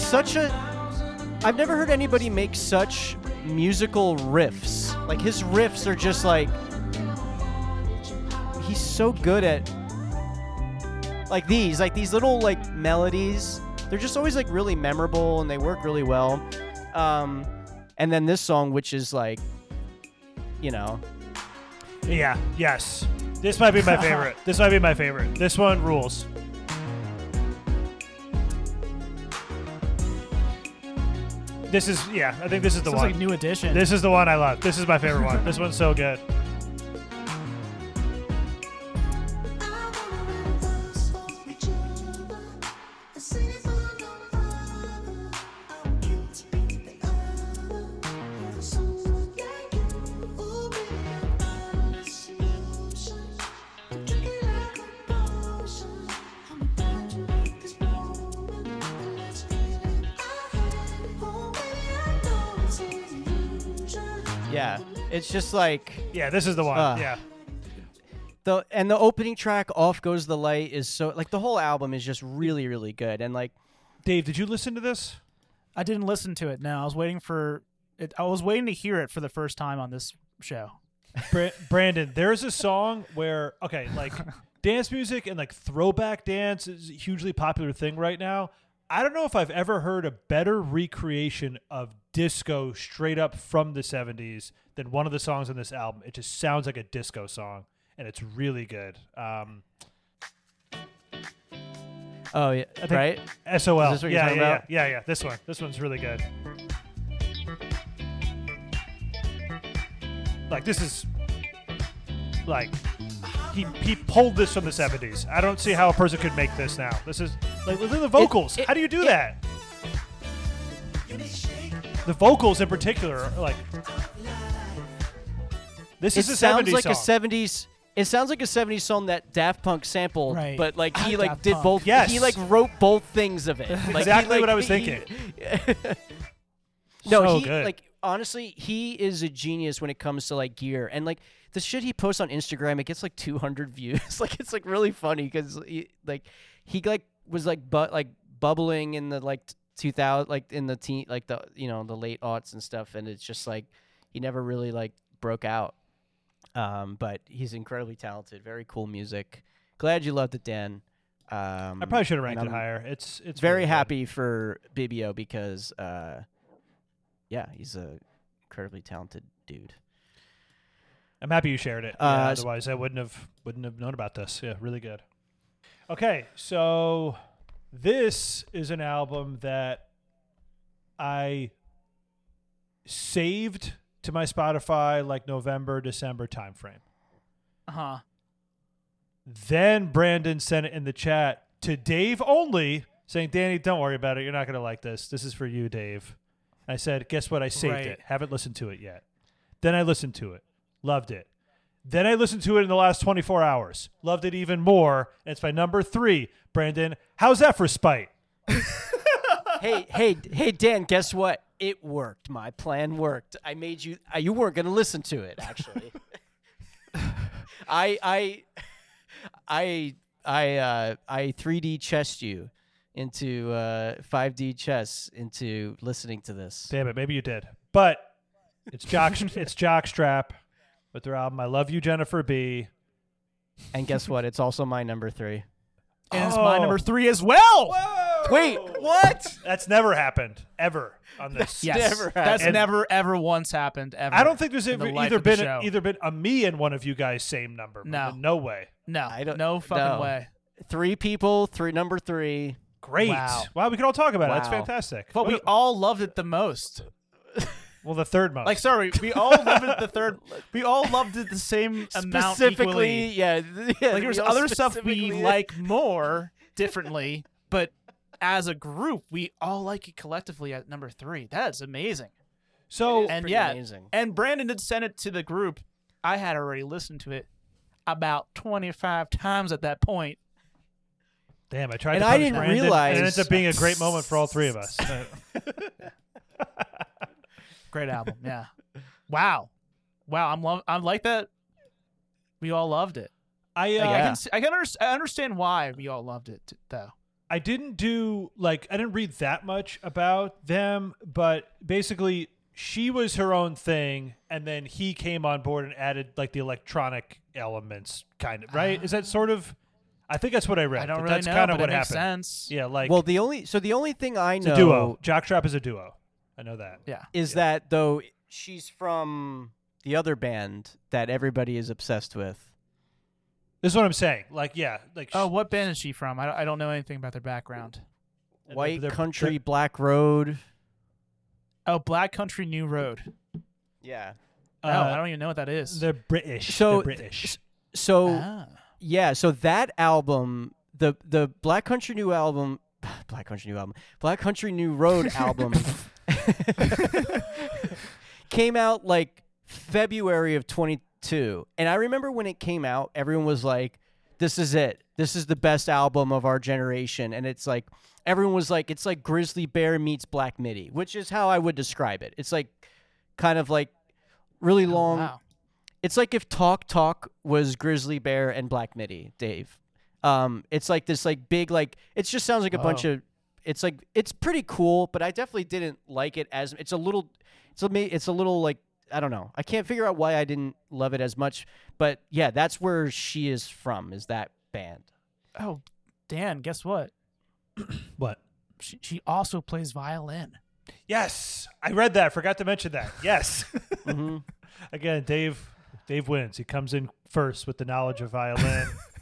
Such a. I've never heard anybody make such musical riffs. Like his riffs are just like. He's so good at. Like these, like these little like melodies. They're just always like really memorable and they work really well. Um, and then this song, which is like, you know, Yeah. Yes. This might be my favorite. this might be my favorite. This one rules. This is yeah. I think this is the Sounds one. like New Edition. This is the one I love. This is my favorite one. This one's so good. Yeah. It's just like Yeah, this is the one. Ah. yeah. the and the opening track "Off Goes the Light" is so like the whole album is just really really good and like Dave, did you listen to this? I didn't listen to it. No, I was waiting for it. I was waiting to hear it for the first time on this show. Bra- Brandon, there's a song where okay, like dance music and like throwback dance is a hugely popular thing right now. I don't know if I've ever heard a better recreation of disco straight up from the 70s than one of the songs on this album. It just sounds like a disco song and it's really good. Um, oh yeah right SOL. Is this what you're yeah, yeah, yeah, yeah, yeah. This one. This one's really good. Like this is like he he pulled this from the 70s. I don't see how a person could make this now. This is like look at the vocals. it- how do you do it- that? The vocals in particular are like this It is a sounds 70s like song. a 70s. It sounds like a 70s song that Daft Punk sampled, Right. but like he Ah, like Daft did Punk. both. Yes. He like wrote both things of it. Like, he, Exactly like, what I was he- thinking. no, So he good. like honestly, he is a genius when it comes to like gear and like the shit he posts on Instagram. It gets like 200 views. like it's like really funny because he, like he like was like but like bubbling in the like 2000 like in the teen like the you know the late aughts and stuff, and it's just like he never really like broke out. Um, but he's incredibly talented. Very cool music. Glad you loved it, Dan. Um, I probably should have ranked it higher. It's it's Very really good. happy for Bibio because, uh, yeah, he's a incredibly talented dude. I'm happy you shared it. Uh, yeah, otherwise, I wouldn't have wouldn't have known about this. Yeah, really good. Okay, so this is an album that I saved to my Spotify like November December timeframe. Uh huh. Then Brandon sent it in the chat to Dave only, saying, "Danny, don't worry about it. You're not going to like this. This is for you, Dave." I said, "Guess what? I saved Right. it. Haven't listened to it yet." Then I listened to it. Loved it. Then I listened to it in the last 24 hours. Loved it even more. And it's my number three. Brandon, how's that for spite? hey, hey, hey, Dan, guess what? It worked. My plan worked. I made you. Uh, you weren't going to listen to it, actually. I, I, I, I, uh, I 3D chessed you into uh, 5D chess into listening to this. Damn it, maybe you did. But it's Jock it's Jockstrap with their album I Love You Jennifer B. And guess what? It's also my number three. And it's my Oh. number three as well. Wait, what? That's never happened ever on this. Yes, Never that's happened. never ever once happened ever. I don't think there's in the ever either been show. either been a me and one of you guys same number. No. no way. No, I don't- no fucking no. way. Three people, three number three. Great. Wow. Wow, we can all talk about it. That's fantastic. But we Well- all loved it the most. Well, the third most. Like, sorry, we all loved it the third. We all loved it the same amount Specifically, equally. yeah, yeah. Like, there's we other stuff we like more differently, but as a group, we all like it collectively at number three. That's amazing. so and yeah, amazing. and Brandon did send it to the group. I had already listened to it about 25 times at that point. damn, I tried And to I punish didn't Brandon, realize- and it ends up being a great moment for all three of us. Uh, Great album, yeah. Wow, wow. I'm love. I like that. We all loved it. I uh, Like, I Yeah. can. s- I can under- I understand why we all loved it t- though. I didn't do like I didn't read that much about them, but basically she was her own thing, and then he came on board and added like the electronic elements, kind of right. Is that sort of? I think that's what I read. I don't really that's know, kind of but what it makes happened. sense. Yeah, like Well, the only so the only thing I it's know a duo. Jockstrap is a duo. I know that. Yeah. is that though she's from the other band that everybody is obsessed with. This is what I'm saying. Like, yeah, like Oh, what band is she from? I, I don't know anything about their background. they're- White they're- Country, they're- Black Road. Oh, Black Country New Road. Yeah. oh, uh, I don't even know what that is. They're British. So they're British. s- So Ah. yeah, so that album, the the Black Country New album, Black Country New album, Black Country New Road album, came out like February of 22, and I remember when it came out, everyone was like, "This is it. This is the best album of our generation," and it's like everyone was like, "It's like Grizzly Bear meets Black Midi," which is how I would describe it. It's like kind of like really long. Oh, wow. It's like if Talk Talk was Grizzly Bear and Black Midi, Dave. Um, it's like this like big like it just sounds like a bunch Oh. of it's like it's pretty cool, but I definitely didn't like it as it's a little it's a ma- it's a little like I don't know. I can't figure out why I didn't love it as much, but yeah, that's where she is from is that band. Oh, Dan, guess what? what? She, she also plays violin. Yes, I read that. Forgot to mention that. Yes. Mhm. Again, Dave. Dave wins. He comes in first with the knowledge of violin.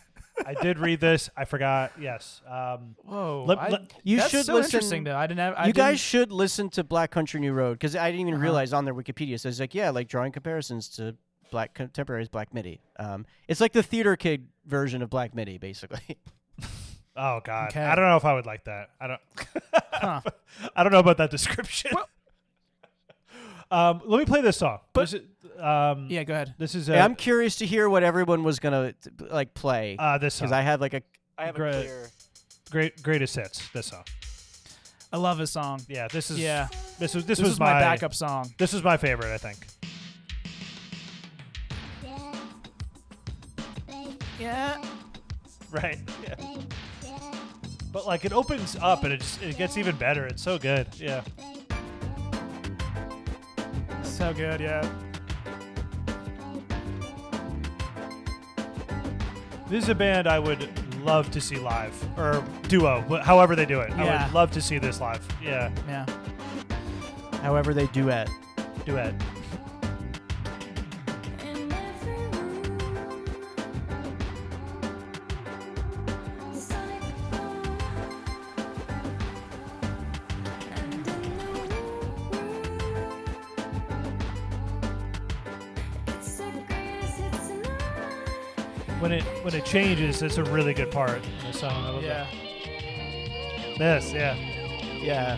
I did read this. I forgot. Yes. Um, Whoa. Let- I- let- You should so listen- interesting though. I didn't have. I you guys didn't- should listen to Black Country New Road because I didn't even Uh-huh. realize on their Wikipedia it says like yeah, like drawing comparisons to Black Contemporaries Black Midi. Um, it's like the theater kid version of Black Midi, basically. Oh God, Okay. I don't know if I would like that. I don't. Huh. I don't know about that description. Um, let me play this song. But- This is- um, Yeah, go ahead. this is uh, Hey, I'm curious to hear what everyone was gonna like play uh, this because. I have like a I have a Great. clear. Great, greatest hits. This song. I love his song. Yeah, this is. Yeah. This was this, This, was is my, backup song. This was my favorite. I think. Yeah. Right. Yeah. But like it opens up and it just it gets even better. It's so good. Yeah. So good, yeah. This is a band I would love to see live or duo, however they do it. I Yeah. would love to see this live. Yeah, Yeah. However, they duet. duet. Changes, it's a really good part in the song. I love Yeah. that. This, yeah. Yeah.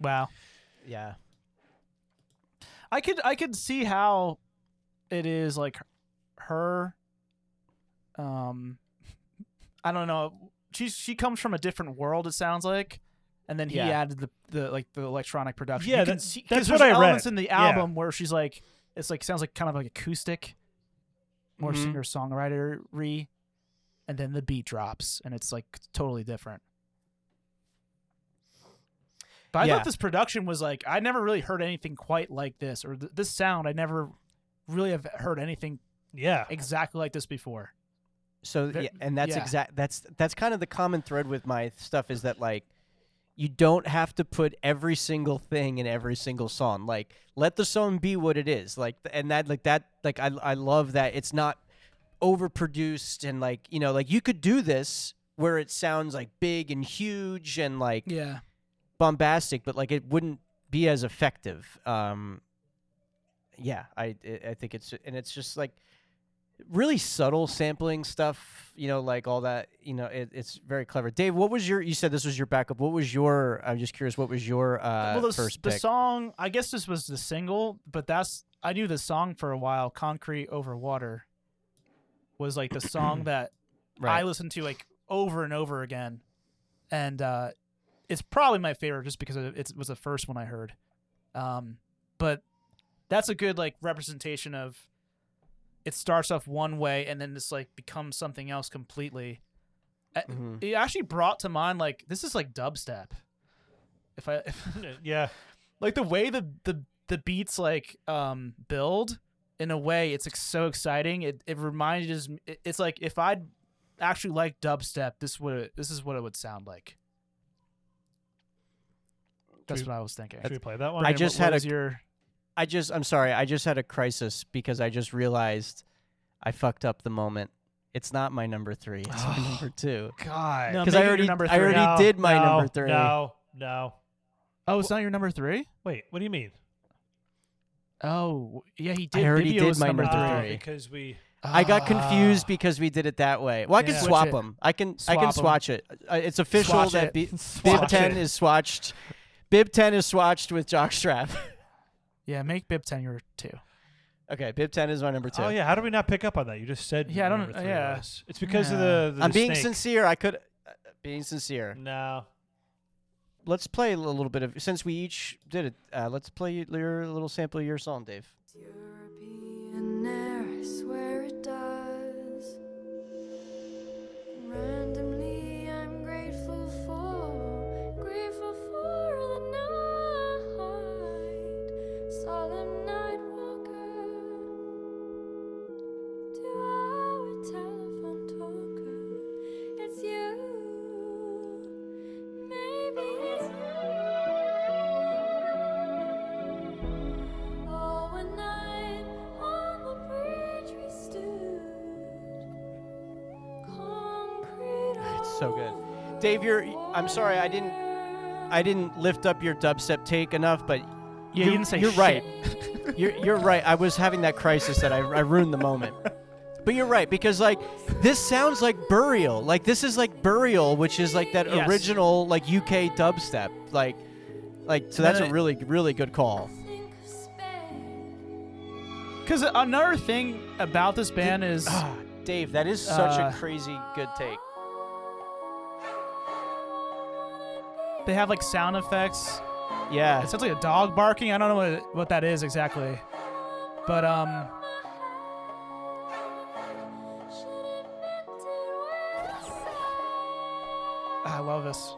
Wow. Yeah. I could I could see how it is like her um I don't know. She's she comes from a different world it sounds like. And then he Yeah. added the, the like the electronic production. Yeah, You can that- see- 'cause that's what I read. elements in the Yeah. album where she's like it's like sounds like kind of like acoustic, more Mhm. singer songwriter re, and then the beat drops and it's like totally different. But I Yeah. thought this production was like I never really heard anything quite like this, or th- this sound. I never really have heard anything Yeah. exactly like this before. So Ve- yeah, and that's yeah. exact. That's that's kind of the common thread with my stuff is that like you don't have to put every single thing in every single song. Like let the song be what it is. Like and that like that like I I love that it's not overproduced and like you know like you could do this where it sounds like big and huge and like Yeah, bombastic, but like it wouldn't be as effective. Um, yeah, I I I think it's and it's just like really subtle sampling stuff. You know, like all that. You know, it, it's very clever. Dave, what was your? You said this was your backup. What was your? I'm just curious. What was your uh, well, the, first the pick? song. I guess this was the single, but that's I knew the song for a while. "Concrete Over Water" was like the song that I listened to like over and over again, and uh, it's probably my favorite just because it, it was the first one I heard. Um, but that's a good like representation of. It starts off one way and then this like becomes something else completely. Mhm. It actually brought to mind like this is like dubstep. If I if, Yeah. like the way the the the beats like um build in a way it's like, so exciting it it reminds it, it's like if i'd actually like dubstep this would this is what it would sound like that's we- what i was thinking Should we play that one? I Brandon, just what- had what a- your I just. I'm sorry. I just had a crisis because I just realized I fucked up the moment. It's not my number three. It's my number two. God. No, Because make I it your already, number I already. No, did my no, number three. No, no. oh it's not your number three? Wait, what do you mean? Oh yeah he did I already Bibio's did my number number three Oh, three. because we. I got confused Ah. because we did it that way. Well, I can Yeah. swap Switch it. them. I can I can Swap 'em. swatch it. Uh, it's official Swatch that it. Bi- Bib Swatch Ten it. is swatched. Bib Ten is swatched with Jockstrap. yeah make bib 10 your two okay, Bib Ten is my number two. Oh yeah, how do we not pick up on that? You just said. Yeah, I don't- number three yeah. was. It's because of the. the I'm being snake. sincere. I could uh, being sincere. No. Let's play a little bit of since we each did it. Uh, let's play your little sample of your song, Dave. European air, I swear it does. Randomly, Dave, you're. I'm sorry, I didn't. I didn't lift up your dubstep take enough, but Yeah, you you're, didn't say you're shit. right. you're you're right. I was having that crisis that I, I ruined the moment. But you're right because like this sounds like Burial. Like this is like Burial, which is like that Yes. original like UK dubstep. Like like so that's a really really good call. Because another thing about this band is Ah, Dave, that is such Uh, a crazy good take. They have like sound effects. Yeah. It sounds like a dog barking. I don't know what what that is exactly, but um, I love this.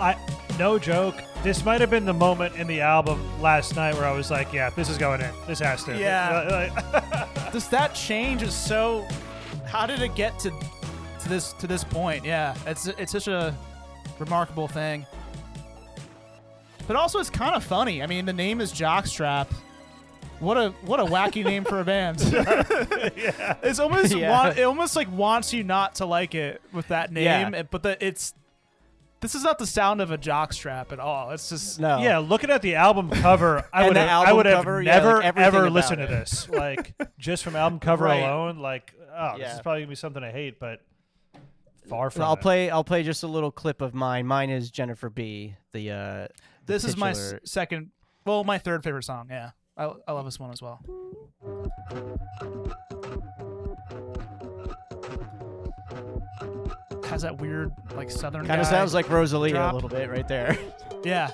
I no joke. This might have been the moment in the album last night where I was like, "Yeah, this is going in. This has to." Yeah. Uh, uh, like- This that change is so. How did it get to to this to this point? Yeah, it's it's such a remarkable thing. But also, it's kind of funny. I mean, the name is Jockstrap. What a what a wacky name for a band. yeah. It's almost Yeah. wa- it almost like wants you not to like it with that name, Yeah. but the, it's this is not the sound of a jockstrap at all. It's just No. Yeah, looking at the album cover, I And would the have, I album would have cover, yeah, never like everything ever about listened it. to this. Like just from album cover Right. alone, like oh, this Yeah. is probably gonna be something I hate, but far from I'll it. play. I'll play just a little clip of mine. Mine is Jennifer B. The uh, this is my s- titular- second, well, my third favorite song. Yeah, I, I love this one as well. Has that weird like southern Kind of sounds like Rosalia drop. a little bit right there. yeah.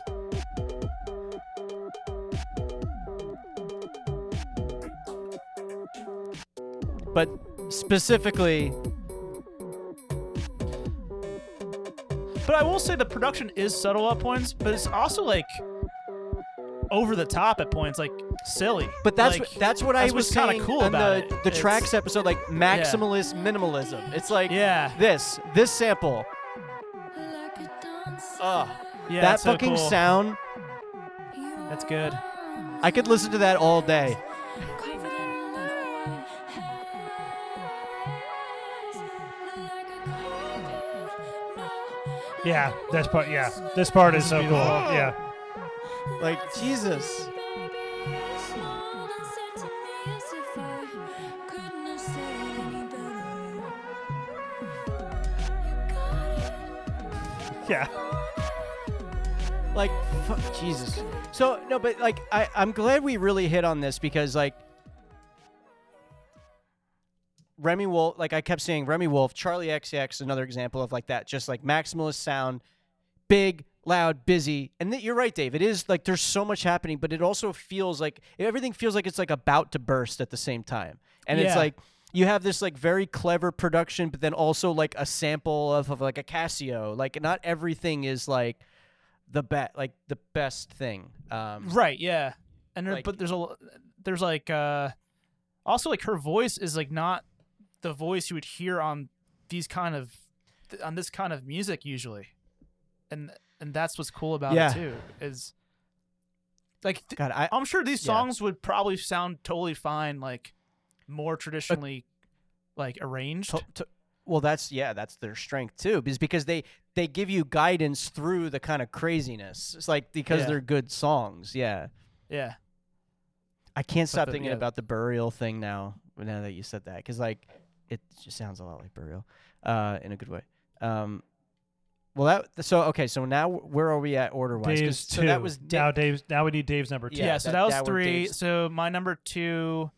but specifically, But I will say the production is subtle at points, but it's also like over the top at points, like silly. but that's Like, what, that's what I that's was what's kinda cool about the it. the It's- tracks episode, like maximalist minimalism. It's like Yeah. this this sample. Ugh. yeah, that it's so fucking cool. sound. That's good. I could listen to that all day. Yeah, that's part. Yeah, this part is so cool. Yeah, Like Jesus. yeah. Like fu- Jesus. So no, but like I I'm glad we really hit on this because like Remi Wolf, like I kept saying Remi Wolf, Charli XCX, another example of like that, just like maximalist sound, big, loud, busy. And th- you're right, Dave. It is like there's so much happening, but it also feels like everything feels like it's like about to burst at the same time. And it's like you have this like very clever production, but then also like a sample of, of like a Casio. Like not everything is like the bet like the best thing. Um, Right, yeah. And there, Like- but there's a there's like uh also like her voice is like not the voice you would hear on these kind of on this kind of music usually. And and that's what's cool about Yeah. it too is like th- God, I I'm sure these yeah. songs would probably sound totally fine like more traditionally like arranged. to- to- well, that's yeah, that's their strength too, is because they they give you guidance through the kind of craziness. It's like because Yeah. they're good songs. Yeah, yeah. I can't stop the- thinking yeah. about the burial thing now. Now that you said that, because like it just sounds a lot like burial, uh, in a good way. Um, well, that so okay. So now where are we at order wise? Dave's So two. that was Da- now Dave's. Now we need Dave's number two. Yeah, Yeah, so that- that, was that three. So my number two,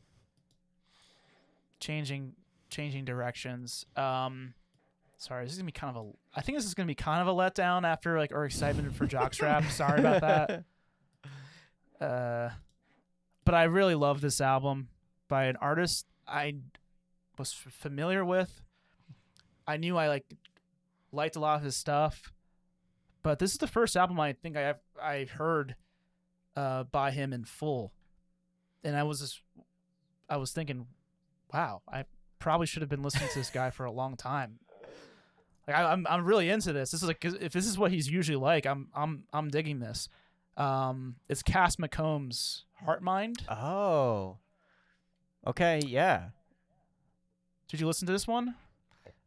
changing changing directions. Um, sorry, this is gonna be kind of a. I think this is gonna be kind of a letdown after like our excitement for Jockstrap. sorry about that. Uh, but I really love this album by an artist I was f- familiar with. I knew I like liked a lot of his stuff, but this is the first album I think I have I heard uh, by him in full, and I was just I was thinking, wow, I probably should have been listening to this guy for a long time. Like I, I'm I'm really into this. This is like if this is what he's usually like, I'm I'm I'm digging this. Um, it's Cass McCombs' Heart Mind. Oh. Okay, yeah. Did you listen to this one?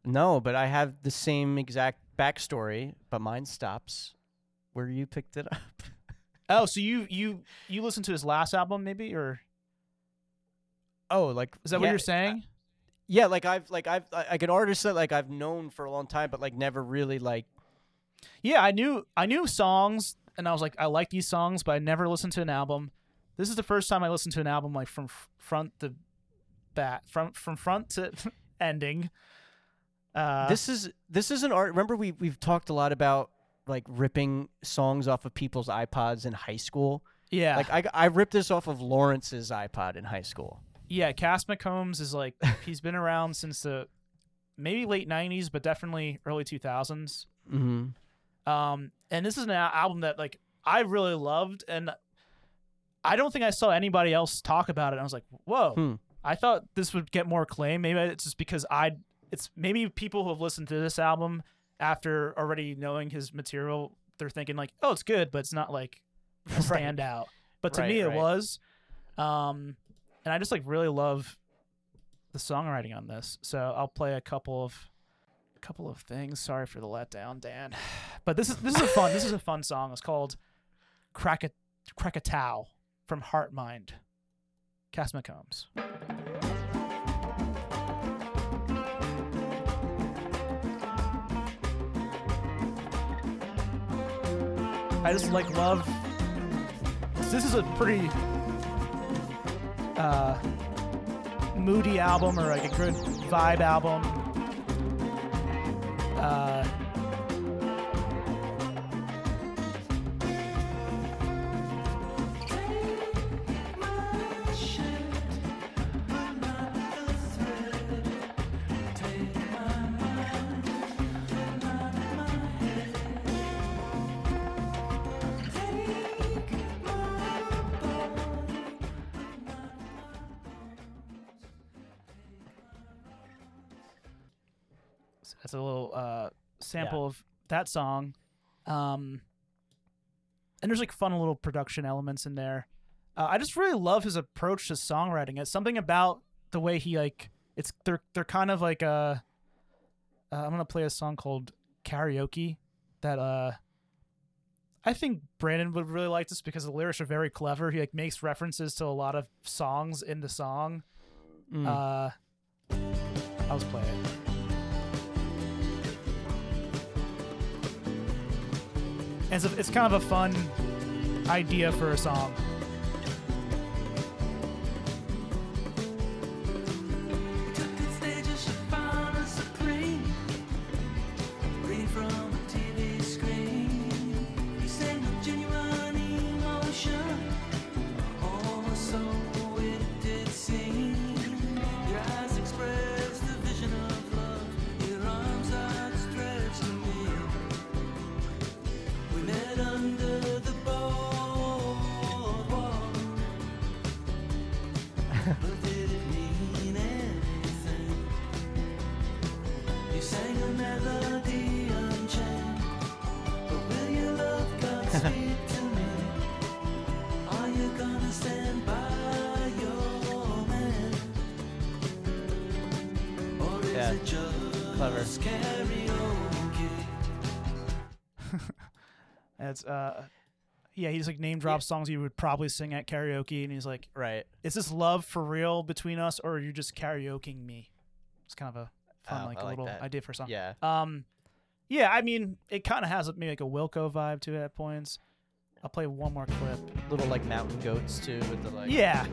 No, but I have the same exact backstory, but mine stops where you picked it up. Oh, so you you you listened to his last album maybe or Oh, like is that what you're saying? Yeah, like I've like I've I- like an artist that like I've known for a long time, but like never really like Yeah, I knew I knew songs and I was like I like these songs, but I never listened to an album. This is the first time I listened to an album like from f- front to back, from from front to ending. Uh, this is this is an art. Remember we we've talked a lot about like ripping songs off of people's iPods in high school. yeah, Like I I ripped this off of Lawrence's iPod in high school. yeah. Cass McCombs is like he's been around since the maybe late '90s, but definitely early 2000s. Mm-hmm. Um, and this is an album that like I really loved, and I don't think I saw anybody else talk about it. I was like, whoa, Hmm. I thought this would get more acclaim. Maybe it's just because I, it's maybe people who have listened to this album after already knowing his material, they're thinking like, oh, it's good, but it's not like a Right. standout. But to Right, me, it right. was. Um, and I just like really love the songwriting on this. So I'll play a couple of a couple of things. Sorry for the letdown, Dan. But this is this is a fun this is a fun song. It's called Crack a Krakatau from Heart Mind. Cass McCombs. I just like love this is a pretty uh moody album or like a good vibe album. Uh that's a little uh, sample of that song. Um, and there's like fun little production elements in there. Uh, I just really love his approach to songwriting. It's something about the way he like it's they're they're kind of like uh, uh I'm gonna play a song called karaoke that uh I think Brandon would really like this because the lyrics are very clever. He like makes references to a lot of songs in the song. Mm. Uh, I'll just play it. And it's, it's kind of a fun idea for a song. Yeah, he just like name drops songs you would probably sing at karaoke, and he's like, Right. "Is this love for real between us, or are you just karaokeing me?" It's kind of a fun, Oh, like I a like little that. idea for a song. Yeah. Um, yeah, I mean, it kind of has maybe like a Wilco vibe to it at points. I'll play one more clip. Little like mountain goats too with the like Yeah.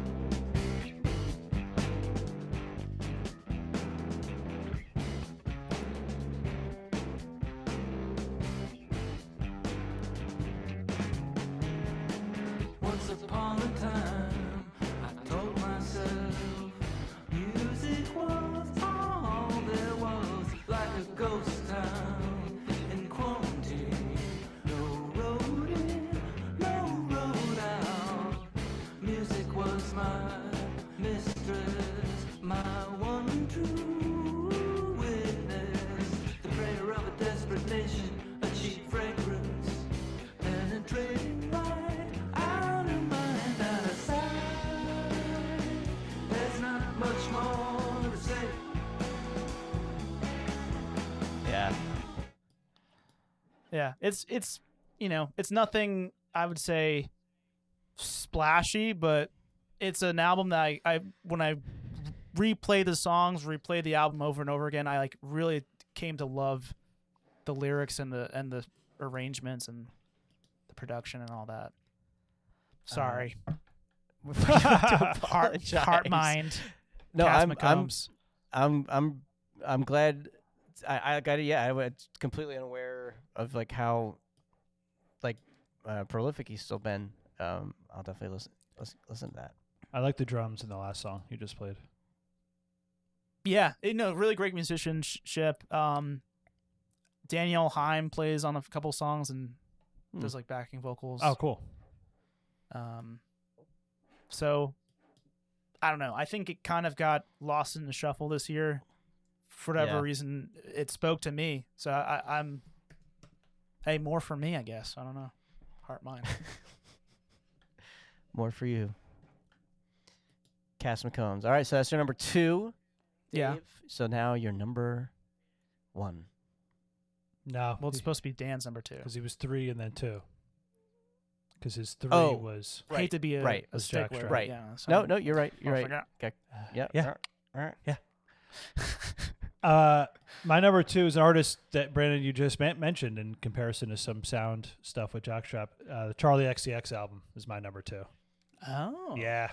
It's it's you know it's nothing I would say splashy, but it's an album that I, I when I replay the songs, replay the album over and over again, I like really came to love the lyrics and the and the arrangements and the production and all that. Uh, Sorry, heart, heart, mind. No, Cass I'm, I'm, I'm, I'm, I'm glad. I, I got it. Yeah, I was completely unaware of like how, like, uh, prolific he's still been. Um, I'll definitely listen, listen, listen to that. I like the drums in the last song you just played. Yeah, you know, really great musicianship. Um, Danielle Haim plays on a couple songs and Hmm. does like backing vocals. Oh, cool. Um, so I don't know. I think it kind of got lost in the shuffle this year. For whatever Yeah. reason, it spoke to me. So I, I'm, hey, more for me, I guess. I don't know. Heart, mind. More for you, Cass McCombs. All right, so that's your number two. Yeah. So now your number one. No, well, it's supposed to be Dan's number two. because he was three and then two. Because his three Oh, was I hate to be a, right. a Was stickler. Right. Yeah, No, so- no, you're right. You're right. forgot. Okay. Uh, yeah. Yeah. All right. All right. Yeah. Uh, my number two is an artist that Brandon you just men- mentioned in comparison to some sound stuff with Jockstrap. Uh, the Charli XCX album is my number two. Oh. Yeah,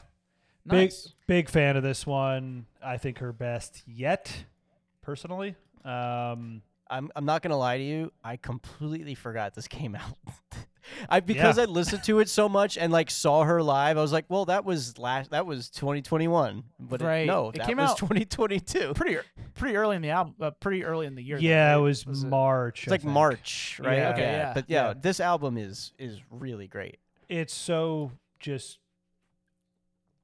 Nice. big big fan of this one. I think her best yet, personally. Um, I'm I'm not gonna lie to you. I completely forgot this came out. I because Yeah. I listened to it so much and like saw her live. I was like, well, that was last. That was 2021. But it- no, It that came was out 2022. pretty pretty early in the album. Uh, pretty early in the year. though, yeah, right? it was, March. It's I like think. March, right? Yeah. Okay, yeah. But yeah, Yeah. this album is is really great. It's so just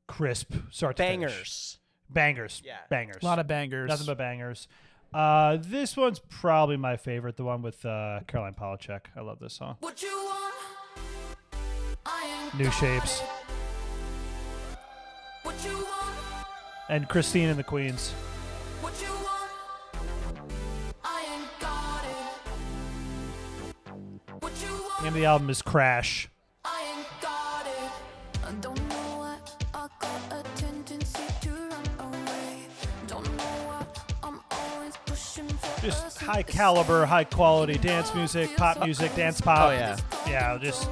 crisp, start to finish. Bangers. bangers, Yeah. bangers. A lot of bangers. Nothing but bangers. Uh, this one's probably my favorite, the one with uh, Caroline Polachek. I love this song. New Shapes. it. What you want? And Christine and the Queens. What you want? I ain't got it. What you want? Name of the album is Crash. I ain't got it. I don't know why I got a tendency to run away. Don't know why I'm always pushing for Just high caliber, high quality dance music, pop music, dance pop. Oh yeah. Yeah, just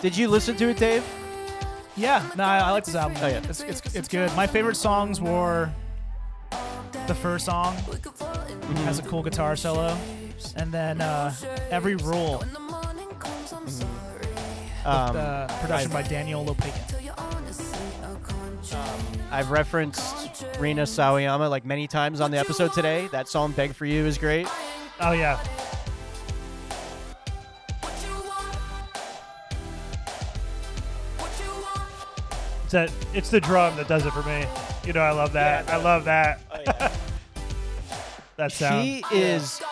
Did you listen to it, Dave? Yeah, no, I, I like this album. Oh, yeah. it's, it's it's good. My favorite songs were the first song has a cool guitar solo, and then uh, every rule, When the morning comes, I'm. Um, the production by Daniel Lopatin. Till you're honest and a conscience. I've referenced Rina Sawayama like many times on the episode today. That song "Beg for You" is great. oh yeah. It's that it's the drum that does it for me. You know, I love that. I love that. that sound. She is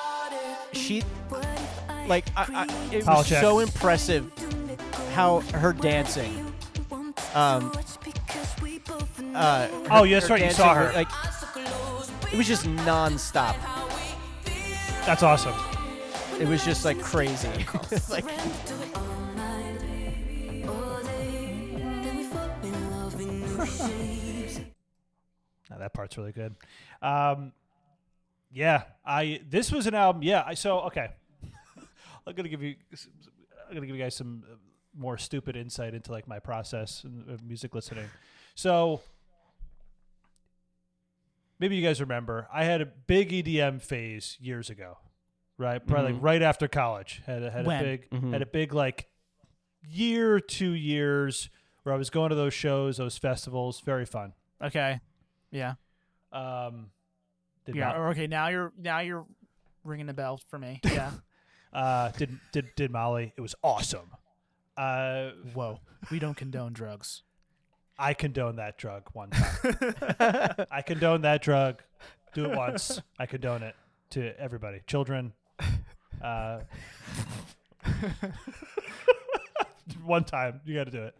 she What if I like I, I, it was Polachek. so impressive how her dancing. Um, uh, Oh, yeah, that's her right, you dancing saw was, her. Like it was just nonstop. That's awesome. It was just like crazy. like No, that part's really good. Um, yeah, I this was an album. Yeah, I so okay. I'm gonna give you. I'm gonna give you guys some uh, more stupid insight into like my process of music listening. So maybe you guys remember I had a big EDM phase years ago, right? Probably like right after college. Had a, had When? a big Mhm. had a big like year, two years where I was going to those shows, those festivals. Very fun. Okay, yeah, Um, did yeah. not, Okay, now you're now you're ringing a bell for me. Yeah. uh, did did did Molly? It was awesome. Uh, Whoa, we don't condone drugs. I condone that drug one time. I condone that drug. Do it once. I condone it to everybody, children. Uh, one time, you got to do it.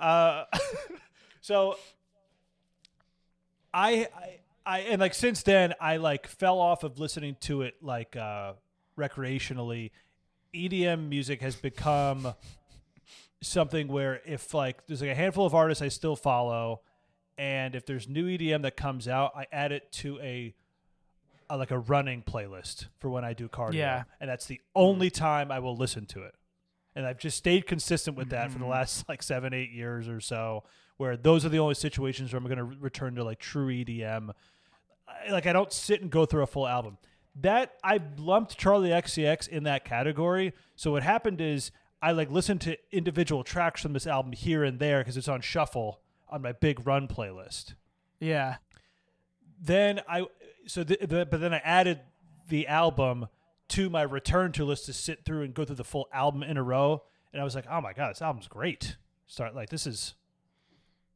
Uh, so I, I, I, and like since then, I like fell off of listening to it like uh, recreationally EDM music has become something where if like there's like a handful of artists I still follow, and if there's new EDM that comes out, I add it to a, a like a running playlist for when I do cardio. Yeah. and that's the only time I will listen to it. And I've just stayed consistent with that for the mm-hmm. last like seven, eight years or so, where those are the only situations where I'm going to re- return to like true EDM. I, like I don't sit and go through a full album. That I lumped Charli XCX in that category. So what happened is I like listened to individual tracks from this album here and there because it's on shuffle on my big run playlist. Yeah. Then I so the, the, but then I added the album to my return to list to sit through and go through the full album in a row. And I was like, oh my god, this album's great. Start like this is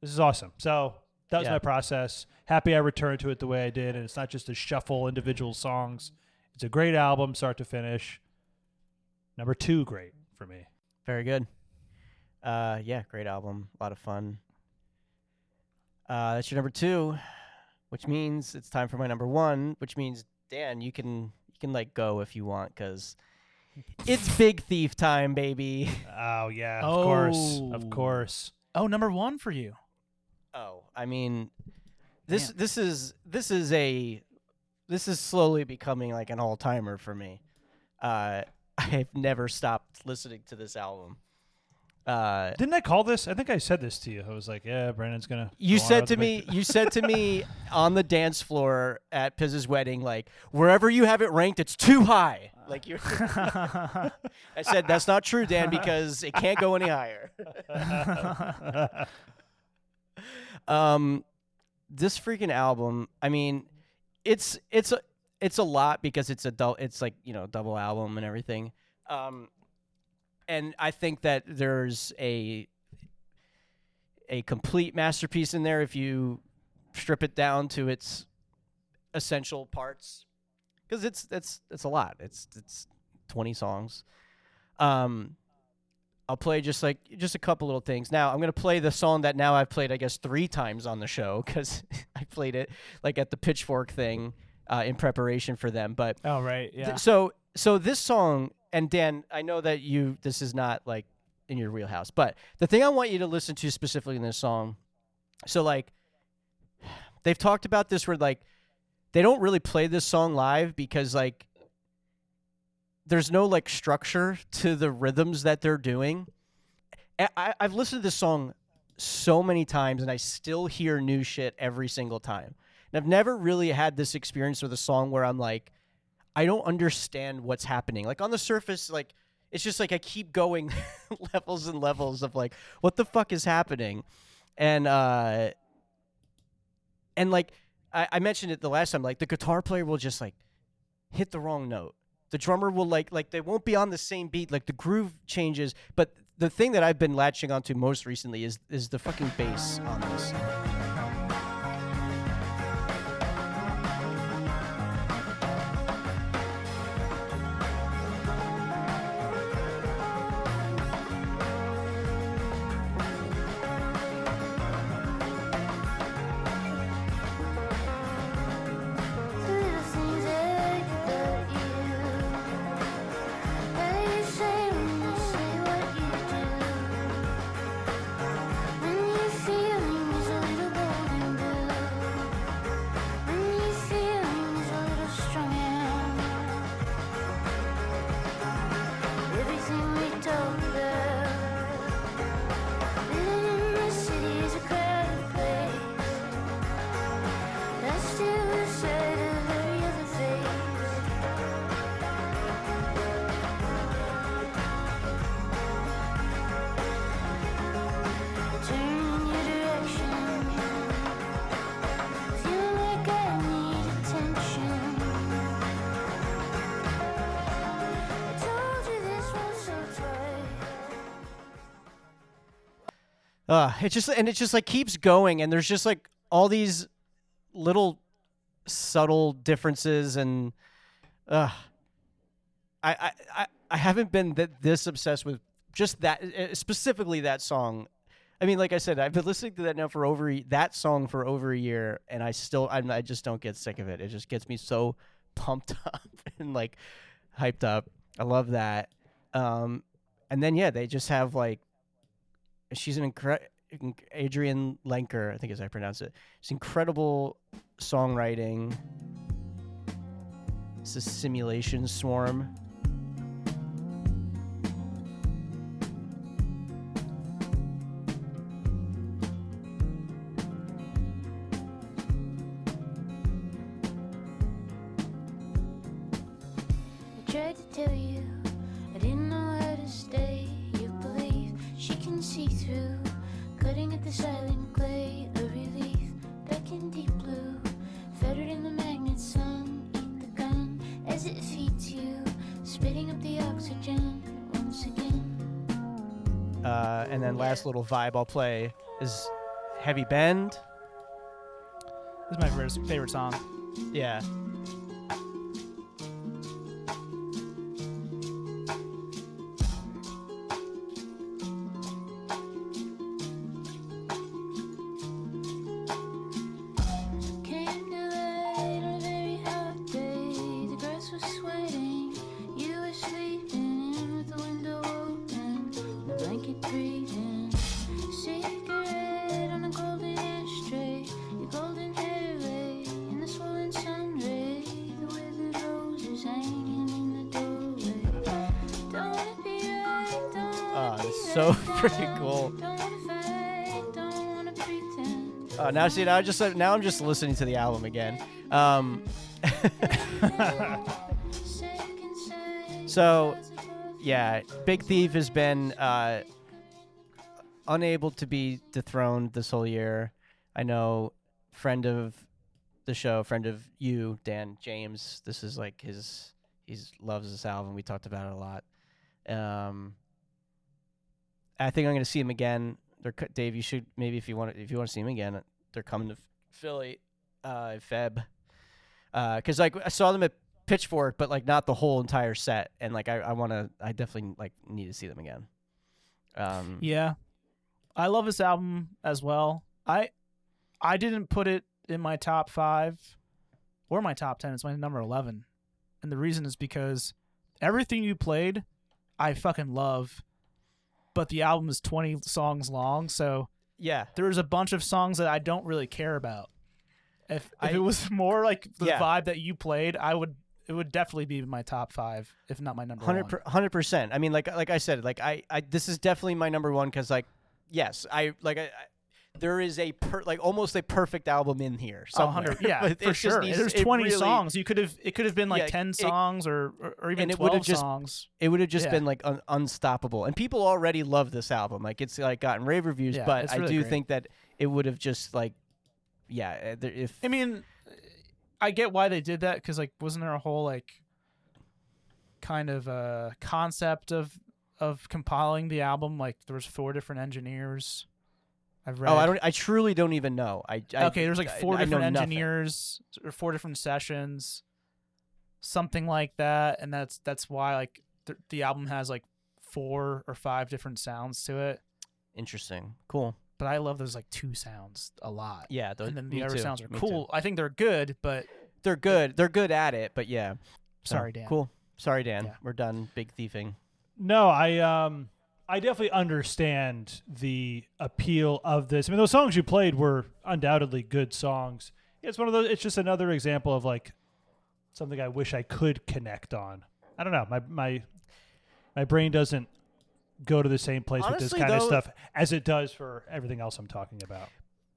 this is awesome. So that was Yeah. my process. Happy I returned to it the way I did, and it's not just a shuffle individual songs. It's a great album, start to finish. Number two, great for me. Very good. Uh, yeah, great album. A lot of fun. Uh, that's your number two, which means it's time for my number one. Which means Dan, you can can like go if you want, cause it's Big Thief time, baby. Oh yeah, of course, Oh. of course. Oh, number one for you. Oh, I mean, this Man. this is this is a this is slowly becoming like an all timer for me. Uh, I've never stopped listening to this album. Uh, Didn't I call this? I think I said this to you. I was like, "Yeah, Brandon's gonna." you go said to me, you said to me on the dance floor at Piz's wedding, like wherever you have it ranked, it's too high. Like you, I said that's not true, Dan, because it can't go any higher. um, this freaking album. I mean, it's it's a it's a lot because it's a dou- it's like you know double album and everything. Um, and I think that there's a a complete masterpiece in there if you strip it down to its essential parts because it's it's it's a lot it's it's 20 songs um i'll play just like just a couple little things now i'm going to play the song that now i've played i guess three times on the show because i played it like at the pitchfork thing uh, in preparation for them but Oh, right. Th- Yeah. so so this song and Dan, I know that you this is not like in your wheelhouse, but the thing I want you to listen to specifically in this song, so like they've talked about this where like they don't really play this song live because like there's no like structure to the rhythms that they're doing. I, I've listened to this song so many times and I still hear new shit every single time. And I've never really had this experience with a song where I'm like, I don't understand what's happening. Like on the surface, like it's just like I keep going levels and levels of like what the fuck is happening, and uh, and like I, I mentioned it the last time. Like the guitar player will just like hit the wrong note. The drummer will like like they won't be on the same beat. Like the groove changes, but the thing that I've been latching onto most recently is is the fucking bass on this. Uh, it just and it just like keeps going, and there's just like all these little subtle differences, and uh, I I I, haven't been th- this obsessed with just that specifically that song. I mean, like I said, I've been listening to that now for over that song for over a year, and I still I'm, I just don't get sick of it. It just gets me so pumped up and like hyped up. I love that. Um, and then yeah, they just have like she's an incre- Adrianne Lenker, I think how I pronounce it. It's incredible songwriting. It's a simulation swarm. Little vibe I'll play is Heavy Bend. This is my favorite, favorite song. Yeah. Now see now I just now I'm just listening to the album again. Um, so yeah, Big Thief has been uh, unable to be dethroned this whole year. I know, friend of the show, friend of you, Dan James. This is like his. He loves this album. We talked about it a lot. Um, I think I'm going to see him again. Dave. You should maybe if you want if you want to see him again, they're coming to Philly, uh, Feb. Because like I saw them at Pitchfork, but like not the whole entire set, and like I, I want to, I definitely like need to see them again. Um, Yeah. I love this album as well. I I didn't put it in my top 5 or my top 10. It's my number 11. And the reason is because everything you played I fucking love. But the album is 20 songs long, so yeah, there's a bunch of songs that I don't really care about. If if I- it was more like the Yeah. vibe that you played, I would it would definitely be my top 5 if not my number 1. Hundred percent. I mean, like like I said, like I, I this is definitely my number one because like yes, I like I there is a per, like almost a perfect album in here. Somewhere. 100 yeah, for sure. There's 20 really- songs. You could have it could have been like Yeah, 10 it- songs or or, or even and it 12 just songs. it would have just Yeah. been like un- unstoppable. And people already love this album. Like it's like gotten rave reviews, Yeah, but it's I do great. think that it would have just like yeah, uh, if I mean, I get why they did that because like, wasn't there a whole like kind of uh, concept of of compiling the album? Like, there was four different engineers. I've read. Oh, I don't I truly don't even know. I, I okay, there's like four I different nothing. engineers or four different sessions, something like that, and that's that's why like th- the album has like four or five different sounds to it. Interesting. Cool. But I love those like two sounds a lot. Yeah, tho- and then the other too, sounds are me too. cool. I think they're good, but They're good. They're good at it, but yeah. So, Sorry, Dan. Cool. Sorry, Dan. We're done big thieving. No, I um I definitely understand the appeal of this. I mean, those songs you played were undoubtedly good songs. It's one of those. It's just another example of like something I wish I could connect on. I don't know. My my my brain doesn't go to the same place with this kind of stuff as it does for everything else I'm talking about.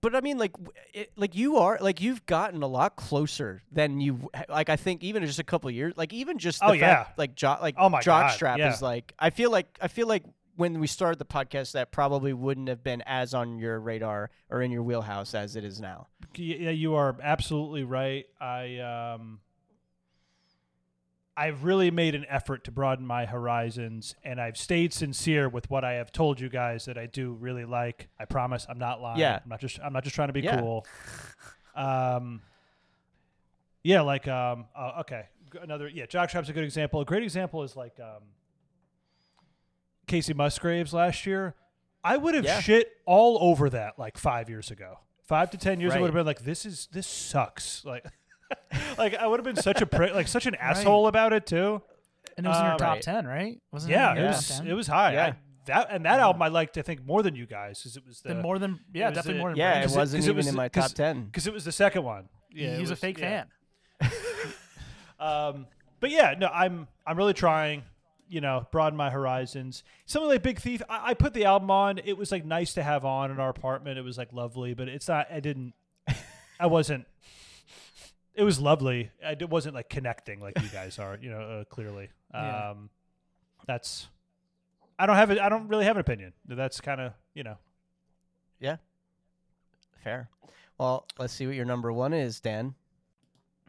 But I mean, like, it, like you are, like you've gotten a lot closer than you, like I think even just a couple years, like even just oh, the Oh, fact, yeah. like jo- like Oh, my God, jockstrap yeah. is like I feel like I feel like when we started the podcast that probably wouldn't have been as on your radar or in your wheelhouse as it is now. Yeah, you are absolutely right. I um I've really made an effort to broaden my horizons and I've stayed sincere with what I have told you guys that I do really like. I promise I'm not lying. Yeah. I'm not just I'm not just trying to be Yeah. cool. Um Yeah, like um uh, okay, another yeah, Jockstrap's a good example. A great example is like um Kacey Musgraves last year. I would have Yeah. shit all over that like 5 years ago. 5 to 10 years ago, I would have been like this is this sucks. Like like I would have been such a prick, like such an asshole about it too. And it was in your Um, top Right. ten, right? Wasn't Yeah, it? it was it was high. Yeah. I, that and that album I liked I think more than you guys because it was the Then more than yeah, definitely the- more than Yeah, Brain. it- wasn't 'cause it even was in the- my 'cause- top ten. because it was the second one. Yeah, it was, a fake yeah. fan. Um, but yeah, no, I'm I'm really trying. You know, broaden my horizons. Something like Big Thief, I, I put the album on. It was like nice to have on in our apartment. It was like lovely, but it's not. I didn't. I wasn't. It was lovely. It wasn't like connecting like you guys are. You know, uh, clearly. Yeah. Um, that's. I don't have it. I don't really have an opinion. That's kind of you know. Yeah. Fair. Well, let's see what your number one is, Dan.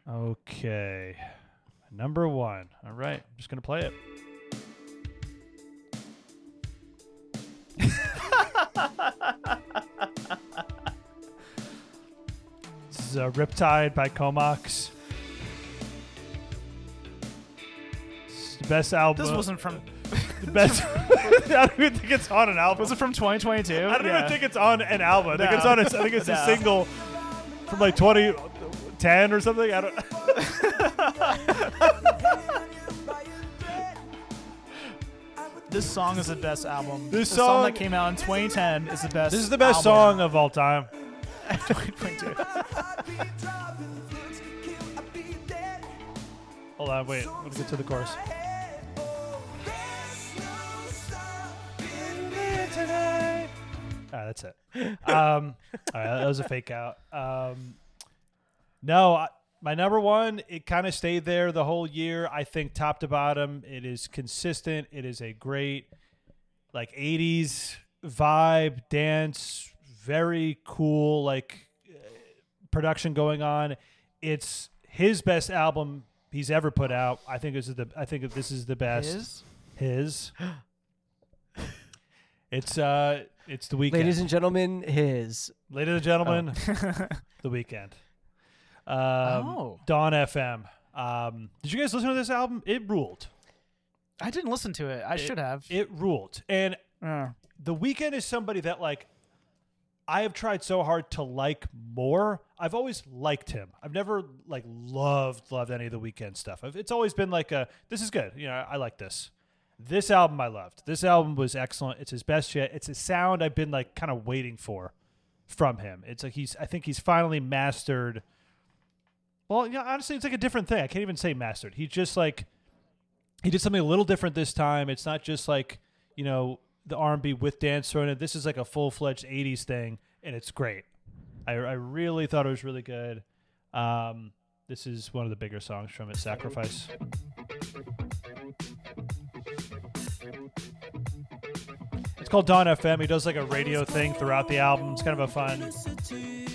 Okay. Number one. All right. I'm just going to play it. Is uh, Riptide by Comox. It's the best album. This wasn't from. the best. I don't even think it's on an album. Was it from 2022? I don't yeah. even think it's on an album. I think it's on. A, I think it's a No. single from like 2010 or something. I don't. This song is the best album. This the song, song- that came out in 2010 is the best. This is the best album. song of all time. 2022. Hold on, wait. Let's get to the chorus. All right, that's it. Um, all right, that was a fake out. Um, no, I, my number one, it kind of stayed there the whole year. I think top to bottom, it is consistent. It is a great, like 80s vibe, dance, very cool, like production going on. It's his best album he's ever put out. I think this is the. I think this is the best. His? His. it's uh, it's the Weeknd. Ladies and gentlemen, his. Ladies and gentlemen, the Weeknd. Um, Oh. Dawn FM. Um, did you guys listen to this album? It ruled. I didn't listen to it. I should have. It ruled. And Uh, the Weeknd is somebody that like I have tried so hard to like more. I've always liked him. I've never like loved loved any of the Weeknd stuff. I've, it's always been like a this is good. You know, I like this. This album I loved. This album was excellent. It's his best yet. It's a sound I've been like kind of waiting for from him. It's like he's I think he's finally mastered well, yeah, honestly, it's like a different thing. I can't even say mastered. He just like he did something a little different this time. It's not just like you know the R&B with dance thrown in. This is like a full fledged '80s thing, and it's great. I, I really thought it was really good. Um, this is one of the bigger songs from it, "Sacrifice." It's called Dawn FM. He does like a radio thing throughout the album. It's kind of a fun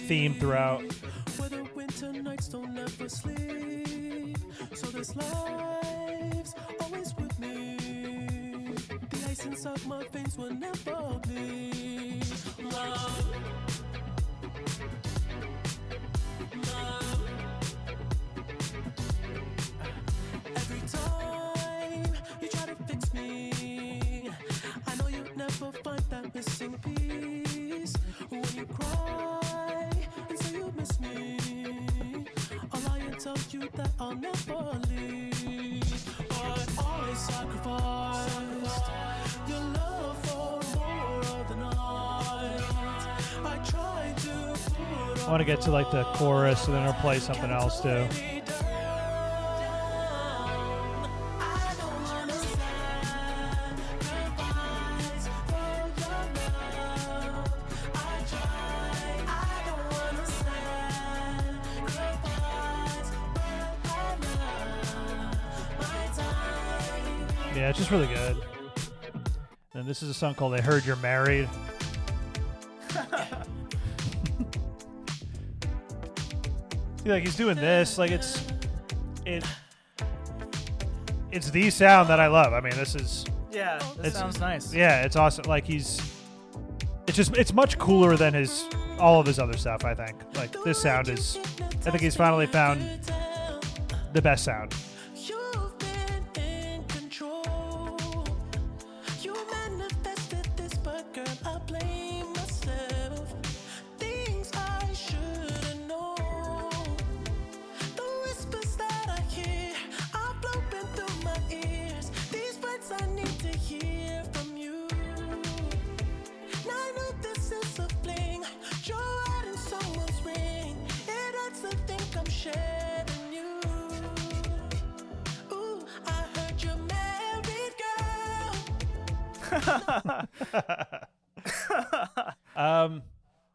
theme throughout. Ice my veins will never bleed. Love. Love. Every time you try to fix me, I know you'll never find that missing piece. When you cry and say you miss me, I'll lie and tell you that I'll never leave. But always sacrificed I want to get to like the chorus, and then I'll play something else too. Yeah, it's just really good. And this is a song called "I Heard You're Married." See, like he's doing this, like it's it. It's the sound that I love. I mean, this is yeah, that It's- sounds nice. yeah, it's awesome. Like he's, it's just it's much cooler than his all of his other stuff. I think like this sound is. I think he's finally found the best sound.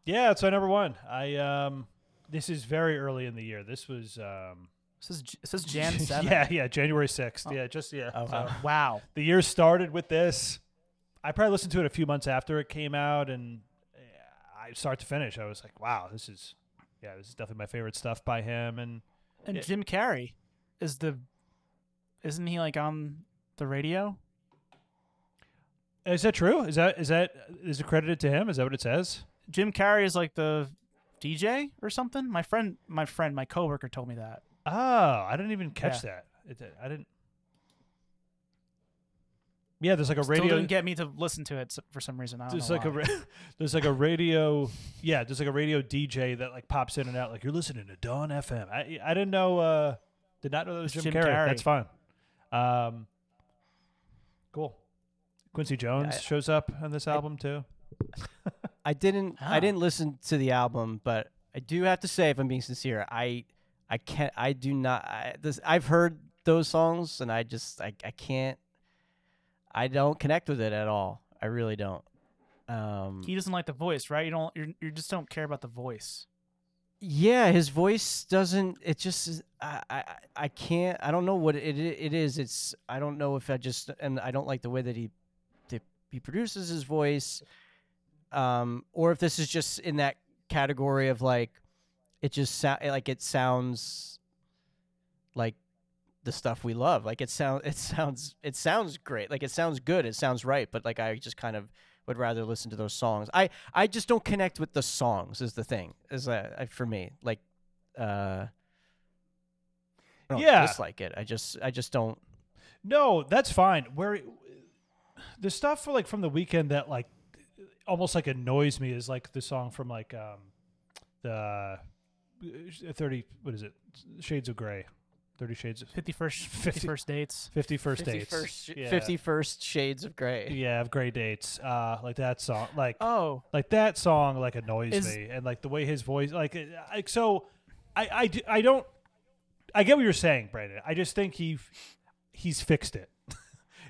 Yeah, it's my number one. I um, this is very early in the year. This was um, This is this is Jan seven. yeah, yeah, January sixth. Yeah, just yeah. Oh, So wow. the year started with this. I probably listened to it a few months after it came out, and I start to finish, I was like, wow, this is yeah, this is definitely my favorite stuff by him. And And Yeah. Jim Carrey is the isn't he like on the radio? is that true? Is that is that is it credited to him? Is that what it says? Jim Carrey is like the DJ or something. My friend, my friend, my coworker told me that. Oh, I didn't even catch that. It, I didn't. Yeah, there's like a Still radio. didn't get me to listen to it s- for some reason. I don't there's know like a why. ra- there's like a radio. Yeah, there's like a radio DJ that like pops in and out. Like you're listening to Dawn FM. I I didn't know. uh Did not know that was Jim, Jim Carrey. Carrey. That's fine. Um, cool. Quincy Jones I- shows up on this album too. I didn't. I didn't listen to the album, but I do have to say, if I'm being sincere, I I can't I do not I, this I've heard those songs and I just I, I can't I don't connect with it at all. I really don't. Um, he doesn't like the voice, right? You don't. You're, you just don't care about the voice. yeah, his voice doesn't. It just is- I I I can't. I don't know what it it is. It's I don't know if I just and I don't like the way that he that he produces his voice, um, or if this is just in that category of like it just sound like it sounds like the stuff we love. Like it sounds it sounds it sounds great. Like it sounds good. It sounds right. But like I just kind of would rather listen to those songs. I I just don't connect with the songs. Is the thing is uh, for me like uh. I don't Yeah. dislike it. I just I just don't. No, that's fine. Where the stuff for like from the Weeknd that like almost like annoys me is like the song from like um the uh, thirty what is it Shades of Grey, Thirty Shades of Fifty first, Fifty- fifty first dates. Fifty First 50 Dates, first, yeah. 51st Shades of Grey. yeah, of Grey Dates, uh, like that song, like Oh, like that song like annoys Is- me, and like the way his voice, like uh, like so, i i i don't, I get what you're saying, Brandon. I just think he he's fixed it.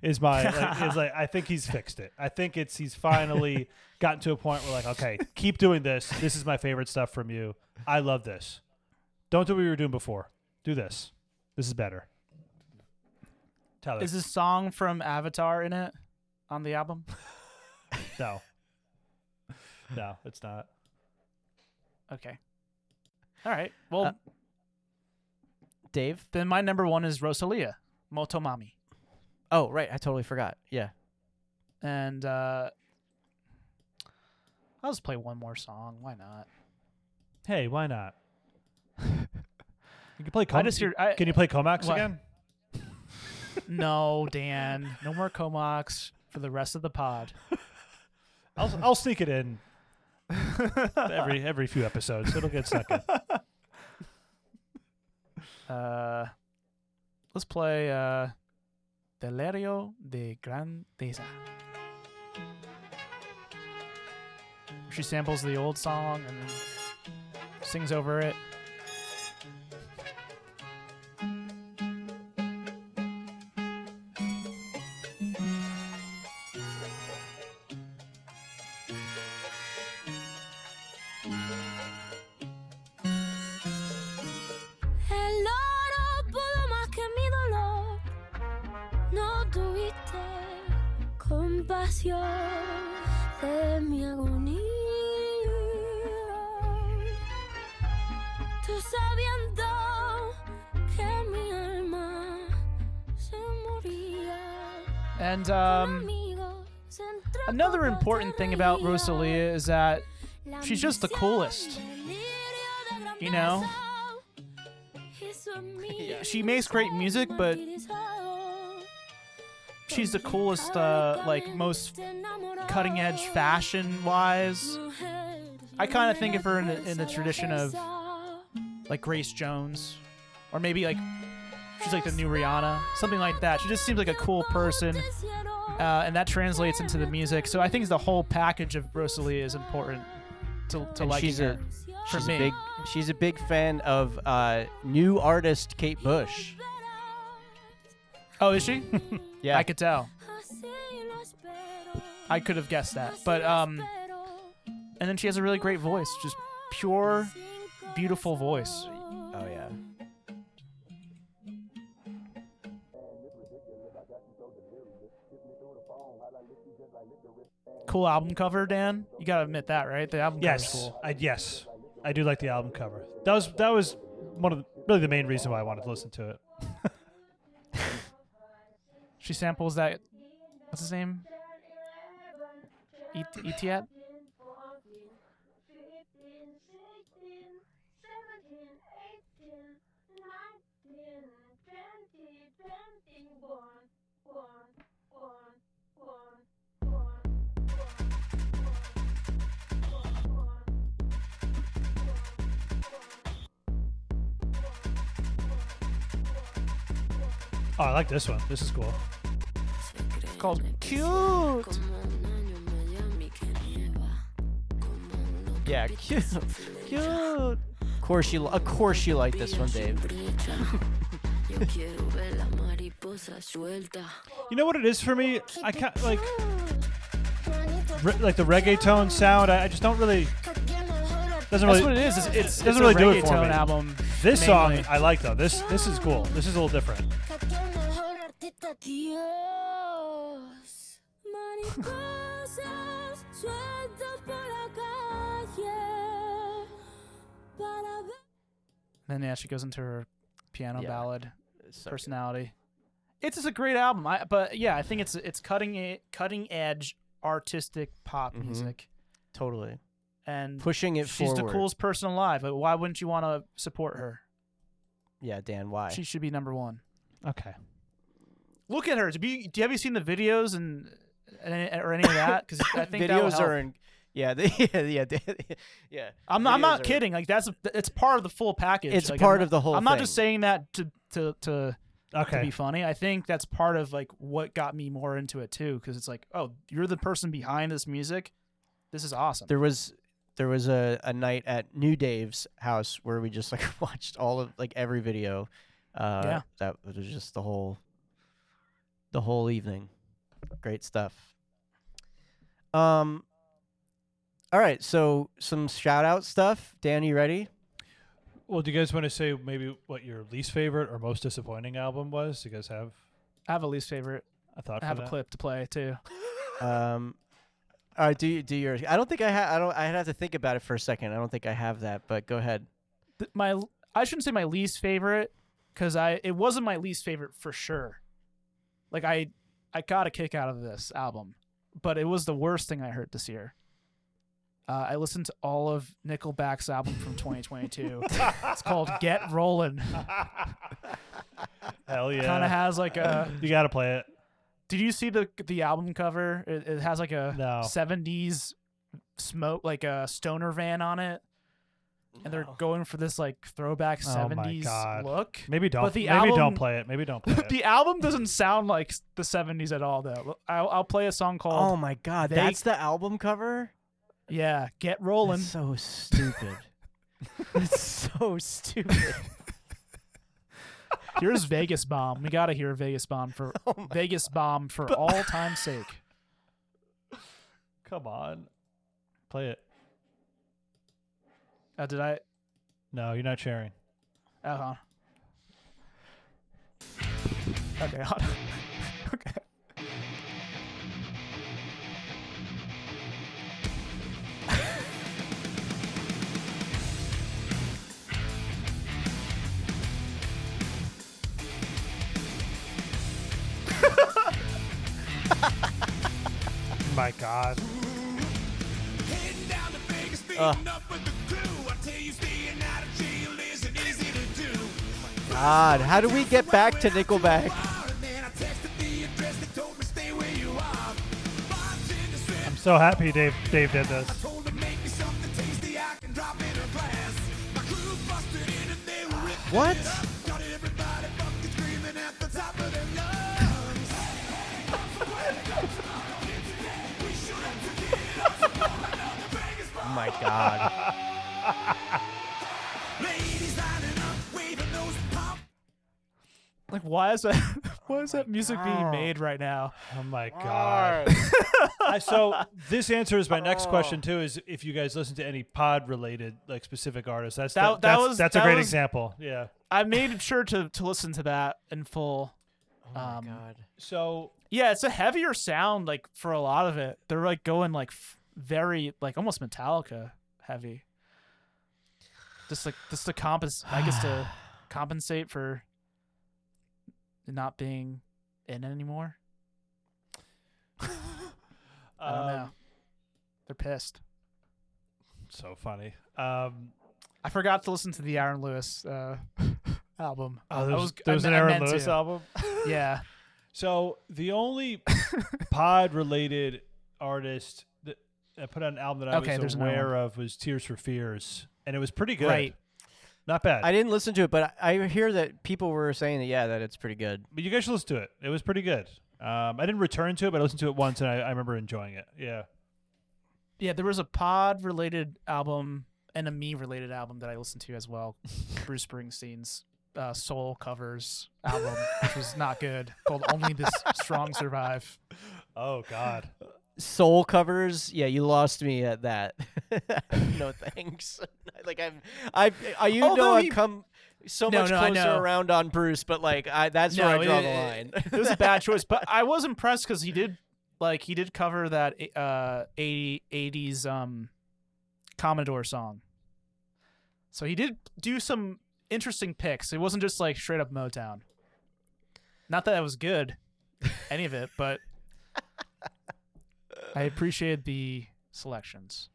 Is my like, is like I think he's fixed it. I think it's he's finally gotten to a point where like okay, keep doing this. This is my favorite stuff from you. I love this. Don't do what you were doing before. Do this. This is better. Tyler, is this song from Avatar in it on the album? no, no, it's not. Okay. All right. Well, Uh, Dave. then my number one is Rosalia, Motomami, Oh right, I totally forgot. Yeah. and uh, I'll just play one more song. Why not? Hey, why not? You can play. I Com- just hear- I- can you play Comax What? again? No, Dan. No more Comox for the rest of the pod. I'll I'll sneak it in every every few episodes. It'll get stuck in. Uh, let's play uh, Delirio de Grandeza. She samples the old song and sings over it. Important thing about Rosalia is that she's just the coolest. You know? She makes great music, but she's the coolest, uh, like most cutting edge fashion wise. I kind of think of her in the, in the tradition of like Grace Jones, or maybe like she's like the new Rihanna, something like that. She just seems like a cool person, uh, and that translates into the music. So I think the whole package of Rosalia is important to to she's her. a for she's me. a big she's a big fan of uh, new artist Kate Bush. Oh, is she? Yeah. I could tell. Así lo espero I could have guessed that. But um, and then she has a really great voice, just pure, beautiful voice. Oh yeah. Cool album cover, Dan. You gotta admit that, right? The album Yes, cover's cool. I, yes, I do like the album cover. That was that was one of the, really the main reason why I wanted to listen to it. She samples that. What's his name? E- Etiat. Oh, I like this one. This is cool. called Cute. Yeah, cute. cute. Of course you of course you like this one, Dave. You know what it is for me? I can't like re- like the reggaeton sound. I, I just don't really doesn't That's really what it is. It's, it's, doesn't it's really a do it for reggaeton me. album. This mainly. song I like though. This this is cool. This is a little different. Mariposas sueltas por la calle para ver. Then yeah, she goes into her piano Yeah. ballad So personality. It's just a great album. I, but yeah, I think it's it's cutting e- cutting edge artistic pop Mhm. music, totally and pushing it she's forward. the coolest person alive. Like, why wouldn't you want to support her? Yeah, Dan. Why? She should be number one. Okay. Look at her. Do you, have you seen the videos and, and or any of that? Because I think videos help. are in. Yeah, they, yeah, yeah, yeah. I'm, I'm not are- kidding. Like that's it's part of the full package. It's Like, part I'm of the whole I'm not just saying that to to to to be funny. I think that's part of like what got me more into it too, because it's like, oh, you're the person behind this music. This is awesome. There was there was a, a night at New Dave's house where we just like watched all of like every video. Uh, Yeah. that was just the whole the whole evening. Great stuff. Um. All right, so some shout out stuff. Dan, you ready? Well, do you guys want to say maybe what your least favorite or most disappointing album was? Do you guys have I have a least favorite. I thought? I have for a clip to play too. Um. All right, do you, do yours. I don't think I have. I don't. I have to think about it for a second. I don't think I have that, but go ahead. Th- My I shouldn't say my least favorite because I it wasn't my least favorite for sure. Like I I got a kick out of this album, but it was the worst thing I heard this year. Uh, I listened to all of Nickelback's album from 2022. it's called Get Rollin'. Hell yeah! Kind of has like a. you got to play it. Did you see the the album cover? It, it has like a No. 70s smoke, like a stoner van on it, and they're going for this like throwback Oh my 70s God. look. Maybe don't. But the maybe album- don't play it. Maybe don't play it. the album doesn't sound like the 70s at all though i'll, I'll play a song called Oh my God, They- that's the album cover. yeah get rolling That's so stupid. That's so stupid. here's vegas bomb we gotta hear vegas bomb for Oh my vegas bomb for all time's sake Come on, play it. Uh, did i No, you're not sharing. uh-huh okay hold on. okay My God. Ugh. God, how do we get back to Nickelback? I'm so happy Dave Dave did this. What? oh my God. like why is that why is that music being made right now? Oh my god. I, so this answers my next question too. Is if you guys listen to any pod related like specific artists? That's That- that, that that's, was- that's a that great was- example. Yeah. I made sure to to listen to that in full. Oh my Um, god. So Yeah, it's a heavier sound like for a lot of it. They're like going like f- very like almost Metallica heavy. Just like just to compensate, I guess to compensate for not being in anymore. I don't know. um, They're pissed. so funny. Um, I forgot to listen to the Aaron Lewis uh, album. oh, I there was, was- there I an I Aaron Lewis to. album. Yeah. So the only pod related artist that, that put out an album that I Okay, was aware of was Tears for Fears, and it was pretty good. Right. Not bad. I didn't listen to it, but I I hear that people were saying that yeah, that it's pretty good. but you guys should listen to it. It was pretty good. Um, I didn't return to it, but I listened to it once, and I, I remember enjoying it. Yeah. Yeah, there was a pod related album and a me related album that I listened to as well. Bruce Springsteen's uh, soul covers album, which was not good, called Only the Strong Survive. Oh God. Soul covers, yeah, you lost me at that. no thanks. like I'm, I, I you know I've he- come so No, much no, I closer know. around on Bruce, but like I, that's where I draw it- the line. It was a bad choice, but I was impressed because he did like he did cover that uh 80, 80s um Commodore song. So he did do some interesting picks. It wasn't just like straight up Motown. Not that it was good, any of it, but I appreciated the selections.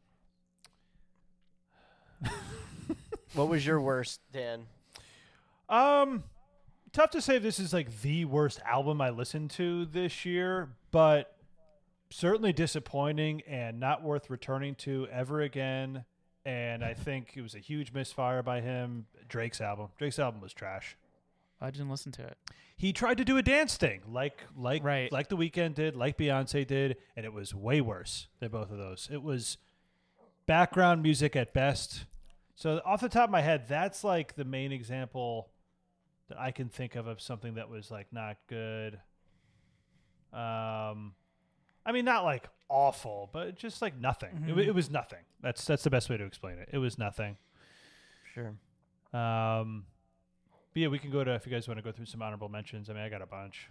what was your worst, Dan? Um, tough to say if this is like the worst album I listened to this year, but certainly disappointing and not worth returning to ever again. And I think it was a huge misfire by him. Drake's album. Drake's album was trash. I didn't listen to it. He tried to do a dance thing, like like Right. like the Weeknd did, like Beyonce did, and it was way worse than both of those. It was background music at best. So off the top of my head, that's like the main example that I can think of of something that was like not good. Um, I mean, not like awful, but just like nothing. It, wa- Mhm. it was nothing. That's that's the best way to explain it. It was nothing. Sure. Um, but yeah, we can go to if you guys want to go through some honorable mentions. I mean, I got a bunch.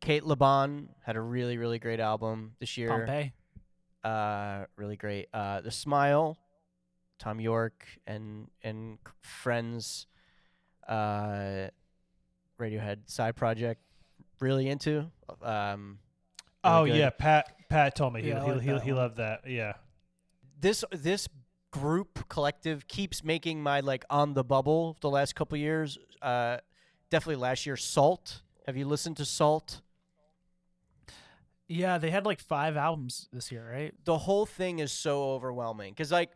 Cate Le Bon had a really, really great album this year. Pompeii. Uh, really great. Uh, The Smile, Thom Yorke and and friends. Uh, Radiohead side project. Really into. Um, really Oh good. yeah, Pat. Pat told me he Yeah, he like he, that he loved that. Yeah. this this group collective keeps making my like on the bubble the last couple years. Uh, definitely last year. Sault. Have you listened to Sault? Yeah, they had like five albums this year, right? the whole thing is so overwhelming because like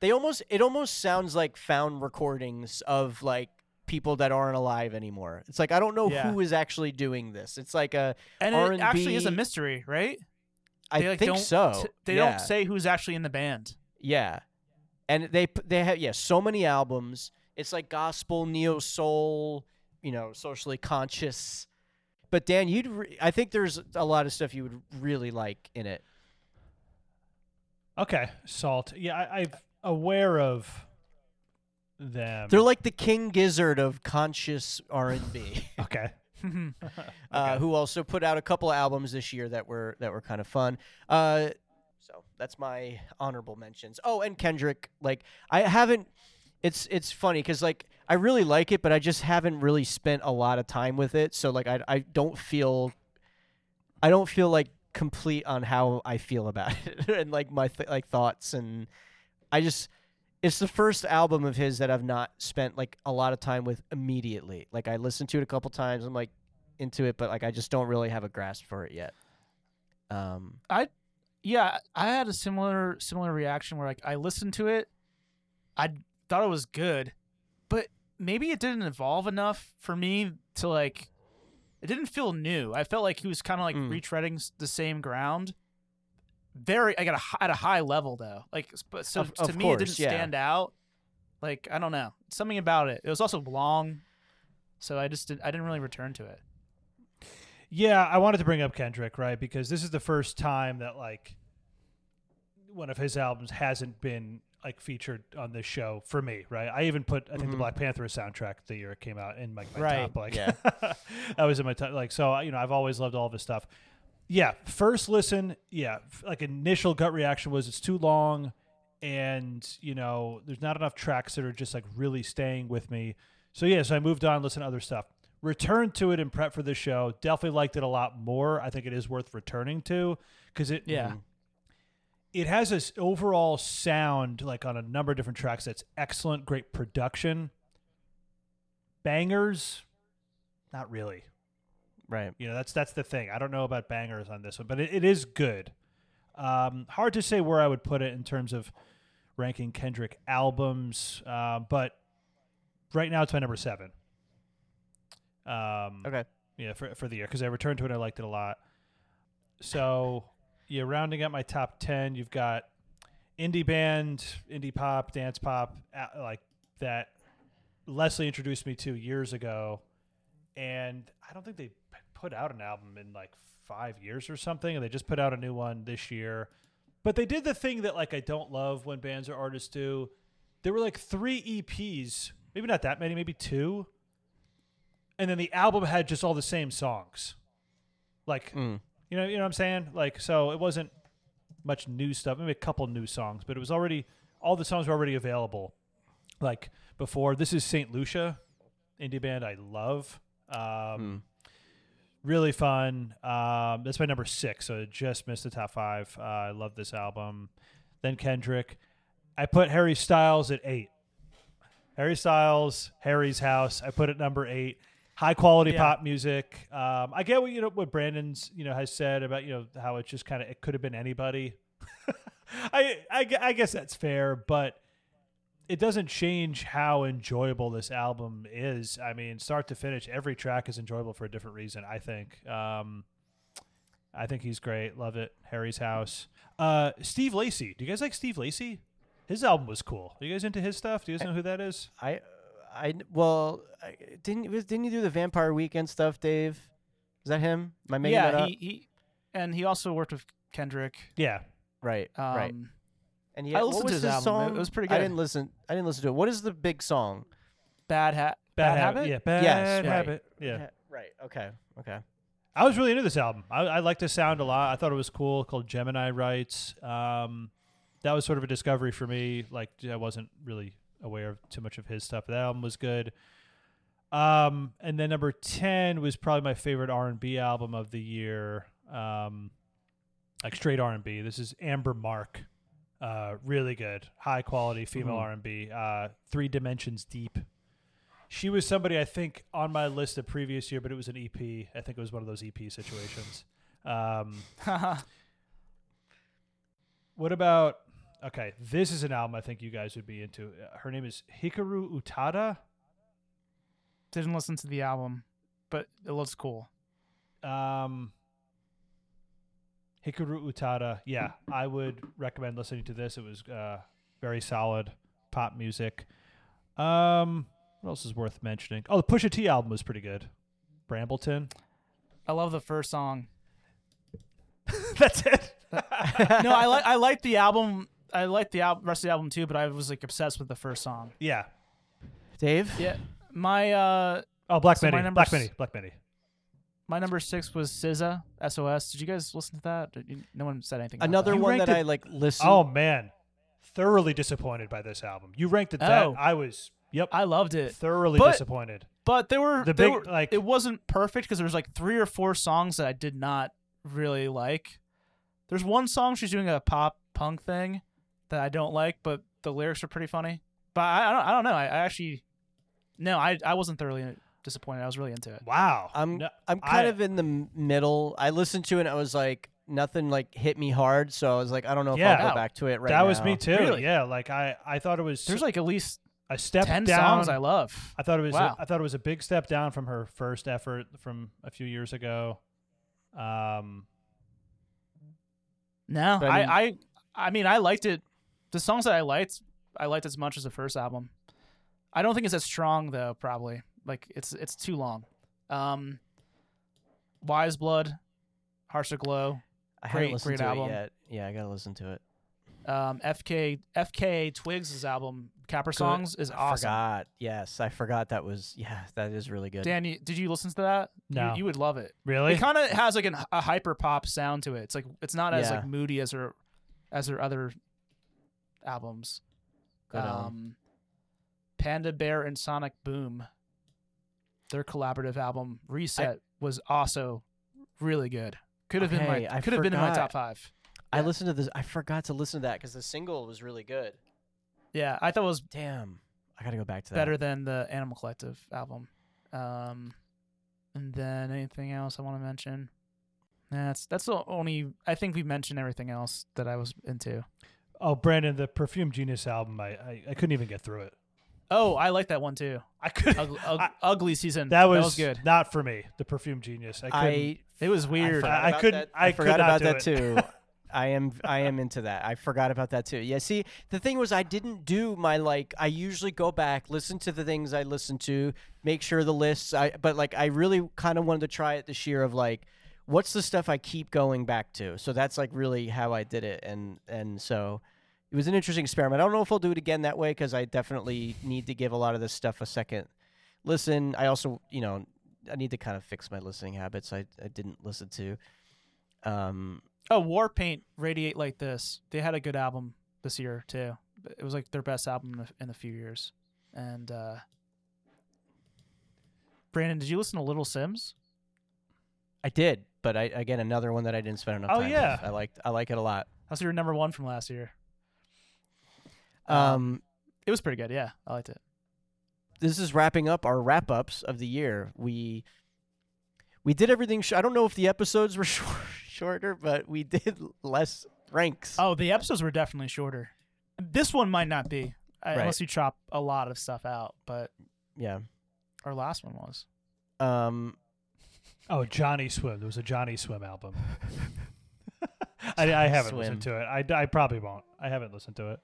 they almost it almost sounds like found recordings of like people that aren't alive anymore it's like i don't know Yeah. who is actually doing this it's like a And R&B, it actually is a mystery, right? i They, like, think so t- they yeah. don't say who's actually in the band. yeah and they they have yeah so many albums it's like gospel neo soul you know socially conscious but dan you'd re- i think there's a lot of stuff you would really like in it Okay. Sault. Yeah, I, I'm aware of them. they're like the king gizzard of conscious r&b okay. uh, who also put out a couple of albums this year that were that were kind of fun. Uh, so that's my honorable mentions. Oh, and Kendrick. Like I haven't. It's it's funny because like I really like it, but I just haven't really spent a lot of time with it. So like I I don't feel. I don't feel like complete on how I feel about it and like my th- like thoughts and I just it's the first album of his that I've not spent like a lot of time with immediately. Like I listened to it a couple times. I'm like into it, but like I just don't really have a grasp for it yet. Um, I Yeah, I had a similar similar reaction where like I listened to it, I thought it was good, but maybe it didn't evolve enough for me to like. It didn't feel new. I felt like he was kind of like Mm. retreading the same ground. Very, like at a at a high level though. Like, s- but so Of- to of me, course, it didn't yeah. stand out. Like I don't know, something about it. It was also long, so I just did, I didn't really return to it. Yeah, I wanted to bring up Kendrick, right? Because this is the first time that like one of his albums hasn't been like featured on this show for me, right? I even put I think the Mhm. Black Panther soundtrack the year it came out in like my Right, top like yeah. that was in my top like so you know I've always loved all of his stuff. Yeah, first listen, yeah, like initial gut reaction was it's too long and you know there's not enough tracks that are just like really staying with me. So yeah, so I moved on, listened to other stuff. Returned to it in prep for the show. Definitely liked it a lot more. I think it is worth returning to because it Yeah. it has this overall sound like on a number of different tracks that's excellent, great production. Bangers, not really. Right. You know, that's that's the thing. I don't know about bangers on this one, but it, it is good. Um, hard to say where I would put it in terms of ranking Kendrick albums, uh, but right now it's my number seven. Um, Okay. yeah, for for the year because I returned to it, and I liked it a lot. So, yeah, rounding out my top ten, you've got indie band, indie pop, dance pop, like that. Leslie introduced me to years ago, and I don't think they put out an album in like five years or something, and they just put out a new one this year. But they did the thing that like I don't love when bands or artists do. There were like three EPs, maybe not that many, maybe two, and then the album had just all the same songs. Like Mm. you know, you know what I'm saying? Like so it wasn't much new stuff, maybe a couple new songs, but it was already all the songs were already available. Like before, this is Saint Lucia, indie band I love. Um, Really fun. Um, that's my number six, so it just missed the top five. Uh, I love this album. Then Kendrick. I put Harry Styles at eight. Harry Styles, Harry's House. I put it number eight. High quality Yeah. pop music. Um, I get what you know what Brandon's you know has said about you know how it's just kind of it could have been anybody. I, I I guess that's fair, but it doesn't change how enjoyable this album is. I mean, start to finish, every track is enjoyable for a different reason. I think. Um, I think he's great. Love it. Harry's House. Uh, Steve Lacy. Do you guys like Steve Lacy? His album was cool. Are you guys into his stuff? Do you guys know who that is? I, I well, I, didn't was- didn't you do the Vampire Weekend stuff, Dave? Is that him? Am I making that yeah, up? he, he and he also worked with Kendrick. Yeah. right, Um, right. And I yeah, listened what to was his his album. It was pretty good. I good. didn't listen. I didn't listen to it. What is the big song? Bad hat. Bad, Habit. habit. Yeah. Bad Yes, right. habit. Yeah. Yeah, Right. Okay. Okay. I was really into this album. I, I liked the sound a lot. I thought it was cool. Called Gemini Rights. Um, that was sort of a discovery for me. Like I wasn't really aware of too much of his stuff. That album was good. Um, and then number ten was probably my favorite R and B album of the year. Um, like straight R and B. This is Amber Mark. Uh, really good, high quality female Mhm. R and B. Uh, three dimensions deep. She was somebody I think on my list the previous year, but it was an EP. I think it was one of those EP situations. Um, what about? Okay, this is an album I think you guys would be into. Uh, Her name is Hikaru Utada. Didn't listen to the album, but it looks cool. Um, Hikaru Utada. Yeah, I would recommend listening to this. It was uh, very solid pop music. Um, what else is worth mentioning? Oh, the Pusha T album was pretty good. Brambleton. I love the first song. That's it. no, I like I like the album. I like the al- rest of the album too, but I was like obsessed with the first song. Yeah. Dave. Yeah, my uh, Oh, Black So my Betty. number Black s- Betty. Black Betty. My number six was SZA, SOS. Did you guys listen to that? Did you- No one said anything. about Another that. One that ranked I like listened. Oh man, thoroughly disappointed by this album. You ranked it that Oh. I was. Yep. I loved it. thoroughly But- disappointed. But there were The big, were- like- it wasn't perfect because there was like three or four songs that I did not really like. There's one song she's doing a pop punk thing that I don't like, but the lyrics are pretty funny. But I, I don't I don't know. I, I actually no, I I wasn't thoroughly disappointed. I was really into it. Wow. I'm No, I'm kind I- of in the middle. I listened to it and I was like nothing like hit me hard, so I was like I don't know if Yeah. I'll go back to it right now. that now. was me too. Really? Yeah, like I, I thought it was There's like at least a step ten down. songs I love. I thought it was. Wow. A, I thought it was a big step down from her first effort from a few years ago. Um, No, But I I, I I mean I liked it. The songs that I liked, I liked as much as the first album. I don't think it's as strong though. Probably like it's it's too long. Um, Weyes Blood, Hearts Glow. I Great- haven't listened great to album. it yet. Yeah, I gotta listen to it. um, FKA FKA Twigs' album Caprisongs is I awesome. Forgot. Yes, I forgot that was. Yeah, that is really good. Dan, you, did you listen to that? No. you, would love it. Really? It kind of has like an, a hyper pop sound to it. It's like it's not as Yeah. like moody as her as her other albums. Good album. um, Panda Bear and Sonic Boom, their collaborative album Reset was also really good. Could have been my I could have been in my top five. I listened to this. I forgot to listen to that because the single was really good. Yeah, I thought it was Damn, I gotta go back to that. better than the Animal Collective album. Um, and then anything else I want to mention? That's that's the only. I think we mentioned everything else that I was into. Oh, Brandon, the Perfume Genius album, I, I, I couldn't even get through it. Oh, I like that one too. I could. Ug- ug- I- ugly season. that, was good. not for me. The Perfume Genius. I. I It was weird. I about couldn't- I forgot about that too. I am I am into that. I forgot about that too. Yeah, see, the thing was I didn't do my like I usually go back, listen to the things I listen to, make sure the lists I but like I really kind of wanted to try it this year of like what's the stuff I keep going back to. So that's like really how I did it and and so it was an interesting experiment. I don't know if I'll do it again that way cuz I definitely need to give a lot of this stuff a second listen. I also, you know, I need to kind of fix my listening habits. I I didn't listen to um Oh, Warpaint, Radiate Like This. They had a good album this year too. It was like their best album in a, in a few years. And uh Brandon, did you listen to Little Simz? I did, but I again another one that I didn't spend enough Oh, time yeah. with. I liked I like it a lot. That's your number one from last year. Um, It was pretty good. Yeah, I liked it. this is wrapping up our wrap ups of the year. We we did everything. Sh- I don't know if the episodes were short, shorter, but we did less ranks. Oh, the episodes were definitely shorter. This one might not be, uh, Right. unless you chop a lot of stuff out. But Yeah. our last one was. Um. Oh, Johnny Swim. There was a Johnny Swim album. I, I haven't Swim. listened to it. I, I probably won't. I haven't listened to it.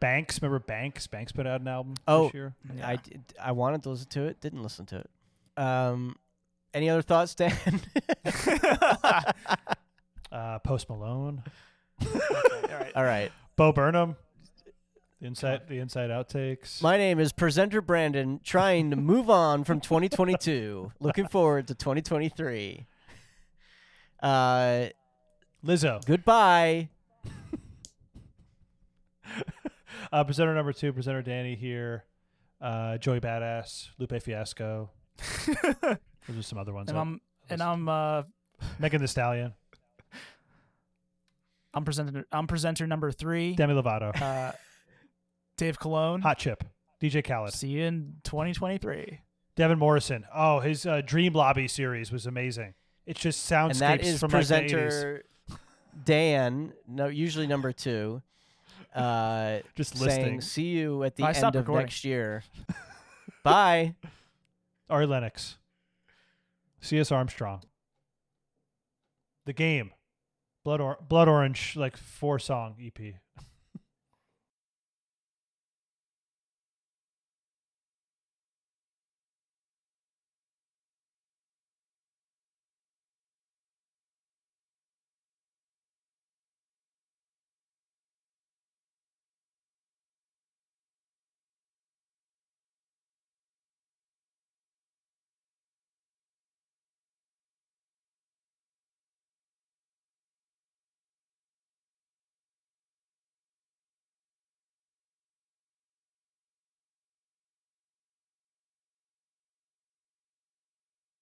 Banks, remember Banks? Banks put out an album Oh, this year. Yeah. I did, I wanted to listen to it. Didn't listen to it. Um. Any other thoughts, Dan? Uh, Post Malone, all right. All right. Bo Burnham, the inside the inside outtakes. My name is presenter Brandon, trying to move on from 2022. Looking forward to 2023. Uh, Lizzo, goodbye. Uh, presenter number two, presenter Danny here. Uh, Joey Badass, Lupe Fiasco. Those are some other ones. And I- I'm and I'm uh Megan Thee Stallion, I'm presenter I'm presenter number three. Demi Lovato, Uh, Dave Cologne. Hot Chip, DJ Khaled, See you in 2023. Devin Morrison. Oh, his uh, Dream Lobby series was amazing. It just soundscapes and that is from like the 80s. presenter Dan. No, usually number two. Uh, Just saying, listing. "See you at the I end stopped of recording. next year." Bye. Ari Lennox, C.S. Armstrong, The Game, Blood or- Blood Orange, like four song EP.